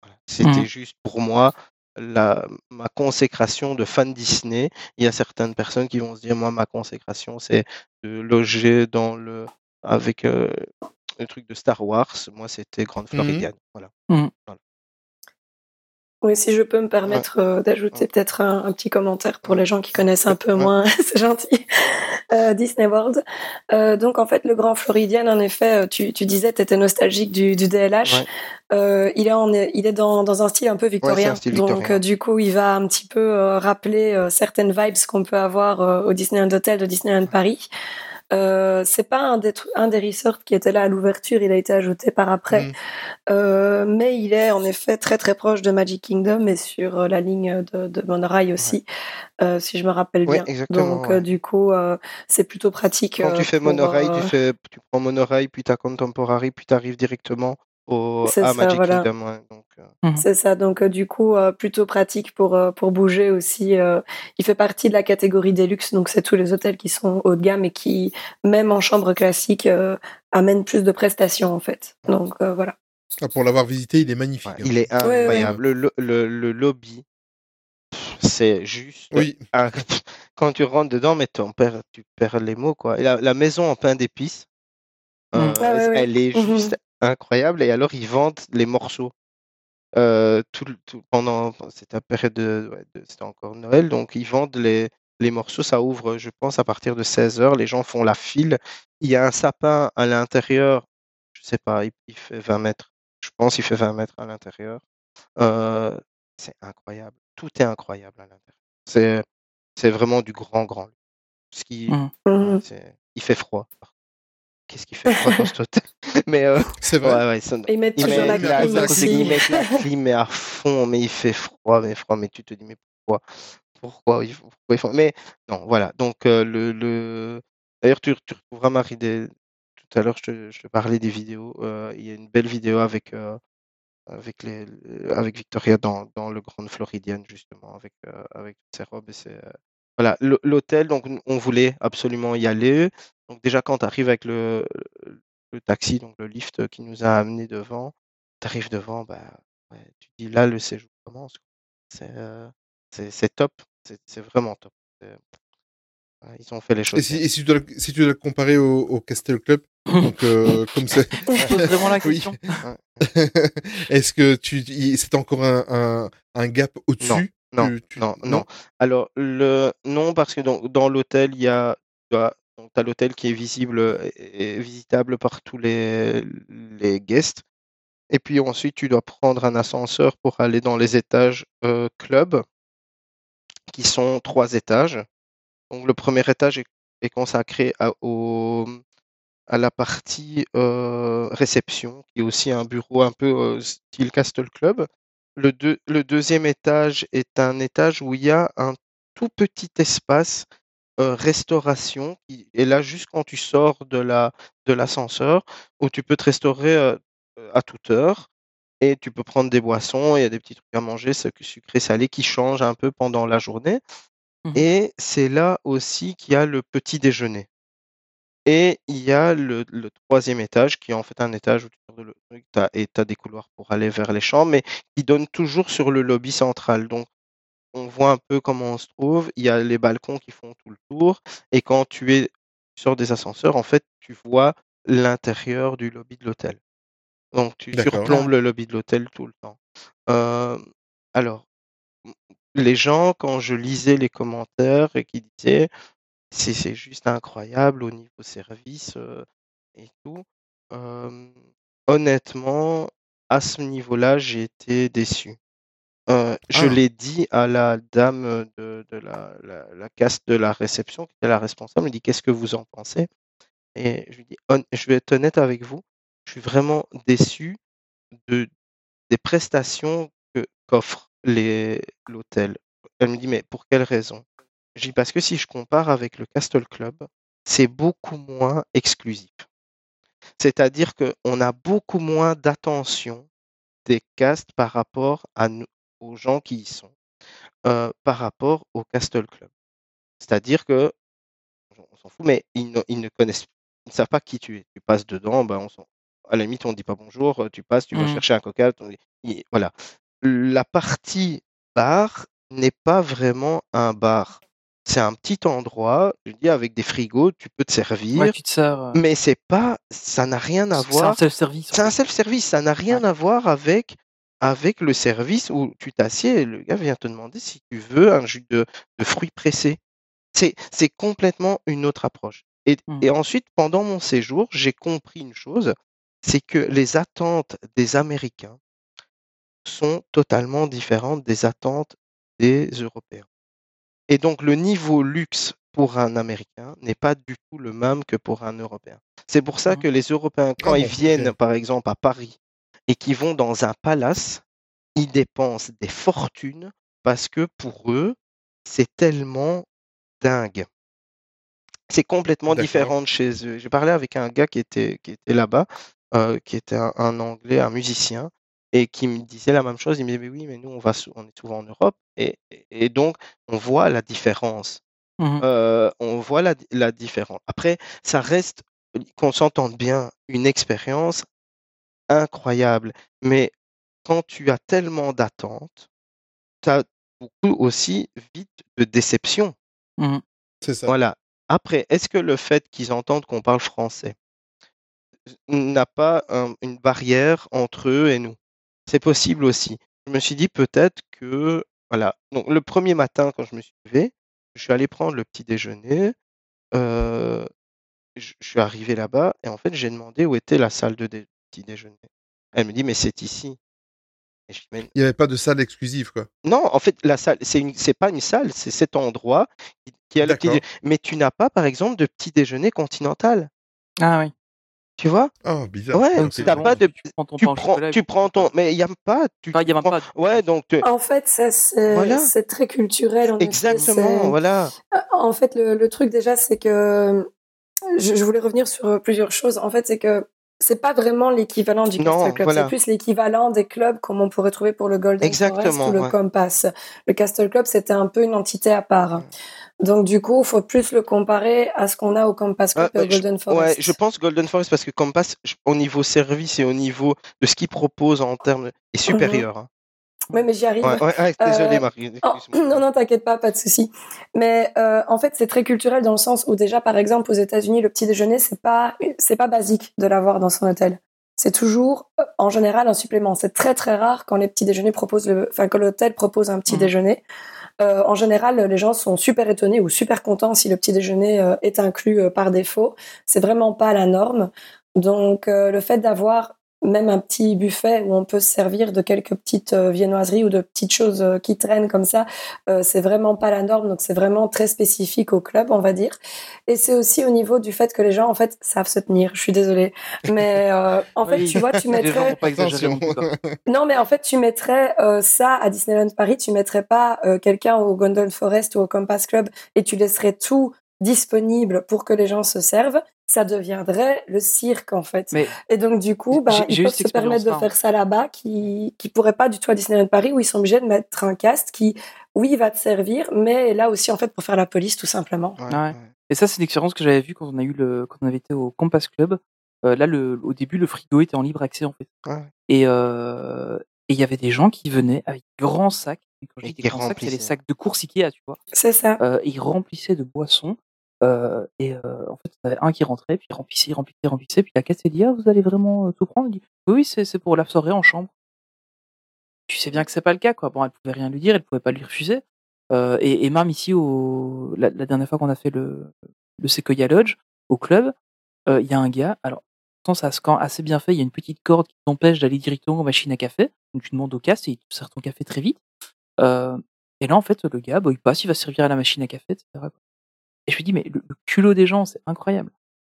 Voilà. C'était Mhm. juste pour moi la, ma consécration de fan Disney. Il y a certaines personnes qui vont se dire moi ma consécration c'est de loger dans le avec euh, le truc de Star Wars. Moi c'était Grand Mhm. Floridian. Voilà. Voilà. Oui, si je peux me permettre euh, d'ajouter peut-être un, un petit commentaire pour les gens qui connaissent un peu moins, c'est gentil, euh, Disney World. Euh, donc en fait, le Grand Floridian, en effet, tu, tu disais, tu étais nostalgique du, du DLH. Ouais. Il est, en, il est dans, dans un style un peu victorien. style donc victorien. du coup, il va un petit peu rappeler certaines vibes qu'on peut avoir au Disneyland Hotel de Disneyland Paris. Euh, c'est pas un des, un des resorts qui était là à l'ouverture, il a été ajouté par après. Mm. Euh, mais il est en effet très très proche de Magic Kingdom et sur euh, la ligne de, de monorail aussi, euh, si je me rappelle bien. exactement, Donc ouais. du coup, c'est plutôt pratique. Quand tu fais pour, monorail, tu fais, tu prends monorail, puis t'as contemporary, puis t'arrives directement au, C'est à ça, Magic voilà. Kingdom. ouais. Donc, euh, C'est ça, donc euh, du coup, euh, plutôt pratique pour, euh, pour bouger aussi. euh, il fait partie de la catégorie Deluxe, donc c'est tous les hôtels qui sont haut de gamme et qui, même en chambre classique, euh, amènent plus de prestations en fait. Donc euh, voilà. Ah, pour l'avoir visité, il est magnifique. ouais, hein. il est Ouais, ouais. incroyable. Le, le, le, lobby, c'est juste. Oui, un- Quand tu rentres dedans, mais t'en perds, tu perds les mots. Quoi. Et la, la maison en pain d'épices, Mm. euh, Ah ouais, ouais. elle est Mhm. juste incroyable. Et alors, ils vendent les morceaux. Euh, tout, tout- pendant la période de, ouais, de- c'était encore Noël donc ils vendent les, les morceaux ça ouvre je pense à partir de 16h les gens font la file. Il y a un sapin à l'intérieur je sais pas il, il fait 20 mètres je pense il fait 20 mètres à l'intérieur. Euh, c'est incroyable tout est incroyable à l'intérieur. C'est c'est vraiment du grand grand. Ce qui ouais, c'est- il fait froid qu'est-ce qu'il fait froid dans cet hôtel mais euh, c'est vrai. ouais, ouais, ça- Et ils mettent ils toujours la la, clim ils mettent la clim mais à fond, mais il fait froid, mais froid, mais tu te dis mais pourquoi, pourquoi il faut, pourquoi il faut- mais non, voilà. Donc euh, le, le... d'ailleurs tu, tu retrouveras Marie des... tout à l'heure je te, je te parlais des vidéos. euh, il y a une belle vidéo avec euh, avec les avec Victoria dans, dans le Grand Floridian justement avec euh, avec toutes ses robes et euh, voilà l'hôtel donc on voulait absolument y aller. Donc déjà quand tu arrives avec le le taxi, donc le lift qui nous a amenés devant, tu arrives devant, bah, ouais, tu dis là, le séjour commence. C'est euh, c'est top, c'est vraiment top. Ouais, Ils ont fait les Et choses. si, et si tu dois, le- si tu dois le comparer au, au Castle Club, donc euh, comme c'est, vraiment la question. est-ce que tu, c'est encore un, un, un gap au-dessus? Non, Tu- non, non? Alors, le, non, parce que dans, dans l'hôtel, il y a, tu donc, t'as l'hôtel qui est visible et visitable par tous les, les guests. Et puis ensuite, tu dois prendre un ascenseur pour aller dans les étages euh, club, qui sont trois étages. Donc, le premier étage est, est consacré à, au, à la partie euh, réception, qui est aussi un bureau un peu euh, style Castle Club. Le, deux- le deuxième étage est un étage où il y a un tout petit espace euh, restauration. qui est là juste quand tu sors de la de l'ascenseur, où tu peux te restaurer euh, à toute heure. Et tu peux prendre des boissons, il y a des petits trucs à manger, sucré, salé, qui changent un peu pendant la journée. Mhm. Et c'est là aussi qu'il y a le petit déjeuner. Et il y a le, le troisième étage, qui est en fait un étage où tu sors de le truc, t'as- et tu as des couloirs pour aller vers les chambres, mais qui donne toujours sur le lobby central. Donc, on voit un peu comment on se trouve. Il y a les balcons qui font tout le tour. Et quand tu es sors des ascenseurs, en fait, tu vois l'intérieur du lobby de l'hôtel. Donc, tu surplombes le lobby de l'hôtel tout le temps. Euh, alors, les gens, quand je lisais les commentaires et qui disaient c'est c'est juste incroyable au niveau service euh, et tout, euh, honnêtement, à ce niveau-là, j'ai été déçu. Euh, je Ah. l'ai dit à la dame de, de la, la, la caste de la réception, qui était la responsable, elle dit qu'est-ce que vous en pensez? Et je lui dis, hon- je vais être honnête avec vous, je suis vraiment déçu de, des prestations qu'offre l'hôtel. Elle me dit, mais pour quelle raison? Je dis, parce que si je compare avec le Castle Club, c'est beaucoup moins exclusif. C'est-à-dire qu'on a beaucoup moins d'attention des castes par rapport à nous, aux gens qui y sont, euh, par rapport au Castle Club. C'est-à-dire que, on s'en fout, mais ils ne, ils ne connaissent, ils ne savent pas qui tu es. Tu passes dedans, ben on s'en- à la limite, on ne dit pas bonjour, tu passes, tu vas Mhm. chercher un coca, dit- voilà. La partie bar n'est pas vraiment un bar. C'est un petit endroit, je dis, avec des frigos, tu peux te servir, Ouais, tu te sers. euh, mais c'est pas, ça n'a rien à C'est un voir. self-service. C'est un self-service, ça n'a rien à voir avec avec le service où tu t'assieds et le gars vient te demander si tu veux un jus de, de fruits pressés. C'est, c'est complètement une autre approche. Et, Mmh. et ensuite, pendant mon séjour, j'ai compris une chose, c'est que les attentes des Américains sont totalement différentes des attentes des Européens. Et donc, le niveau luxe pour un Américain n'est pas du tout le même que pour un Européen. C'est pour ça Mhm. que les Européens, quand Ah ils bon, ok. viennent, par exemple, à Paris et qu'ils vont dans un palace, ils dépensent des fortunes parce que pour eux, c'est tellement dingue. C'est complètement différent de chez eux. J'ai parlé avec un gars qui était, qui était là-bas, euh, qui était un, un Anglais, un musicien, et qui me disait la même chose. Il me disait, mais oui, mais nous, on, va, on est souvent en Europe, et, et- donc, on voit la différence. Mhm. Euh, on voit la, la différence. Après, ça reste, qu'on s'entende bien, une expérience incroyable. Mais quand tu as tellement d'attentes, tu as beaucoup aussi vite de déception. Mhm. C'est ça. Voilà. Après, est-ce que le fait qu'ils entendent qu'on parle français n'a pas un- une barrière entre eux et nous? C'est possible aussi. Je me suis dit peut-être que, voilà. Donc, le premier matin, quand je me suis levé, je suis allé prendre le petit déjeuner. euh, je, je suis arrivé là-bas et en fait, j'ai demandé où était la salle de dé- petit déjeuner. Elle me dit, mais c'est ici. Et je dis, mais Il n'y avait pas de salle exclusive, quoi. non, en fait, la salle, c'est une, c'est pas une salle, c'est cet endroit qui, qui a le petit Mais tu n'as pas, par exemple, de petit déjeuner continental. Ah oui. Tu vois? Oh, bizarre. Ouais, t'as bon, pas de, tu prends ton tu prends, chocolat tu prends ton, mais il y a pas, tu, y a même prends- pas. ouais, donc, tu- En fait, ça, c'est Voilà. très culturel. En exactement, voilà. En fait, le, le truc déjà, c'est que je, je voulais revenir sur euh, plusieurs choses. En fait, c'est que c'est pas vraiment l'équivalent du Castle Club, voilà. c'est plus l'équivalent des clubs comme on pourrait trouver pour le Golden Forest Exactement, ou le ouais. Compass. Le Castle Club, c'était un peu une entité à part. Donc du coup, il faut plus le comparer à ce qu'on a au Compass Club Ah, et au euh, je- Golden Ouais, Forest. je pense Golden Forest parce que Compass, au niveau service et au niveau de ce qu'il propose en termes, est supérieur. hein. Oui, mais j'y arrive. Ouais, ouais, ouais, désolé, Euh, Marie. Oh, non, non, t'inquiète pas, pas de souci. Mais euh, en fait, c'est très culturel dans le sens où déjà, par exemple, aux États-Unis, le petit déjeuner, c'est pas, c'est pas basique de l'avoir dans son hôtel. C'est toujours, euh, en général, un supplément. C'est très très rare quand les petits déjeuners proposent, le, enfin quand l'hôtel propose un petit Mhm. déjeuner. Euh, en général, les gens sont super étonnés ou super contents si le petit déjeuner est inclus par défaut. C'est vraiment pas la norme. Donc, le fait d'avoir même un petit buffet où on peut se servir de quelques petites euh, viennoiseries ou de petites choses euh, qui traînent comme ça, euh, c'est vraiment pas la norme. Donc, c'est vraiment très spécifique au club, on va dire. Et c'est aussi au niveau du fait que les gens, en fait, savent se tenir. Je suis désolée. Mais euh, en fait, Oui. tu vois, tu mettrais... non mais en fait, tu mettrais euh, ça à Disneyland Paris, tu mettrais pas euh, quelqu'un au Golden Forest ou au Compass Club et tu laisserais tout disponible pour que les gens se servent. Ça deviendrait le cirque, en fait. Mais Et donc, du coup, bah, ils peuvent se permettre de hein. faire ça là-bas, qui, qui pourraient pas du tout à Disneyland Paris, où ils sont obligés de mettre un cast qui, oui, va te servir, mais là aussi, en fait, pour faire la police, tout simplement. Ouais, Ouais. ouais. Et ça, c'est une expérience que j'avais vue quand on a eu le, quand on avait été au Compass Club. Euh, là, le, au début, le frigo était en libre accès en fait. Ouais. Et euh, et il y avait des gens qui venaient avec des grands sacs. Et quand je Et dis des grands sacs, c'est les sacs de course Ikea, tu vois. C'est ça. Euh, et ils remplissaient de boissons. Et en fait, il y en avait un qui rentrait, puis il remplissait, remplissait, remplissait. Puis la caisse elle dit ah, vous allez vraiment tout prendre? Il dit oui, oui, c'est pour la soirée en chambre. Tu sais bien que c'est pas le cas, quoi. Bon, elle pouvait rien lui dire, elle pouvait pas lui refuser. Et, et même ici, la, dernière fois qu'on a fait le, Sequoia Lodge, au club, il y a un gars, alors, pourtant, ça se assez bien fait, il y a une petite corde qui t'empêche d'aller directement aux machines à café. Donc, tu demandes au casse et il te sert ton café très vite. Et là, en fait, le gars, bah, il passe, il va servir à la machine à café, etc. Et je me dis, mais le, le culot des gens, c'est incroyable.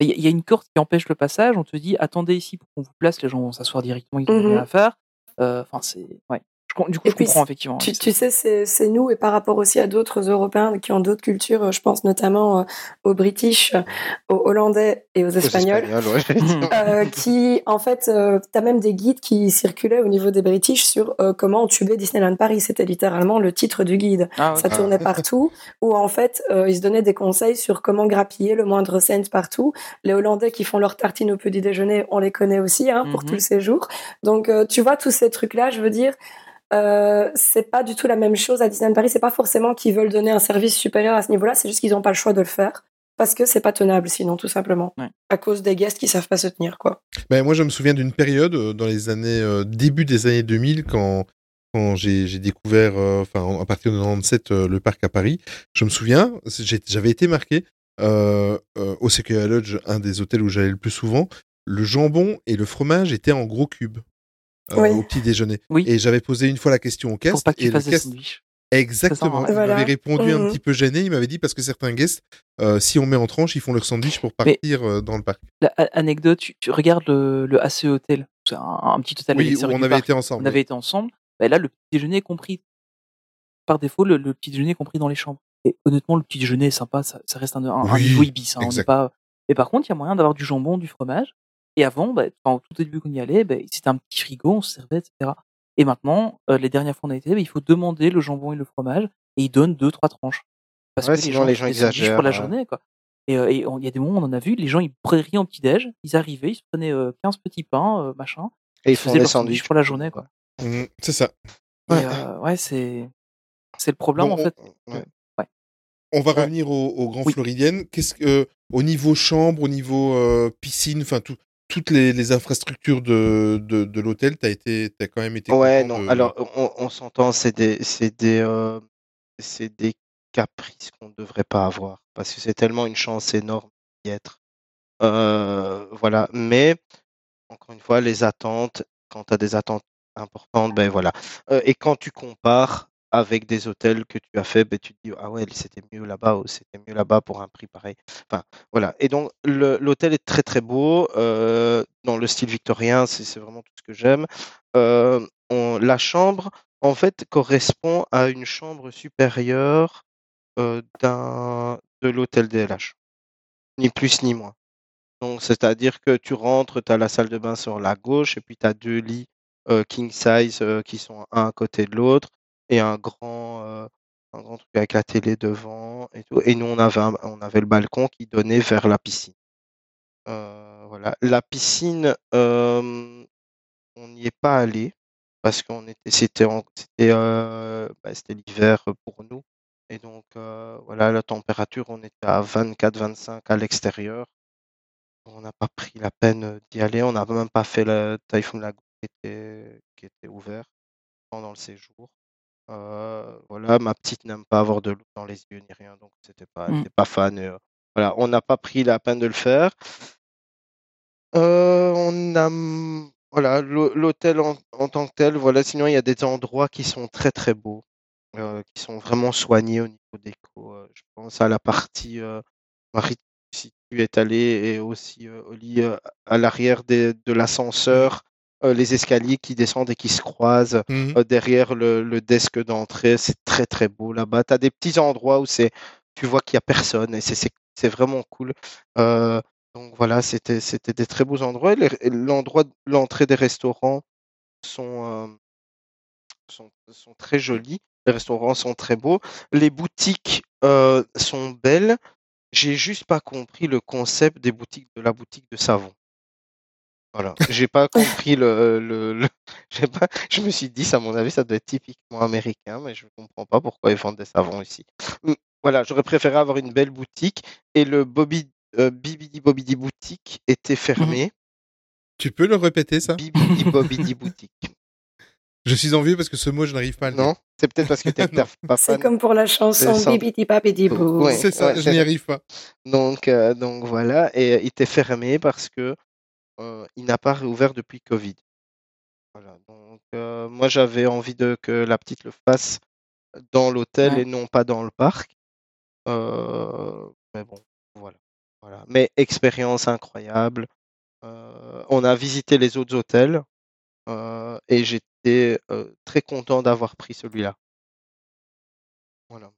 Il y, a- il y a une corde qui empêche le passage, on te dit, attendez ici pour qu'on vous place, les gens vont s'asseoir directement, ils ont Mhm. rien à faire. Euh, Enfin, c'est. Ouais. Je du coup, Et je puis, comprends effectivement. Tu, tu sais, c'est c'est nous et par rapport aussi à d'autres Européens qui ont d'autres cultures, euh, je pense notamment euh, aux British, euh, aux Hollandais et aux Aux Espagnols. Ouais, euh, qui, en fait, euh, t'as même des guides qui circulaient au niveau des British sur euh, comment tuer Disneyland Paris. C'était littéralement le titre du guide. Ah, ouais. Ça tournait partout, où en fait, euh, ils se donnaient des conseils sur comment grappiller le moindre cent partout. Les Hollandais qui font leur tartine au petit déjeuner, on les connaît aussi hein, pour Mhm. tout le séjour. Donc, euh, tu vois, tous ces trucs-là, je veux dire, euh, c'est pas du tout la même chose à Disneyland Paris. C'est pas forcément qu'ils veulent donner un service supérieur à ce niveau-là, c'est juste qu'ils n'ont pas le choix de le faire parce que c'est pas tenable sinon tout simplement Ouais. à cause des guests qui savent pas se tenir quoi. Ben, moi, je me souviens d'une période euh, dans les années euh, début des années 2000 quand quand j'ai découvert, euh, enfin à partir de 97 euh, le parc à Paris. Je me souviens, j'avais été marqué euh, euh, au Sequoia Lodge, un des hôtels où j'allais le plus souvent. Le jambon et le fromage étaient en gros cubes euh, Oui. au petit déjeuner. Oui. Et j'avais posé une fois la question au Pour guest pas et le exactement. Il Voilà. m'avait répondu un Mhm. petit peu gêné. Il m'avait dit parce que certains guests, euh, si on met en tranche, ils font leur sandwich pour partir euh, dans le parc. La- anecdote, tu, tu regardes le, le ACE Hotel, c'est un, un petit hôtel Oui, où on avait parc. été ensemble. On avait été ensemble. Bah, là, le petit déjeuner est compris. Par défaut, le, le petit déjeuner est compris dans les chambres. Et honnêtement, le petit déjeuner est sympa, ça, ça reste un, un, un Oui, niveau ibis. Hein, on n'est exact. pas... Et par contre, il y a moyen d'avoir du jambon, du fromage. Et avant, bah, enfin, au tout début qu'on y allait, bah, c'était un petit frigo, on se servait, etc. Et maintenant, euh, les dernières fois on a été, bah, il faut demander le jambon et le fromage, et ils donnent deux, trois tranches. Parce Ouais, que sinon, les gens des sandwichs exagèrent, pour la journée, quoi. Et euh, il y a des moments où on en a vu, les gens ils prenaient rien au petit-déj, ils arrivaient, ils se prenaient euh, 15 petits pains, euh, machin, Et ils ils font faisaient des sandwichs pour la journée, quoi. Mhm, c'est ça. Et, Ouais. euh, ouais, c'est c'est le problème Bon, en fait. on, ouais. Ouais. On va Ouais. revenir au, au Grand Oui. Qu'est-ce que, euh, au niveau chambre, au niveau euh, piscine, enfin tout- toutes les, les infrastructures de, de, de l'hôtel, t'as été, t'as quand même été. Ouais, non. de- Alors, on, on s'entend, c'est des, c'est des, euh, c'est des caprices qu'on ne devrait pas avoir parce que c'est tellement une chance énorme d'y être. Euh, voilà. Mais encore une fois, les attentes, quand tu as des attentes importantes, ben voilà. Euh, et quand tu compares avec des hôtels que tu as fait, ben tu te dis ah ouais, c'était mieux là-bas ou c'était mieux là-bas pour un prix pareil. Enfin voilà. Et donc l'hôtel est très très beau euh, dans le style victorien, c'est vraiment tout ce que j'aime. Euh, la chambre en fait correspond à une chambre supérieure euh, de l'hôtel DLH, ni plus ni moins. Donc, c'est-à-dire que tu rentres, tu as la salle de bain sur la gauche, et puis tu as deux lits euh, king size qui sont un à côté de l'autre, et un grand, euh, un grand truc avec la télé devant et tout. Et nous, on avait, on avait le balcon qui donnait vers la piscine. Euh, voilà. La piscine, on n'y est pas allé parce qu'on était, c'était, euh, bah, c'était l'hiver pour nous. Et donc, voilà, la température, on était à 24-25 à l'extérieur. On n'a pas pris la peine d'y aller. On n'a même pas fait le Typhoon Lagoon qui était, qui était ouvert pendant le séjour. Euh, voilà, ma petite n'aime pas avoir de l'eau dans les yeux ni rien, donc c'était pas, Mm. était pas fan. et, euh, voilà, on n'a pas pris la peine de le faire. Euh, on a, voilà, l'hô- l'hôtel en, en tant que tel. Voilà, sinon il y a des endroits qui sont très très beaux, euh, qui sont vraiment soignés au niveau déco. euh, je pense à la partie euh, maritime si tu es allé et aussi euh, Oli, à l'arrière de l'ascenseur, euh, les escaliers qui descendent et qui se croisent Mhm. euh, derrière le, le desk d'entrée. C'est très très beau là-bas. Tu as des petits endroits où c'est, tu vois qu'il n'y a personne et c'est- c'est c'est vraiment cool. Euh, donc voilà, c'était c'était des très beaux endroits. L'endroit, l'entrée des restaurants sont, euh, sont, sont très jolis. Les restaurants sont très beaux. Les boutiques euh, sont belles. J'ai juste pas compris le concept des boutiques de la boutique de savon. Voilà, j'ai pas compris le, le, le- j'ai pas, je me suis dit, ça, à mon avis, ça doit être typiquement américain, mais je comprends pas pourquoi ils vendent des savons ici. Hum, Voilà, j'aurais préféré avoir une belle boutique et le Bobby, euh, Bibidi Bobidi boutique était fermé. Tu peux le répéter ça? Bibidi Bobidi boutique. Je suis envieux parce que ce mot, je n'arrive pas à le Non, c'est peut-être parce que t'es pas C'est comme pour la chanson. Bibidi Babidi Boo. Ouais. dire. C'est ça, ouais, je n'y arrive pas. Donc, euh, donc voilà, et euh, il était fermé parce que euh, il n'a pas réouvert depuis Covid. Voilà. Donc euh, moi j'avais envie de que la petite le fasse dans l'hôtel Ouais. et non pas dans le parc. Euh, mais bon, voilà. voilà. Mais expérience incroyable. On a visité les autres hôtels et j'étais très content d'avoir pris celui-là. Voilà.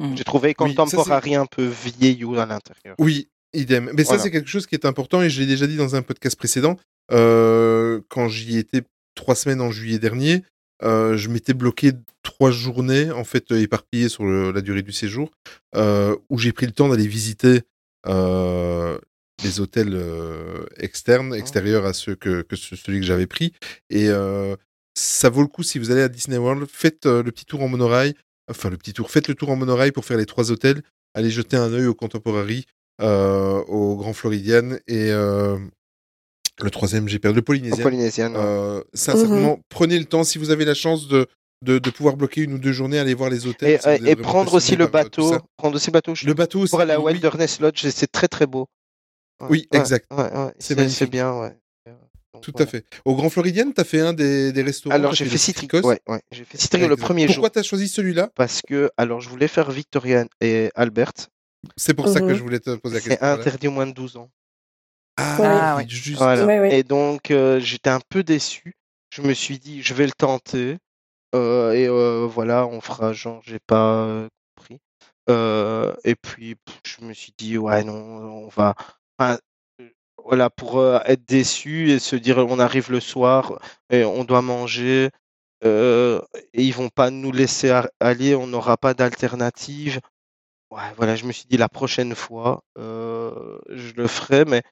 Mhm. J'ai trouvé Oui, contemporary un peu vieillot à l'intérieur. Oui, idem. Mais ça, c'est quelque chose qui est important et je l'ai déjà dit dans un podcast précédent. Euh, quand j'y étais trois semaines en juillet dernier, euh, je m'étais bloqué trois journées, en fait, euh, éparpillées sur le- la durée du séjour, euh, où j'ai pris le temps d'aller visiter euh, les hôtels externes, extérieurs à ceux que, que ce- celui que j'avais pris. Et euh, ça vaut le coup si vous allez à Disney World, faites le petit tour en monorail. Enfin, le petit tour, faites le tour en monorail pour faire les trois hôtels. Allez jeter un œil au Contemporary. Euh, au Grand Floridian et euh, le troisième, j'ai perdu le Polynésien. Polynésien. ouais. Euh, sincèrement, prenez le temps si vous avez la chance de, de, de pouvoir bloquer une ou deux journées, aller voir les hôtels. Et, si prendre aussi le bateau. Prendre aussi le bateau. Je Le bateau aussi. pour aller à oui, Wilderness Lodge, c'est très très beau. Ouais, Oui, exact. ouais, ouais, C'est bien, ouais. Donc, tout à fait. Au Grand Floridian, t'as fait un des, des restaurants. Alors j'ai fait Citric. Citricos. Ouais, ouais. J'ai fait Citric le premier jour Pourquoi t'as choisi celui-là? Parce que alors je voulais faire Victoria et Albert. C'est pour ça que Mhm. je voulais te poser la C'est question. voilà. interdit aux moins de 12 ans. Ah, Ah, oui, ouais. juste. Voilà. Ouais, ouais. Et donc euh, j'étais un peu déçu. Je me suis dit je vais le tenter Euh, et euh, voilà on fera genre j'ai pas compris. Euh, et puis pff, je me suis dit ouais non on va enfin, voilà pour euh, être déçu et se dire on arrive le soir et on doit manger euh, et ils vont pas nous laisser aller on n'aura pas d'alternative. Ouais, voilà, je me suis dit la prochaine fois, euh, je le ferai, mais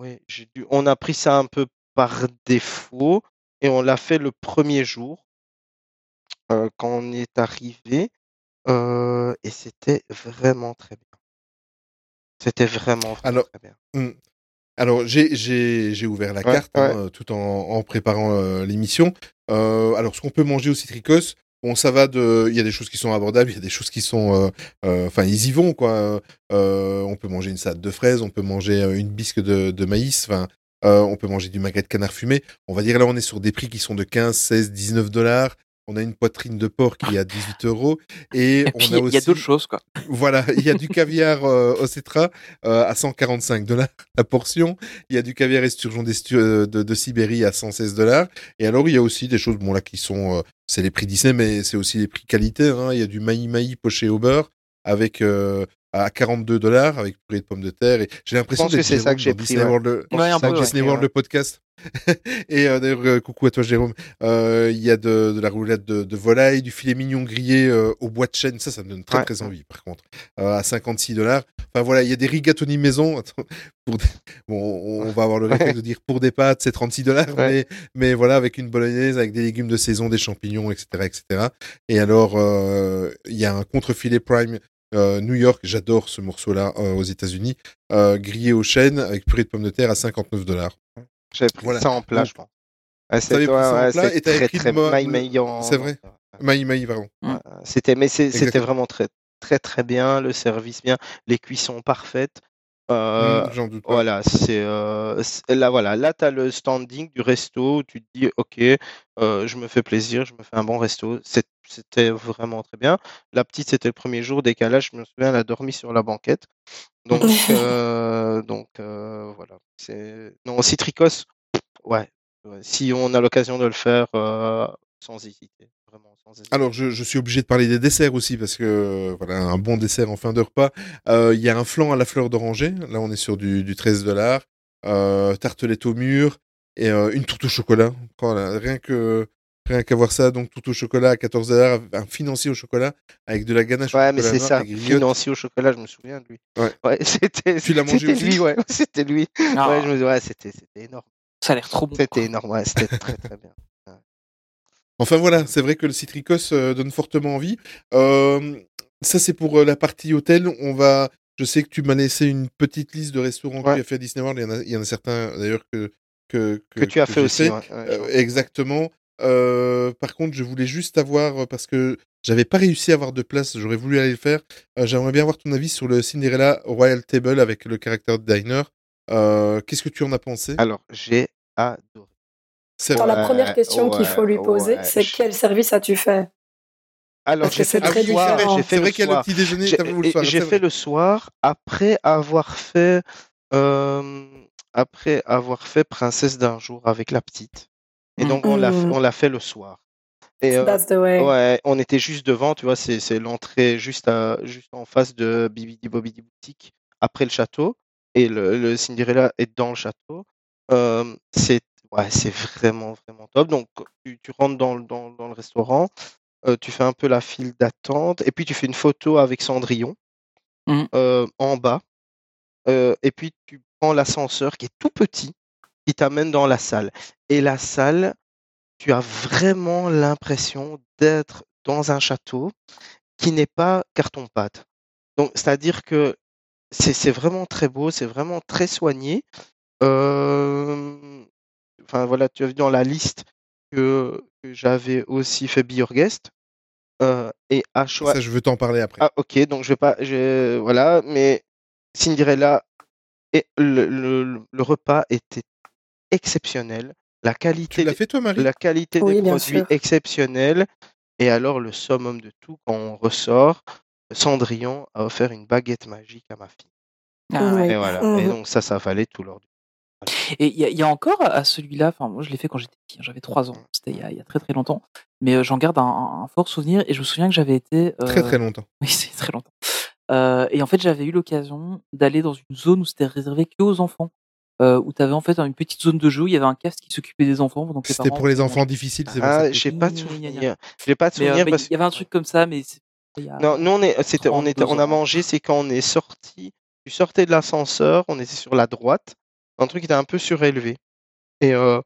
oui, j'ai dû... on a pris ça un peu par défaut et on l'a fait le premier jour euh, quand on est arrivé euh, et c'était vraiment très bien. C'était vraiment, vraiment Alors, très bien. Hmm. Alors, j'ai- ouvert la Ouais, carte ouais. hein, tout en, en préparant euh, l'émission. Euh, alors, ce qu'on peut manger au Citricos, bon, ça va de. Il y a des choses qui sont abordables, il y a des choses qui sont. euh, euh, Enfin, ils y vont, quoi. Euh, on peut manger une salade de fraises, on peut manger une bisque de, maïs, enfin. on peut manger du magret de canard fumé. On va dire là, on est sur des prix qui sont de 15, 16, 19 dollars. On a une poitrine de porc qui est à 18 euros. Et, Et on a il aussi. y a d'autres choses, quoi. Voilà, il y a du caviar euh, au Cetra euh, à 145 dollars la portion. Il y a du caviar esturgeon euh, de, de Sibérie à 116 dollars. Et alors, il y a aussi des choses, bon là, qui sont, euh, c'est les prix Disney, mais c'est aussi les prix qualité. Hein. Il y a du maï maï poché au beurre avec à 42 dollars avec purée de pommes de terre. Et j'ai l'impression que c'est ça que j'ai pris, Disney ouais. World, le- Ouais, dans peu, ouais. Disney World, le podcast. et euh, d'ailleurs, euh, coucou à toi, Jérôme. Euh, Il y a de, de la roulade de, de volaille, du filet mignon grillé euh, au bois de chêne. Ça, ça me donne très, Ouais. très envie, par contre. Euh, à 56 dollars. Enfin, voilà, il y a des rigatoni maison. Attends, pour des- Bon, on va avoir le réflexe de dire pour des pâtes, c'est 36 dollars. Ouais. Mais, mais voilà, avec une bolognaise, avec des légumes de saison, des champignons, etc., etc. Et alors, euh, il y a un contre-filet prime euh, New York, j'adore ce morceau-là euh, aux États-Unis, euh, grillé au chêne avec purée de pommes de terre à 59 dollars. J'avais pris Voilà. ça en plat, je pense. Ah, ouais, t'avais très très c'est vrai Maï maï, pardon. Ouais, C'était, mais c'est- c'était vraiment très, très, très bien, le service bien, les cuissons parfaites. Euh, Hmm, J'en doute pas. voilà, c'est euh, c'est- là, voilà, là, tu as le standing du resto où tu te dis, ok, euh, je me fais plaisir, je me fais un bon resto. C'est- C'était vraiment très bien. La petite, c'était le premier jour, décalage, je me souviens, elle a dormi sur la banquette. Donc, euh, donc euh, voilà. Non, Citricos, ouais, ouais, si on a l'occasion de le faire, euh, sans hésiter, vraiment sans hésiter. Alors, je, je suis obligé de parler des desserts aussi parce que voilà, un bon dessert en fin de repas. Il y a un flan à la fleur d'oranger. Là, on est sur du, du 13 dollars. Tartelette au mur et une tourte au chocolat. Voilà, rien que rien qu'à voir ça, donc tourte au chocolat à 14 dollars, un financier au chocolat avec de la ganache. au Ouais, mais c'est ça. Financier au chocolat, je me souviens de lui. Ouais. c'était, Tu l'as mangé c'était aussi lui, ouais. C'était lui. Ah, Ouais, je me dis, ouais, c'était, c'était énorme. Ça a l'air trop bon. C'était quoi. énorme, ouais, c'était très très bien. Enfin voilà, c'est vrai que le Citricos euh, donne fortement envie. Euh, ça c'est pour euh, la partie hôtel. On va, je sais que tu m'as laissé une petite liste de restaurants que Ouais. tu as fait à Disney World. Il y en a, il y en a certains d'ailleurs que que, Que tu as fait aussi. ouais, ouais, Euh, exactement. Euh, par contre, je voulais juste avoir euh, parce que j'avais pas réussi à avoir de place. J'aurais voulu aller le faire. Euh, J'aimerais bien avoir ton avis sur le Cinderella Royal Table avec le caractère de diner. Euh, Qu'est-ce que tu en as pensé? Alors, j'ai adoré. Alors, la première Ouais, question qu'il faut lui poser, ouais, c'est je- quel service as-tu fait? Alors, Parce j'ai que c'est fait très soir, différent. fait vrai le qu'il y a le petit déjeuner. J'ai c'est fait le soir après avoir fait euh, après avoir fait Princesse d'un jour avec la petite. Et donc on l'a Mm. on l'a fait le soir. Et euh, That's the way. ouais, on était juste devant, tu vois, c'est c'est l'entrée juste à juste en face de Bibidi Bobidi boutique après le château et le, le Cinderella est dans le château. Euh, c'est ouais, c'est vraiment vraiment top. Donc tu, tu rentres dans, le- dans, dans le restaurant, euh, tu fais un peu la file d'attente et puis tu fais une photo avec Cendrillon Mhm. euh, en bas. Euh, et puis tu prends l'ascenseur qui est tout petit, qui t'amène dans la salle. Et la salle, tu as vraiment l'impression d'être dans un château qui n'est pas carton-pâte. Donc, c'est-à-dire que c'est c'est vraiment très beau, c'est vraiment très soigné. Euh, Enfin voilà, tu as vu dans la liste que, que j'avais aussi fait Be Your Guest. Euh, et à choix. Ça, je veux t'en parler après. Ah ok, donc je vais pas, je, voilà, mais Cinderella et le, le, le repas était exceptionnel. La qualité, Tu l'as des- fait toi, Marie? la qualité Oui, des produits sûr. exceptionnelle. Et alors le summum de tout, quand on ressort, Cendrillon a offert une baguette magique à ma fille. Ah ouais. Et voilà. Et Mhm. donc ça, ça valait tout l'or du. Et il y, a- il y a encore à celui-là, enfin moi je l'ai fait quand j'étais petit, hein, j'avais 3 ans, c'était il y, a- il y a très très longtemps, mais euh, j'en garde un, un fort souvenir et je me souviens que j'avais été... euh, Très très longtemps. Oui, c'est très longtemps. Euh, et en fait j'avais eu l'occasion d'aller dans une zone où c'était réservé que aux enfants, euh, où tu avais en fait une petite zone de jeu, où il y avait un cast qui s'occupait des enfants. C'était parents pour les enfants difficiles, c'est Ah, j'ai pas de souvenir. J'ai pas de euh, souvenir parce il y avait un truc comme ça, mais a- Non, nous on est, c'était, on était, 32 on a mangé, c'est quand on est sorti, tu sortais de l'ascenseur, on était sur la droite, un truc qui était un peu surélevé. Et euh,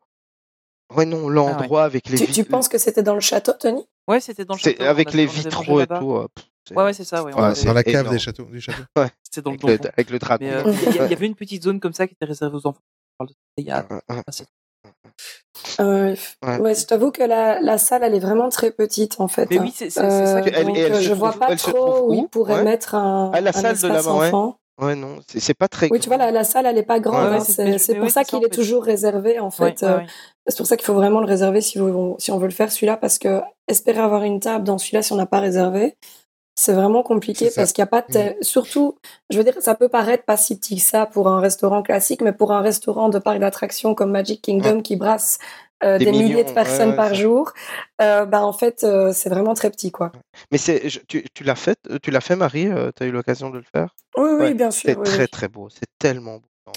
ouais non, l'endroit avec les Tu, tu penses que c'était dans le château, Tony? Ouais, c'était dans le c'est château. avec les vitraux et tout. euh, c'est- Ouais, ouais, c'est ça. Ouais, c'est Dans la cave énorme. des châteaux, du château. C'était dans le avec, le, donjon. avec le. Mais euh, il y, avait une petite zone comme ça qui était réservée aux enfants. On parle de ça Il y a Hein, hein, assez- Euh, Ouais. ouais, je t'avoue que la, la salle, elle est vraiment très petite en fait. Mais hein. oui, c'est ça. Euh, que- Elle- donc, elle euh, je vois trouve- pas trop où où? ils pourraient Ouais. mettre un, Ah, la un salle de ouais. enfant. Ouais non, c'est, pas très. Oui, tu vois, la, la salle, elle est pas grande. Ouais, hein, c'est- pour ça qu'il est toujours réservé en fait. euh. C'est pour ça qu'il faut vraiment le réserver si, vous, si on veut le faire celui-là, parce que espérer avoir une table dans celui-là si on n'a pas réservé, c'est vraiment compliqué parce qu'il n'y a pas de tel- Surtout, je veux dire, ça peut paraître pas si petit que ça pour un restaurant classique, mais pour un restaurant de parc d'attractions comme Magic Kingdom qui brasse euh, Des des, milliers millions, de personnes ouais, ouais, par jour, euh, bah en fait, euh, c'est vraiment très petit, quoi. Mais c'est, tu, tu l'as fait, tu l'as fait Marie, tu as eu l'occasion de le faire? Oui, oui, bien sûr. C'est oui, très oui. très beau, c'est tellement beau.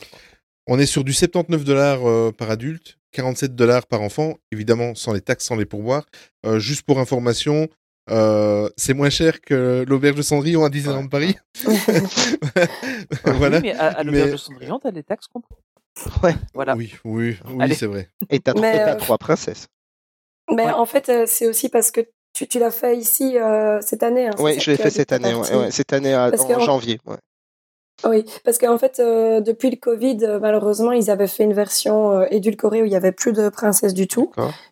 On est sur du 79 dollars euh, par adulte, 47 dollars par enfant, évidemment sans les taxes, sans les pourboires. Euh, juste pour information, euh, c'est moins cher que l'auberge de Cendrillon à Disneyland Ouais, Paris. voilà. Oui, mais à, à l'auberge Mais- de Cendrillon, t'as les taxes comprises. Ouais. Voilà. Oui, oui, oui, c'est vrai. Et t'as, euh, trois princesses. Mais Ouais. en fait, euh, c'est aussi parce que tu, tu l'as fait ici euh, cette année. Hein, Oui, je l'ai fait cette année, ouais, parti. ouais, cette année en janvier. Ouais. Oui, parce qu'en fait, euh, depuis le Covid, euh, malheureusement, ils avaient fait une version euh, édulcorée où il y avait plus de princesses du tout.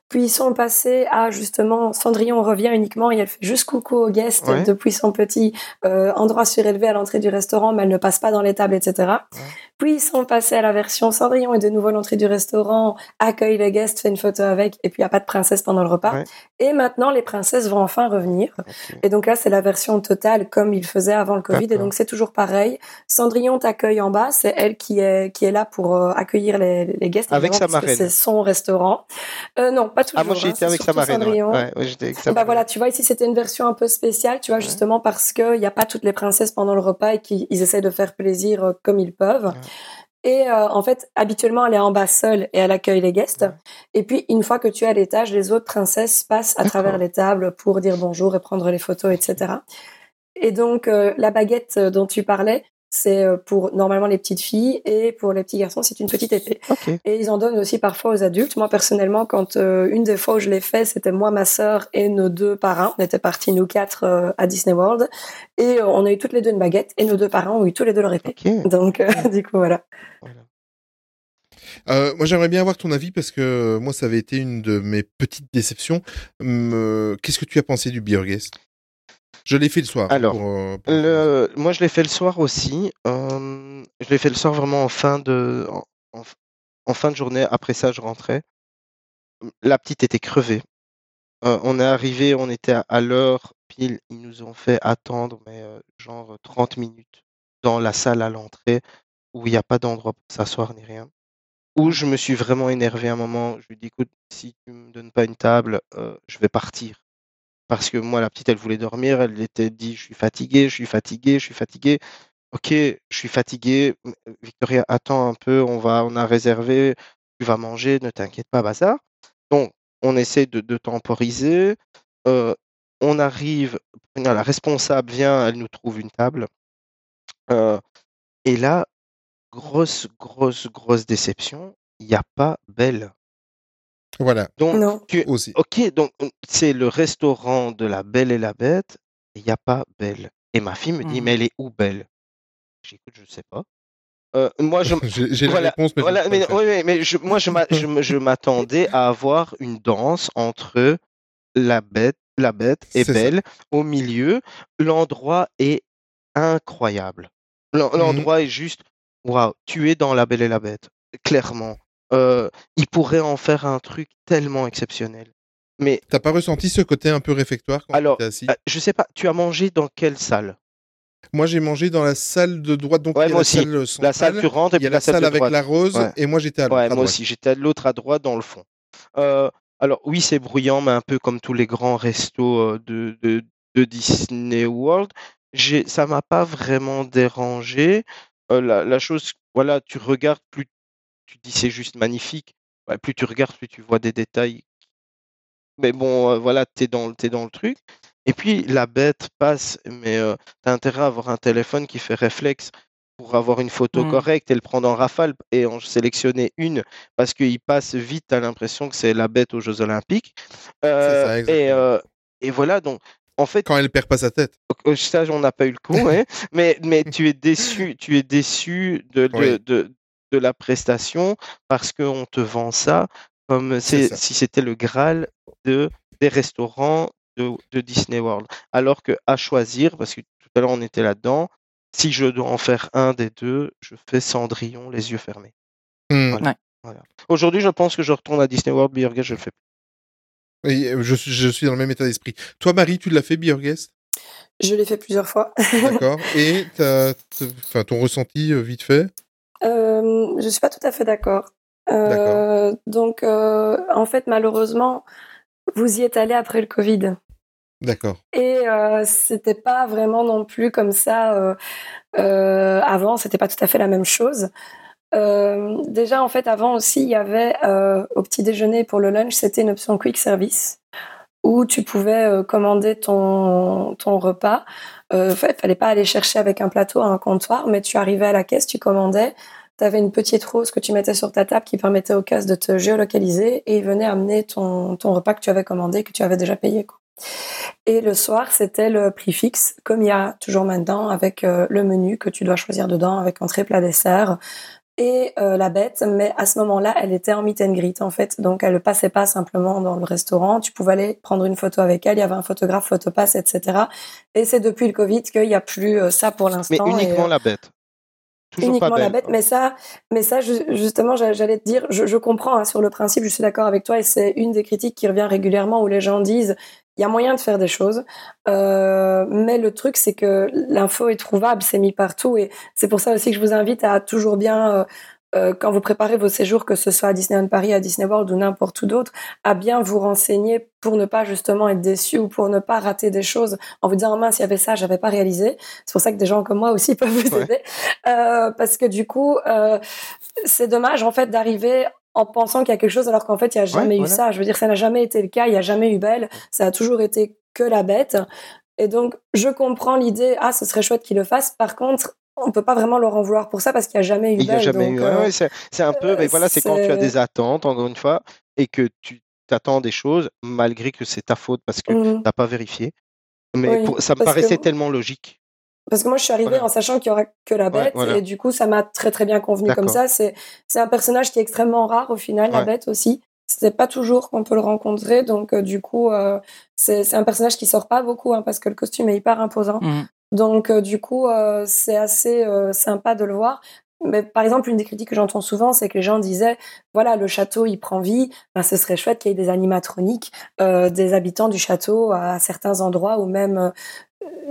Puis ils sont passés à justement Cendrillon revient uniquement et elle fait juste coucou aux guests Ouais. depuis son petit endroit surélevé à l'entrée du restaurant, mais elle ne passe pas dans les tables, etc. Puis ils sont passés à la version Cendrillon et de nouveau à l'entrée du restaurant, accueille les guests, fait une photo avec, et puis il n'y a pas de princesse pendant le repas. Ouais. Et maintenant, les princesses vont enfin revenir. Et donc là, c'est la version totale comme il faisait avant le Covid. Et donc c'est toujours pareil. Cendrillon t'accueille en bas. C'est elle qui est qui est là pour euh, accueillir les, les guests. Avec sa que marraine. C'est son restaurant. Euh, non, pas toujours. Ah, moi j'ai hein, été c'est avec sa marraine. Ouais. Cendrillon. Ouais, ouais, j'étais avec sa Bah marraine. voilà, tu vois, ici c'était une version un peu spéciale, tu vois, justement parce qu'il n'y a pas toutes les princesses pendant le repas et qu'ils ils essaient de faire plaisir euh, comme ils peuvent. Et euh, en fait, habituellement, elle est en bas seule et elle accueille les guests. Et puis, une fois que tu es à l'étage, les autres princesses passent à travers les tables pour dire bonjour et prendre les photos, etc. Et donc, euh, la baguette dont tu parlais, c'est euh, pour normalement les petites filles et pour les petits garçons, c'est une petite épée. Et ils en donnent aussi parfois aux adultes. Moi, personnellement, quand euh, une des fois où je l'ai fait, c'était moi, ma sœur et nos deux parrains. On était partis, nous quatre, euh, à Disney World. Et euh, on a eu toutes les deux une baguette et nos deux parrains ont eu tous les deux leur épée. Donc, du coup, voilà. Voilà. Moi, j'aimerais bien avoir ton avis parce que moi, ça avait été une de mes petites déceptions. Hum, Qu'est-ce que tu as pensé du Beer Guest Je l'ai fait le soir. Alors, pour, euh, pour- Le, moi, je l'ai fait le soir aussi. Euh, je l'ai fait le soir vraiment en fin de, en, fin de journée. Après ça, je rentrais. La petite était crevée. Euh, on est arrivé, on était à, à l'heure pile. Ils nous ont fait attendre, mais euh, genre 30 minutes dans la salle à l'entrée où il n'y a pas d'endroit pour s'asseoir ni rien. Où je me suis vraiment énervé à un moment. Je lui ai dit, écoute, si tu me donnes pas une table, je vais partir. Parce que moi, la petite, elle voulait dormir. Elle était dit, je suis fatigué, je suis fatigué, je suis fatigué. Ok, je suis fatigué. M- Victoria, attends un peu, on va, on a réservé. Tu vas manger, ne t'inquiète pas, bazar. Donc, on essaie de, de temporiser. Euh, on arrive, la responsable vient, elle nous trouve une table. Euh, et là, grosse, grosse, grosse déception. Il n'y a pas Belle. Voilà, Donc, Non. tu, aussi. Ok, donc c'est le restaurant de la Belle et la Bête, il n'y a pas Belle. Et ma fille me dit, Mhm. mais elle est où Belle? J'écoute, je sais pas. Euh, moi, je, J'ai la réponse, mais voilà, oui, oui, mais je, moi, je m'attendais à avoir une danse entre la bête, la bête est C'est ça. belle au milieu. L'endroit est incroyable. Mhm. L'endroit est juste, waouh, tu es dans La Belle et la Bête, clairement. Euh, il pourrait en faire un truc tellement exceptionnel. Mais T'as pas ressenti ce côté un peu réfectoire quand alors, assis? euh, je sais pas, tu as mangé dans quelle salle? Moi, j'ai mangé dans la salle de droite, donc Ouais, il y a moi la aussi. salle La centrale, salle, tu rentres et il y puis a la, la salle, avec droite. la rose, Ouais. et moi j'étais à l'autre. Ouais, à moi droite. aussi, j'étais de l'autre à droite dans le fond. Euh, alors oui, c'est bruyant, mais un peu comme tous les grands restos euh, de, de, de Disney World. Ça m'a pas vraiment dérangé. Euh, la, la chose, voilà, tu regardes, plus tu dis c'est juste magnifique. Ouais, plus tu regardes, plus tu vois des détails. Mais bon, euh, voilà, t'es dans, t'es dans le truc. Et puis la bête passe, mais euh, t'as intérêt à avoir un téléphone qui fait réflexe pour avoir une photo Mm. correcte et le prendre en rafale et en sélectionner une parce qu'il passe vite, t'as l'impression que c'est la bête aux Jeux Olympiques. Ça, et, et voilà, donc en fait, Quand elle perd pas sa tête. au stage, on n'a pas eu le coup, hein, mais, mais tu es déçu, tu es déçu de, de, Oui. de, de la prestation parce qu'on te vend ça comme C'est si c'était le Graal de, des restaurants de, de Disney World. Alors que à choisir, parce que tout à l'heure on était là-dedans, si je dois en faire un des deux, je fais Cendrillon les yeux fermés. Hmm. Voilà. Voilà. Aujourd'hui, je pense que je retourne à Disney World, Beer Guest, je le fais plus. Et, euh, je, suis- je suis dans le même état d'esprit. Toi, Marie, tu l'as fait, Beer Guest Je l'ai fait plusieurs fois. D'accord. Et t'as- t'as- enfin, ton ressenti, euh, vite fait? Euh, je suis pas tout à fait d'accord. Euh, donc, euh, en fait, malheureusement, vous y êtes allé après le Covid. D'accord. Et euh, c'était pas vraiment non plus comme ça avant, c'était pas tout à fait la même chose. Déjà, en fait, avant aussi, il y avait au petit déjeuner pour le lunch, c'était une option quick service où tu pouvais euh, commander ton, ton repas. Euh, fa- fallait pas aller chercher avec un plateau à un comptoir, mais tu arrivais à la caisse, tu commandais. Tu avais une petite rose que tu mettais sur ta table qui permettait au caisse de te géolocaliser et il venait amener ton, ton repas que tu avais commandé, que tu avais déjà payé. Quoi. Et le soir, c'était le prix fixe, comme il y a toujours maintenant, avec euh, le menu que tu dois choisir dedans, avec entrée, plat, dessert et euh, la bête. Mais à ce moment-là, elle était en meet and greet, en fait. Donc, elle ne passait pas simplement dans le restaurant. Tu pouvais aller prendre une photo avec elle. Il y avait un photographe, photopass, etc. Et c'est depuis le Covid qu'il n'y a plus euh, ça pour Mais l'instant. uniquement et, euh, la bête. Toujours uniquement la bête, mais ça, mais ça, ju- justement, j'a- j'allais te dire, je, je comprends hein, sur le principe, je suis d'accord avec toi, et c'est une des critiques qui revient régulièrement où les gens disent, il y a moyen de faire des choses, euh, mais le truc c'est que l'info est trouvable, c'est mis partout, et c'est pour ça aussi que je vous invite à toujours bien euh, euh, quand vous préparez vos séjours, que ce soit à Disneyland Paris, à Disney World ou n'importe où d'autre, à bien vous renseigner pour ne pas justement être déçu ou pour ne pas rater des choses en vous disant mince il y avait ça j'avais pas réalisé. C'est pour ça que des gens comme moi aussi peuvent vous Ouais. aider. Euh, parce que du coup euh, c'est dommage en fait d'arriver en pensant qu'il y a quelque chose alors qu'en fait il y a jamais eu voilà. ça je veux dire ça n'a jamais été le cas il y a jamais eu Belle ça a toujours été que la bête et donc je comprends l'idée ah ce serait chouette qu'il le fasse par contre on peut pas vraiment leur en vouloir pour ça parce qu'il y a jamais eu Il n'y a Belle jamais donc, eu. Euh, ouais, c'est un peu, mais voilà, c'est quand tu as des attentes, encore une fois, et que tu t'attends des choses, malgré que c'est ta faute parce que Mhm. tu n'as pas vérifié. Mais Oui, pour- ça me que paraissait tellement logique. Parce que moi, je suis arrivée Voilà. en sachant qu'il y aura que la Ouais, bête, voilà. et du coup, ça m'a très très bien convenu comme ça. C'est c'est un personnage qui est extrêmement rare au final, la bête aussi. C'est pas toujours qu'on peut le rencontrer, donc euh, du coup, euh, c'est c'est un personnage qui sort pas beaucoup hein, parce que le costume est hyper imposant. Mhm. Donc euh, du coup, euh, c'est assez sympa de le voir. Mais par exemple, une des critiques que j'entends souvent, c'est que les gens disaient, voilà, le château, il prend vie. Ben, ce serait chouette qu'il y ait des animatroniques, euh, des habitants du château à certains endroits, ou même,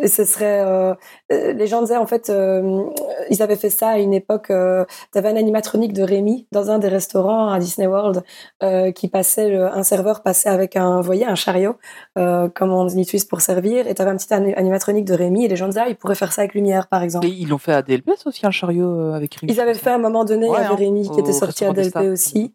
et ce serait, euh, euh, les gens disaient en fait, euh, ils avaient fait ça à une époque. Euh, T'avais un animatronique de Rémi dans un des restaurants à Disney World qui passait, le- un serveur passait avec un, vous voyez, un chariot comme on l'utilise pour servir, et t'avais un petit ani- animatronique de Rémi, et les gens disaient, ah, ils pourraient faire ça avec lumière, par exemple. Et ils l'ont fait à DLPS aussi, un chariot avec Rémi. Ils avaient fait à un moment donné, Ouais, avait hein, Rémi qui était sorti à DLP aussi.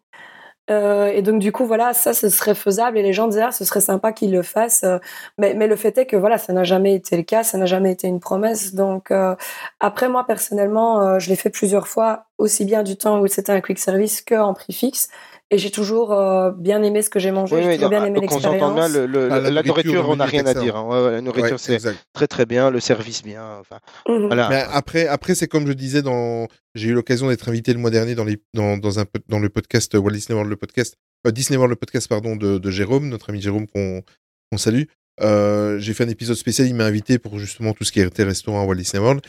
Euh, et donc du coup voilà ça ce serait faisable. Et les gens disaient ah, ce serait sympa qu'ils le fassent. Euh, mais, mais le fait est que voilà ça n'a jamais été le cas. Ça n'a jamais été une promesse. Donc euh, après moi personnellement euh, je l'ai fait plusieurs fois aussi bien du temps où c'était un quick service que en prix fixe et j'ai toujours euh, bien aimé ce que j'ai mangé, Oui, j'ai oui, toujours bien aimé bien, l'expérience. le, le- Ah, la la nourriture, on n'a rien à dire. excellent. hein. Ouais, ouais, la nourriture, Ouais, c'est exact. très très bien, le service bien. Enfin, Mhm. voilà. Mais après, après c'est comme je disais dans, j'ai eu l'occasion d'être invité le mois dernier dans les, dans, dans un, pod- dans le podcast Walt Disney World le podcast, euh, Disney World le podcast pardon de, de Jérôme, notre ami Jérôme qu'on qu'on salue. Euh, j'ai fait un épisode spécial, il m'a invité pour justement tout ce qui était restaurant à Walt Disney World.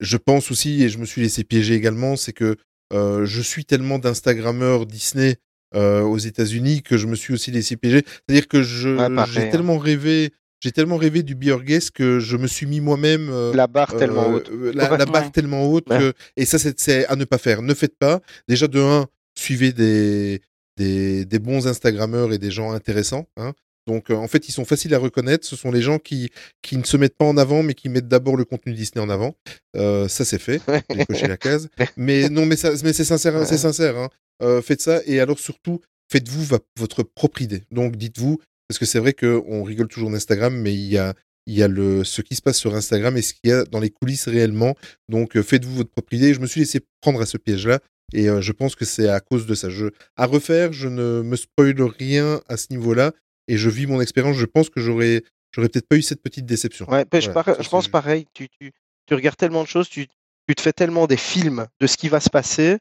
Je pense aussi et je me suis laissé piéger également, c'est que euh, je suis tellement d'instagrammeurs Disney euh, aux États-Unis que je me suis aussi laissé piéger. C'est-à-dire que Ouais, j'ai hein. tellement rêvé, j'ai tellement rêvé du Be Our Guest que je me suis mis moi-même euh, La barre tellement euh, haute. euh, La, la barre tellement haute Ouais. que et ça c'est- c'est à ne pas faire. Ne faites pas. Déjà de un, suivez des des, des bons Instagrammeurs et des gens intéressants. Hein. Donc euh, en fait ils sont faciles à reconnaître. Ce sont les gens qui qui ne se mettent pas en avant mais qui mettent d'abord le contenu Disney en avant. Euh, ça c'est fait. J'ai coché la case. Mais non mais ça mais c'est sincère Ouais. c'est sincère. Hein. Euh, faites ça et alors surtout faites-vous va- votre propre idée. Donc dites-vous parce que c'est vrai que on rigole toujours d'Instagram mais il y a il y a le, ce qui se passe sur Instagram et ce qu'il y a dans les coulisses réellement. Donc, euh, faites-vous votre propre idée. Je me suis laissé prendre à ce piège-là et euh, je pense que c'est à cause de ça. Je, à refaire, je ne me spoil rien à ce niveau-là et je vis mon expérience. Je pense que j'aurais, j'aurais peut-être pas eu cette petite déception. Ouais, je, par- pense pareil. Tu, tu, tu regardes tellement de choses, tu, tu te fais tellement des films de ce qui va se passer,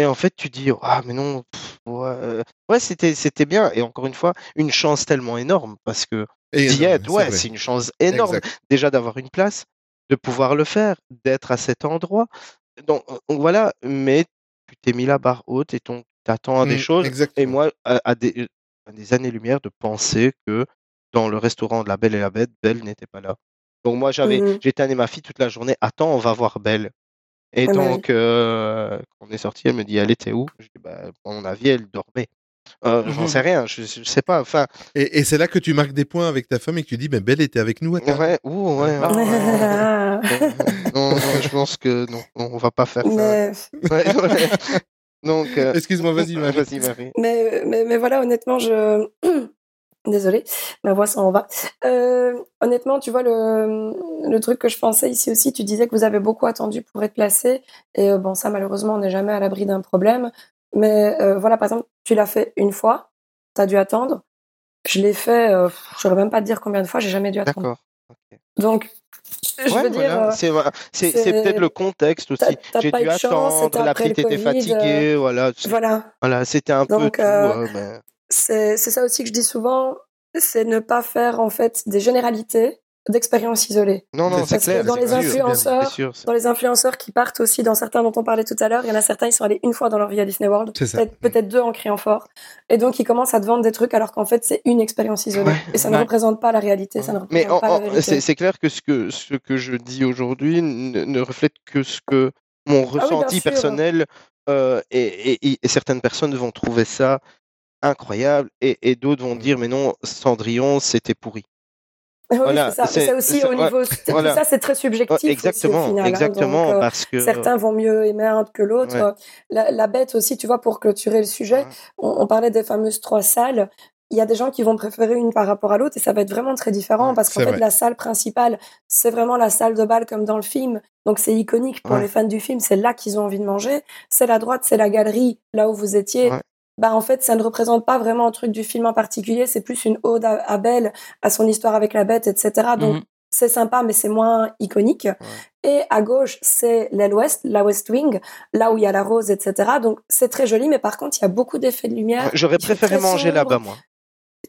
et en fait, tu dis ah mais non, pff, ouais, euh, ouais, c'était c'était bien. Et encore une fois, une chance tellement énorme parce que Et d'y être, c'est ouais, c'est une chance énorme Exact. déjà d'avoir une place, de pouvoir le faire, d'être à cet endroit. Donc, voilà, mais tu t'es mis la barre haute et tu t'attends à des Mm, choses. Et exactement. moi, à, à des, à des années-lumière de penser que dans le restaurant de la Belle et la Bête, Belle n'était pas là. Donc moi, j'avais, Mhm. j'ai tanné ma fille toute la journée. Attends, on va voir Belle. Et Ah oui. donc, euh, quand on est sorti, elle me dit, elle était où? Je dis, bah, à mon avis, elle dormait. Euh, J'en Mhm. sais rien, je, je sais pas. Enfin, Et, et c'est là que tu marques des points avec ta femme et que tu dis, ben Belle était avec nous à ouais, ouh, ouais, Ah, ouais, ouais, non, non, je pense que non, on va pas faire ça. mais, Ouais, ouais. Donc, euh, Excuse-moi, vas-y, Marie. Vas-y, Marie. mais, mais, mais voilà, honnêtement, je. Désolée, ma voix s'en va. Euh, honnêtement, tu vois, le, le truc que je pensais ici aussi, tu disais que vous avez beaucoup attendu pour être placé. Et euh, bon, ça, malheureusement, on n'est jamais à l'abri d'un problème. Mais euh, voilà, par exemple, tu l'as fait une fois, tu as dû attendre. Je l'ai fait, je ne saurais même pas te dire combien de fois, j'ai jamais dû attendre. D'accord. Donc, je Ouais, veux dire, voilà, c'est peut-être le contexte aussi. J'ai dû chance, attendre, la petite était fatiguée, voilà. voilà. Voilà, c'était un peu tout. mais- C'est c'est ça aussi que je dis souvent, c'est ne pas faire en fait des généralités d'expériences isolées. Non, non, C'est- clair. dans les influenceurs, sûr, Dans les influenceurs qui partent aussi, dans certains dont on parlait tout à l'heure, il y en a certains, ils sont allés une fois dans leur vie à Disney World, peut-être deux en criant fort, et donc ils commencent à te vendre des trucs alors qu'en fait c'est une expérience isolée, Ouais, et ça ne ouais. représente pas la réalité, ça ne Mais c'est clair que ce que ce que je dis aujourd'hui ne, ne reflète que ce que mon Ah ressenti personnel euh, et, et- et certaines personnes vont trouver ça incroyable et, et d'autres vont dire mais non Cendrillon c'était pourri. Oui, voilà, c'est ça. aussi au niveau, voilà. tout ça c'est très subjectif aussi, exactement, au final. hein. exactement Donc, euh, parce que Certains vont mieux aimer un que l'autre. Ouais. La, la bête aussi, tu vois, pour clôturer le sujet, Ouais. on, on parlait des fameuses trois salles. Il y a des gens qui vont préférer une par rapport à l'autre et ça va être vraiment très différent Ouais, parce qu'en fait, vrai. la salle principale, c'est vraiment la salle de bal comme dans le film. Donc c'est iconique pour Ouais. les fans du film. C'est là qu'ils ont envie de manger. C'est la droite, c'est la galerie, là où vous étiez. Ouais. Bah, en fait, ça ne représente pas vraiment un truc du film en particulier. C'est plus une ode à, à Belle, à son histoire avec la bête, etc. Donc, Mhm. c'est sympa, mais c'est moins iconique. Et à gauche, c'est l'aile ouest, la West Wing, là où il y a la rose, etc. Donc c'est très joli, mais par contre, il y a beaucoup d'effets de lumière. J'aurais préféré manger là-bas moi.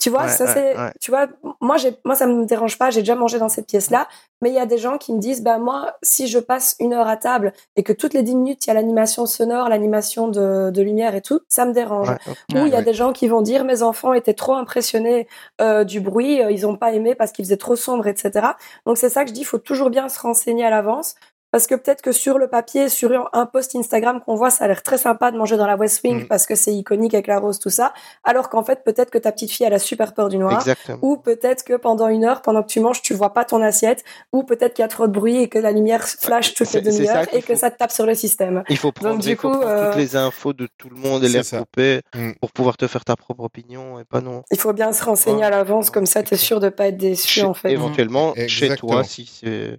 Tu vois, Ouais, ça ouais, c'est, ouais. tu vois, moi j'ai, moi ça me dérange pas, j'ai déjà mangé dans cette pièce-là, mais il y a des gens qui me disent, bah moi, si je passe une heure à table et que toutes les dix minutes il y a l'animation sonore, l'animation de, de lumière et tout, ça me dérange. Ou il y a des gens qui vont dire mes enfants étaient trop impressionnés euh, du bruit, euh, ils ont pas aimé parce qu'il faisait trop sombre, etc. Donc c'est ça que je dis, il faut toujours bien se renseigner à l'avance. Parce que peut-être que sur le papier, sur un post Instagram qu'on voit, ça a l'air très sympa de manger dans la West Wing Mm. parce que c'est iconique avec la rose, tout ça. Alors qu'en fait, peut-être que ta petite fille, elle a super peur du noir. Exactement. Ou peut-être que pendant une heure, pendant que tu manges, tu vois pas ton assiette. Ou peut-être qu'il y a trop de bruit et que la lumière flash toutes les demi-heures et que ça te tape sur le système. Il faut prendre, du il faut coup, prendre euh, toutes les infos de tout le monde et les regrouper Mm. pour pouvoir te faire ta propre opinion et pas non. Il faut bien se renseigner Ouais. à l'avance, comme ça, t'es clair. sûr de pas être déçu, Chez- en fait. Éventuellement chez Exactement. toi si c'est.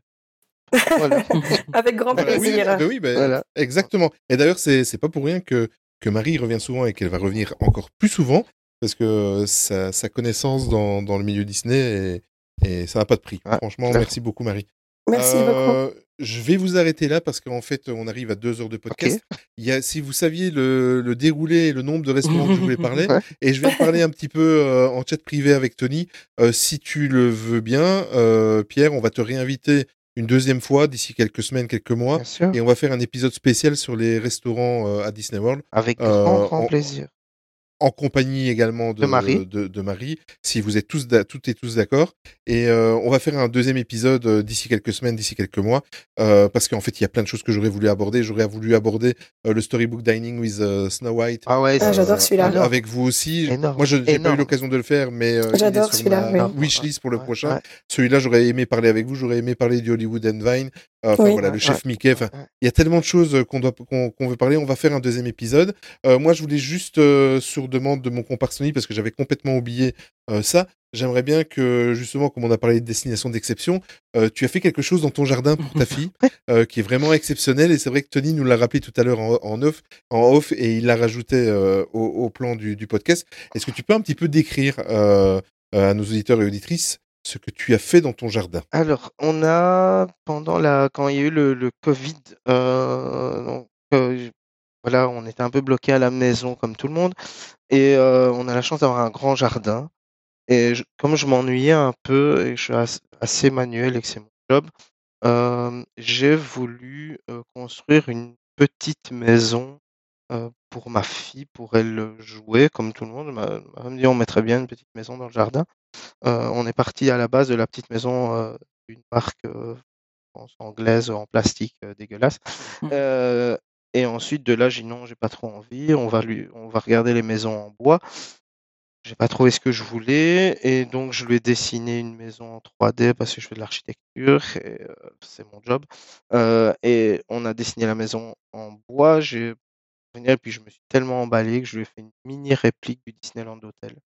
Voilà. Avec grand oui, plaisir. bah oui, bah, Voilà. exactement. Et d'ailleurs, c'est c'est pas pour rien que que Marie revient souvent et qu'elle va revenir encore plus souvent parce que sa, sa connaissance dans, dans le milieu Disney et, et ça n'a pas de prix. Ouais, Franchement, merci beaucoup Marie. Merci Euh, beaucoup. Je vais vous arrêter là parce qu'en fait, on arrive à deux heures de podcast. Il y a, si vous saviez le, le déroulé et le nombre de restaurants que je voulais parler, Ouais. et je vais en parler un petit peu euh, en chat privé avec Tony. Euh, si tu le veux bien, euh, Pierre, on va te réinviter une deuxième fois d'ici quelques semaines, quelques mois, Bien sûr. et on va faire un épisode spécial sur les restaurants euh, à Disney World Avec Euh, grand, grand plaisir. En compagnie également de, De Marie. de, de Marie, si vous êtes tous toutes et tous d'accord. Et euh, on va faire un deuxième épisode euh, d'ici quelques semaines, d'ici quelques mois, euh, parce qu'en fait, il y a plein de choses que j'aurais voulu aborder. J'aurais voulu aborder euh, le storybook dining with euh, Snow White. Ah ouais, Ah, j'adore celui-là. avec- Avec vous aussi. Énorme. Moi, je n'ai pas eu l'occasion de le faire, mais euh, J'adore celui-là, oui. wishlist pour le Ouais, prochain. ouais. Celui-là, j'aurais aimé parler avec vous. J'aurais aimé parler du Hollywood and Vine. Enfin Oui. voilà, le chef ouais. Mickey. Enfin, il y a tellement de choses qu'on doit qu'on veut parler. On va faire un deuxième épisode. Euh, moi, je voulais juste euh, sur demande de mon compère Sony parce que j'avais complètement oublié euh, ça. J'aimerais bien que justement, comme on a parlé de destination d'exception, euh, tu as fait quelque chose dans ton jardin pour ta fille euh, qui est vraiment exceptionnel. Et c'est vrai que Tony nous l'a rappelé tout à l'heure en, en off, en off, et il l'a rajouté au, au plan du, du podcast. Est-ce que tu peux un petit peu décrire à nos auditeurs et auditrices ce que tu as fait dans ton jardin? Alors, on a, pendant la, quand il y a eu le, le Covid, donc, voilà, on était un peu bloqué à la maison comme tout le monde, et euh, on a la chance d'avoir un grand jardin. Et je- comme je m'ennuyais un peu et je suis as- assez manuel et que c'est mon job, euh, j'ai voulu euh, construire une petite maison euh, pour ma fille, pour elle jouer comme tout le monde. Ma, ma dit on mettrait bien une petite maison dans le jardin. On est parti à la base de la petite maison d'une marque je pense, anglaise en plastique dégueulasse. Mhm. Et ensuite de là, j'ai dit non, j'ai pas trop envie. On va lui, on va regarder les maisons en bois. J'ai pas trouvé ce que je voulais et donc je lui ai dessiné une maison en 3D parce que je fais de l'architecture et euh, c'est mon job. Euh, et on a dessiné la maison en bois. J'ai et puis je me suis tellement emballé que je lui ai fait une mini réplique du Disneyland Hotel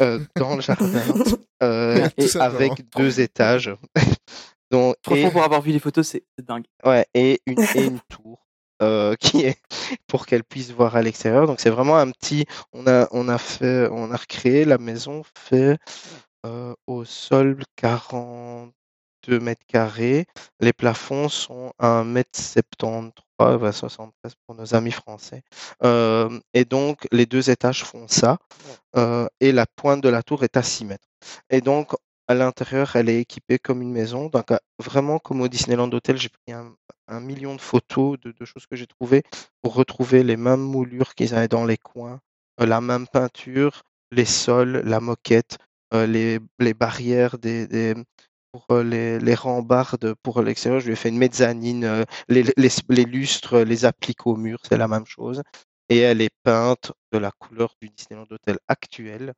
euh, dans le jardin euh, et avec deux étages. Donc, Franchement, et- pour avoir vu les photos, c'est c'est dingue. Ouais, et une, et une tour euh, qui est pour qu'elle puisse voir à l'extérieur. Donc c'est vraiment un petit. On a, on a fait, on a recréé la maison fait euh, au sol 42 mètres carrés. Les plafonds sont 1 mètre 73, bah, 73 pour nos amis français. Euh, et donc les deux étages font ça. et la pointe de la tour est à 6 mètres. Et donc à l'intérieur, elle est équipée comme une maison. Donc, vraiment comme au Disneyland Hotel, j'ai pris un, un million de photos de, de choses que j'ai trouvées pour retrouver les mêmes moulures qu'ils avaient dans les coins, euh, la même peinture, les sols, la moquette, euh, les, les barrières des, des- pour euh, les, les rambardes pour l'extérieur. Je lui ai fait une mezzanine, les, les, les lustres, les appliques au mur, c'est la même chose. Et elle est peinte de la couleur du Disneyland Hotel actuel.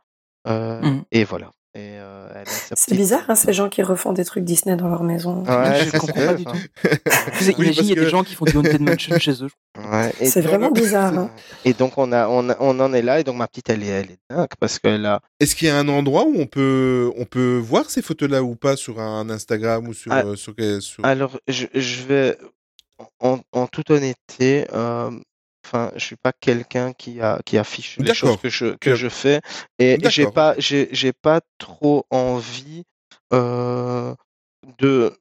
Euh, Mhm. Et voilà. Et, euh, elle a sa C'est bizarre, hein, ces gens qui refont des trucs Disney dans leur maison. Ouais, Je comprends pas du tout. Vous Oui, imaginez, il y a des gens qui font du Haunted Mansion chez eux. Ouais, et C'est donc- vraiment bizarre. hein. Et donc on a, on a- on en est là et donc ma petite elle est, elle est dingue parce qu'elle a. Est-ce qu'il y a un endroit où on peut, on peut voir ces photos-là ou pas sur un Instagram ou sur. Ah. euh, sur, sur- Alors je, je vais en, en toute honnêteté, euh, enfin je suis pas quelqu'un qui a qui affiche les choses que je que Ok. je fais et j'ai pas j'ai j'ai pas trop envie euh, de.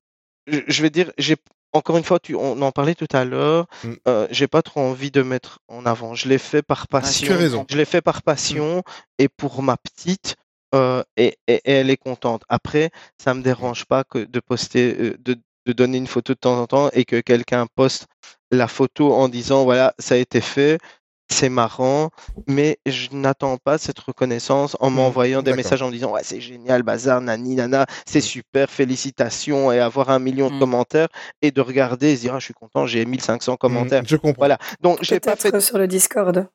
Je, vais dire j'ai encore une fois tu on en parlait tout à l'heure Mm. euh, j'ai pas trop envie de mettre en avant je l'ai fait par passion tu as raison. je l'ai fait par passion et pour ma petite euh, et, et- et elle est contente. Après, ça me dérange pas que de poster, euh, de, de donner une photo de temps en temps et que quelqu'un poste la photo en disant voilà, ça a été fait, c'est marrant, mais je n'attends pas cette reconnaissance en m'envoyant des messages en me disant ouais, c'est génial, bazar, nani, nana, c'est super, félicitations et avoir un million de Mm. commentaires et de regarder et se dire ah, je suis content, j'ai 1500 commentaires. Mm, Je comprends. Voilà. Donc, j'ai pas fait sur le Discord.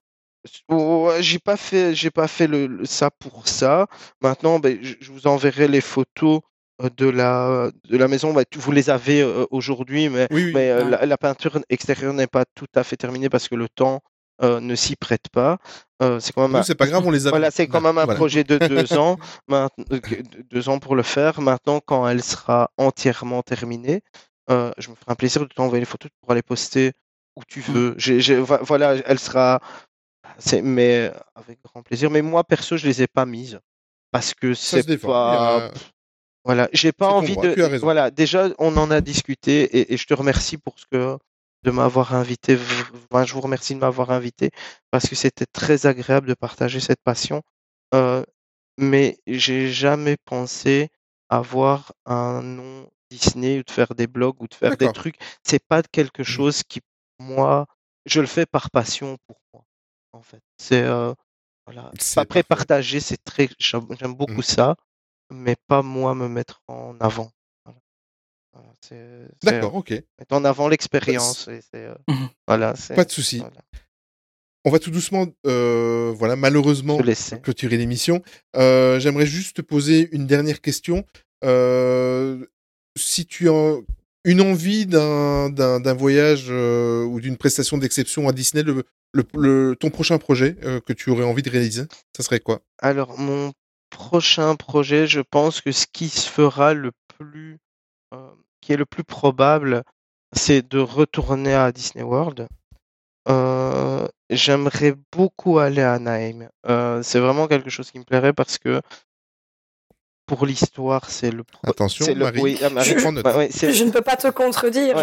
J'ai pas fait, j'ai pas fait le, le- ça pour ça. Maintenant, ben, je, je vous enverrai les photos de la, de la maison. Vous les avez euh, aujourd'hui, mais, Oui, oui. mais euh, la, la peinture extérieure n'est pas tout à fait terminée parce que le temps euh, ne s'y prête pas. Euh, c'est quand même un- c'est pas grave, on les a. voilà, c'est quand même un Voilà. projet de deux ans, euh, deux ans pour le faire. Maintenant, quand elle sera entièrement terminée, euh, je me ferai un plaisir de t'envoyer les photos pour aller poster où tu veux. J'ai- vo- voilà, elle sera. C'est mais avec grand plaisir. Mais moi perso, je les ai pas mises parce que c'est pas. Voilà, j'ai pas envie de. Voilà, déjà, on en a discuté et, et je te remercie pour ce que de m'avoir invité. Enfin, je vous remercie de m'avoir invité parce que c'était très agréable de partager cette passion. Euh, mais j'ai jamais pensé avoir un nom Disney ou de faire des blogs ou de faire des trucs. C'est pas quelque Mhm. chose qui, moi, je le fais par passion pour moi. En fait, c'est euh, voilà. Après partager, c'est très. J'aime j'aime beaucoup ça mais pas moi me mettre en avant. Voilà. Voilà, c'est- c'est, euh, D'accord, ok. mettre en avant l'expérience. et c'est, euh, Mhm. voilà, c'est- Pas de souci. voilà. On va tout doucement, euh, voilà, malheureusement, clôturer l'émission. Euh, J'aimerais juste te poser une dernière question. Euh, si tu as une envie d'un d'un- d'un voyage euh, ou d'une prestation d'exception à Disney, le, le- le- ton prochain projet euh, que tu aurais envie de réaliser, ça serait quoi? Alors, mon prochain projet, je pense que ce qui se fera le plus, euh, qui est le plus probable, c'est de retourner à Disney World. Euh, j'aimerais beaucoup aller à Anaheim. Euh, c'est vraiment quelque chose qui me plairait parce que pour l'histoire, c'est le pro- Attention, c'est le- Marie, oui, ah, Marie, je bah, ouais,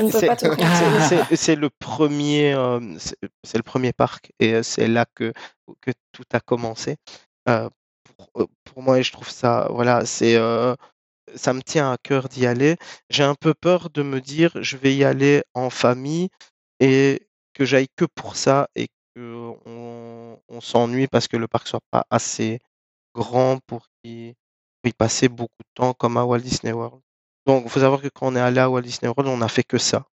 ne peux pas te contredire, c'est- le premier, euh, c'est le premier parc et c'est là que, que tout a commencé. Euh, pour, euh, pour moi, et je trouve ça, voilà, c'est, euh, ça me tient à cœur d'y aller. J'ai un peu peur de me dire, je vais y aller en famille et que j'aille que pour ça et que on, s'ennuie parce que le parc soit pas assez grand pour y, passer beaucoup de temps comme à Walt Disney World. Donc, il faut savoir que quand on est allé à Walt Disney World, on n'a fait que ça.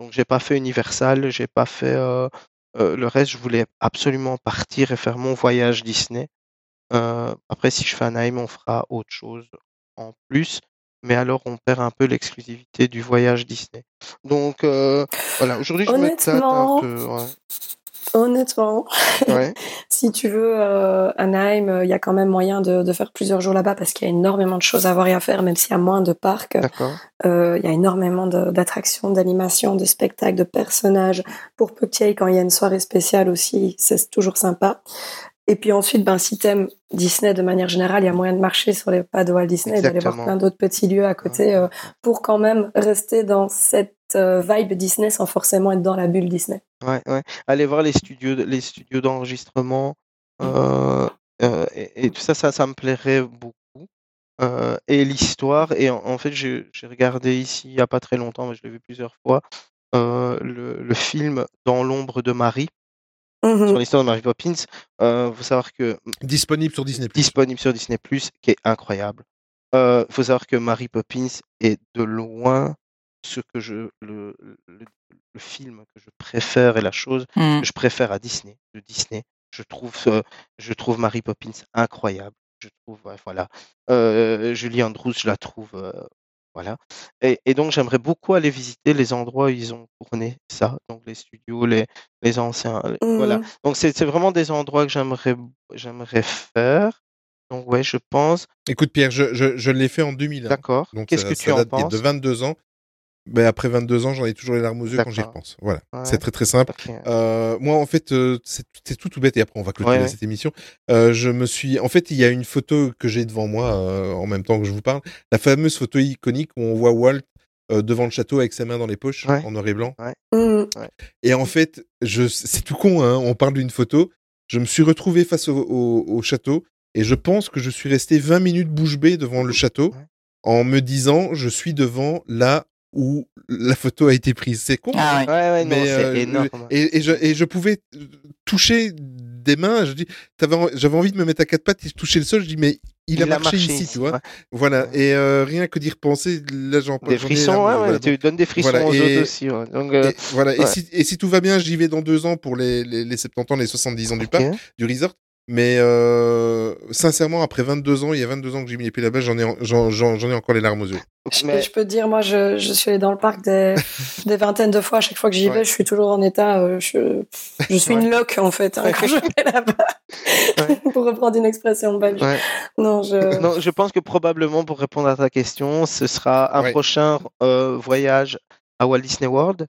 Donc, j'ai pas fait Universal, j'ai pas fait euh, le reste. Je voulais absolument partir et faire mon voyage Disney. Euh, après, si je fais Anaheim, on fera autre chose en plus. Mais alors, on perd un peu l'exclusivité du voyage Disney. Donc, euh, voilà. Aujourd'hui, je me tâte un peu. Ouais. honnêtement, Ouais. si tu veux, euh, Anaheim, euh, il y a quand même moyen de, de faire plusieurs jours là-bas parce qu'il y a énormément de choses à voir et à faire, même s'il y a moins de parcs. Euh, il y a énormément d'attractions, d'animations, de spectacles, de personnages. Pour peu y quand il y a une soirée spéciale aussi, c'est toujours sympa. Et puis ensuite, ben, si t'aimes Disney de manière générale, il y a moyen de marcher sur les pas de Walt Disney et d'aller voir Exactement. plein d'autres petits lieux à côté euh, pour quand même rester dans cette euh, vibe Disney sans forcément être dans la bulle Disney. Ouais, ouais. Allez voir les studios, les studios d'enregistrement euh, et, et tout ça, ça, ça me plairait beaucoup. Et l'histoire. Et en, en fait, j'ai regardé ici il y a pas très longtemps, mais je l'ai vu plusieurs fois, le, le film Dans l'ombre de Marie Mhm. sur l'histoire de Mary Poppins. Il faut savoir que Disponible sur Disney+. disponible sur Disney+, qui est incroyable. Il faut savoir que Mary Poppins est de loin ce que je le, le, le film que je préfère et la chose Mm. que je préfère à Disney, de Disney. Je trouve ce- je trouve Mary Poppins incroyable. Je trouve ouais, voilà. Euh, Julie Andrews, je la trouve euh, voilà. Et, et donc j'aimerais beaucoup aller visiter les endroits où ils ont tourné ça, donc les studios, les les anciens, voilà. Mhm. Donc c'est c'est vraiment des endroits que j'aimerais j'aimerais faire. Donc ouais, je pense. Écoute Pierre, je, je, je l'ai fait en 2000. hein. D'accord. Donc Qu'est-ce que ça tu en date d'il y a penses? de 22 ans. Ben, après 22 ans, j'en ai toujours les larmes aux yeux quand j'y repense. Voilà, Ouais. c'est très très simple. Euh, moi, en fait, euh, c'est tout tout bête et après on va clôturer Ouais, ouais. cette émission. Euh, je me suis, en fait, il y a une photo que j'ai devant moi euh, en même temps que je vous parle, la fameuse photo iconique où on voit Walt euh, devant le château avec ses mains dans les poches Ouais. en noir et blanc. Mhm. Et en fait, je, c'est tout con, hein, on parle d'une photo. Je me suis retrouvé face au, au- au château et je pense que je suis resté 20 minutes bouche bée devant le château Ouais. en me disant je suis devant là où la photo a été prise. C'est con. Ah ouais. Ouais, ouais, non, mais c'est euh, énorme. et, et je, et je pouvais toucher des mains. Je dis, j'avais envie de me mettre à quatre pattes et toucher le sol. Je dis, mais il, a, marché, ici, tu vois. ouais. Voilà. Et euh, rien que d'y repenser, là, j'en Des frissons, là, ouais, voilà. tu donnes des frissons Voilà, aux et- autres aussi. ouais. Donc, euh, Et, voilà. Et, si, et si tout va bien, j'y vais dans deux ans pour les, les, les 70 ans, les 70 ans du parc, du resort. Mais euh, sincèrement, après 22 ans, il y a 22 ans que j'ai mis les pieds là-bas, j'en ai, en- j'en, j'en, j'en ai encore les larmes aux yeux. Je, Mais- je peux te dire, moi, je, je suis allée dans le parc des, des vingtaines de fois. À chaque fois que j'y Ouais. vais, je suis toujours en état. euh, je, je suis une loque, en fait, hein, quand je vais là-bas. pour reprendre une expression belge. Ouais. Non, je. Non, je pense que probablement, pour répondre à ta question, ce sera un Ouais. prochain euh, voyage à Walt Disney World.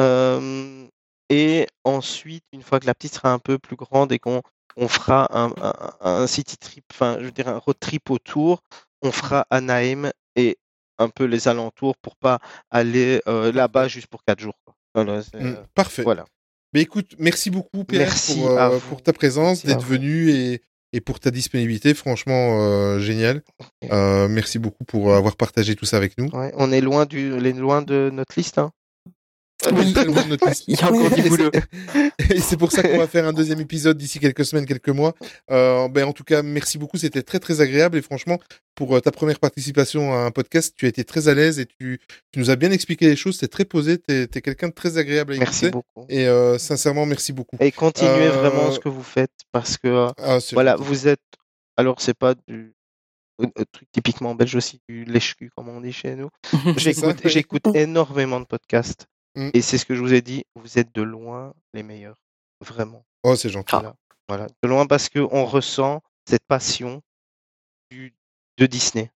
Euh, Et ensuite, une fois que la petite sera un peu plus grande et qu'on on fera un, un, un city trip, enfin, je veux dire un road trip autour, on fera Anaheim et un peu les alentours pour pas aller euh, là-bas juste pour quatre jours. quoi. Voilà, c'est, Mm, euh, Parfait. voilà. Mais écoute, merci beaucoup Pierre Merci pour, euh, pour ta présence, d'être venu et, et pour ta disponibilité. Franchement, génial. Merci beaucoup pour avoir partagé tout ça avec nous. Ouais, on est loin du, on est loin de notre liste. Hein. Oui, très loin de notre liste. Il y a encore du Et boulot. c'est- Et c'est pour ça qu'on va faire un deuxième épisode d'ici quelques semaines, quelques mois. Euh, ben, en tout cas, merci beaucoup. C'était très, très agréable. Et franchement, pour euh, ta première participation à un podcast, tu as été très à l'aise et tu, tu nous as bien expliqué les choses. C'était très posé. Tu es, quelqu'un de très agréable à Merci écouter. beaucoup. Et euh, sincèrement, merci beaucoup. Et continuez Euh, vraiment ce que vous faites parce que Ah, voilà, vous êtes. Alors c'est pas du truc typiquement belge aussi, du lèche-cul comme on dit chez nous. J'écoute énormément de podcasts Mm. et c'est ce que je vous ai dit. Vous êtes de loin les meilleurs, vraiment. Oh, c'est gentil. Voilà, voilà, de loin parce que on ressent cette passion du, de Disney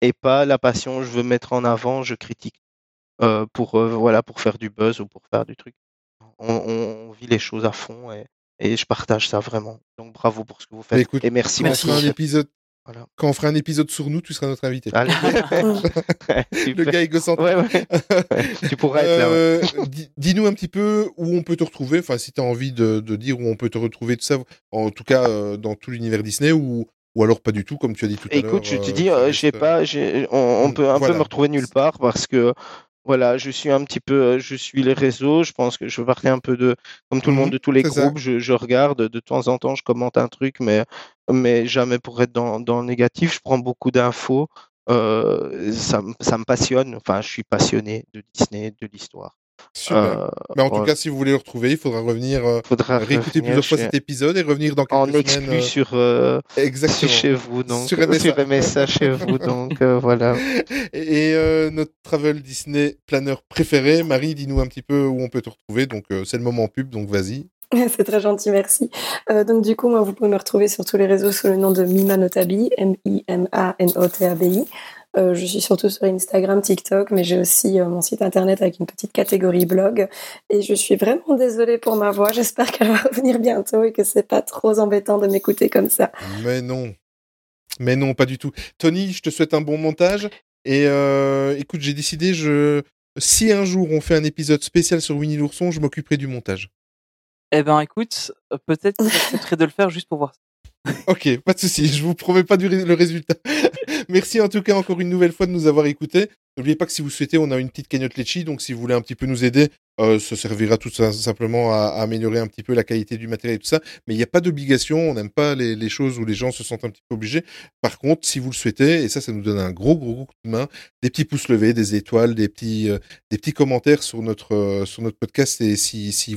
et pas la passion. Je veux mettre en avant, je critique euh, pour euh, voilà pour faire du buzz ou pour faire du truc. On, on- on vit les choses à fond et, et je partage ça vraiment. Donc bravo pour ce que vous faites écoute, et merci. Merci. fera un épisode, Voilà. quand on fera un épisode sur nous, tu seras notre invité. Allez. Le gars égocentrique. Ouais, ouais. Ouais, Tu pourras être là. ouais. Euh, di- Dis-nous un petit peu où on peut te retrouver, enfin si tu as envie de, de dire où on peut te retrouver, tout ça, en tout cas euh, dans tout l'univers Disney ou, ou alors pas du tout, comme tu as dit tout à l'heure. Écoute, je te euh, dis, euh, pas, on, on peut un voilà. peu me retrouver nulle part parce que voilà, je suis un petit peu, je suis les réseaux. Je pense que je veux parler un peu de, comme tout le Mhm, monde, de tous les groupes. Je, je regarde de temps en temps, je commente un truc, mais mais jamais pour être dans dans le négatif. Je prends beaucoup d'infos. Euh, ça, me- ça me passionne. Enfin, je suis passionné de Disney, de l'histoire. Euh, Mais en tout cas, si vous voulez le retrouver, il faudra revenir, euh, faudra réécouter revenir plusieurs fois chez- cet épisode et revenir dans quelques en semaines. exclu euh, sur Exactement. chez vous, donc Sur MSA. sur MSA chez vous, donc voilà. Et euh, notre travel Disney planeur préféré, Marie, dis-nous un petit peu où on peut te retrouver. Donc c'est le moment pub, donc vas-y. C'est très gentil, merci. Euh, donc du coup, moi, vous pouvez me retrouver sur tous les réseaux sous le nom de Mima Notabi, M-I-M-A-N-O-T-A-B-I. Euh, je suis surtout sur Instagram, TikTok, mais j'ai aussi euh, mon site internet avec une petite catégorie blog. Et je suis vraiment désolée pour ma voix. J'espère qu'elle va revenir bientôt et que c'est pas trop embêtant de m'écouter comme ça. Mais non. Mais non, pas du tout. Tony, je te souhaite un bon montage. Et écoute, j'ai décidé, si un jour on fait un épisode spécial sur Winnie l'ourson, je m'occuperai du montage. Eh ben, écoute, euh, peut-être que j'accepterai de le faire juste pour voir. Ok, pas de souci, je vous promets pas du le résultat. Merci en tout cas encore une nouvelle fois de nous avoir écoutés. N'oubliez pas que si vous souhaitez, on a une petite cagnotte Litchi, donc si vous voulez un petit peu nous aider, euh, ça servira tout simplement à, améliorer un petit peu la qualité du matériel et tout ça. Mais il n'y a pas d'obligation, on n'aime pas les, choses où les gens se sentent un petit peu obligés. Par contre, si vous le souhaitez, et ça, ça nous donne un gros, gros, gros coup de main, des petits pouces levés, des étoiles, des petits, euh, des petits commentaires sur notre, euh, sur notre podcast et si, si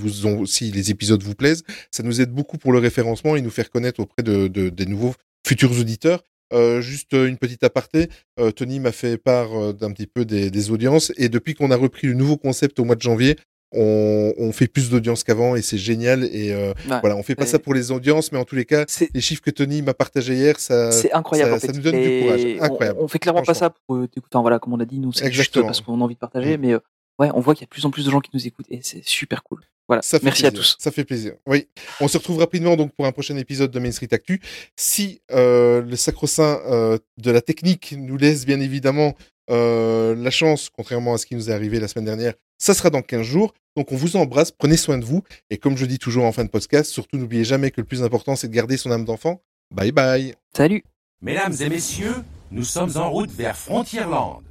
les épisodes vous plaisent, ça nous aide beaucoup pour le référencement et nous faire connaître auprès de, de- des nouveaux futurs auditeurs. Euh, juste euh, une petite aparté, euh, Tony m'a fait part euh, d'un petit peu des, des audiences et depuis qu'on a repris le nouveau concept au mois de janvier, on, on fait plus d'audience qu'avant et c'est génial et euh, Ouais. voilà, on fait pas ça pour les audiences, mais en tous les cas, C'est les chiffres que Tony m'a partagé hier, ça, c'est incroyable. ça, en fait. ça nous donne du courage, on- incroyable. On, fait clairement pas ça pour euh. Enfin, voilà, comme on a dit, nous, c'est juste parce qu'on a envie de partager. Mais euh, ouais, on voit qu'il y a de plus en plus de gens qui nous écoutent et c'est super cool. Voilà. Ça Merci à tous. Ça fait plaisir. Oui. On se retrouve rapidement donc pour un prochain épisode de Main Street Actu. Si euh, le sacro-saint euh, de la technique nous laisse bien évidemment euh, la chance, contrairement à ce qui nous est arrivé la semaine dernière, ça sera dans 15 jours. Donc on vous embrasse, prenez soin de vous. Et comme je dis toujours en fin de podcast, surtout n'oubliez jamais que le plus important c'est de garder son âme d'enfant. Bye bye. Salut. Mesdames et messieurs, nous sommes en route vers Frontierland.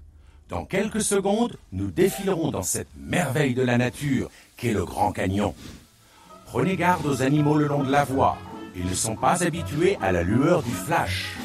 Dans quelques secondes, nous défilerons dans cette merveille de la nature qu'est le Grand Canyon. Prenez garde aux animaux le long de la voie. Ils ne sont pas habitués à la lueur du flash.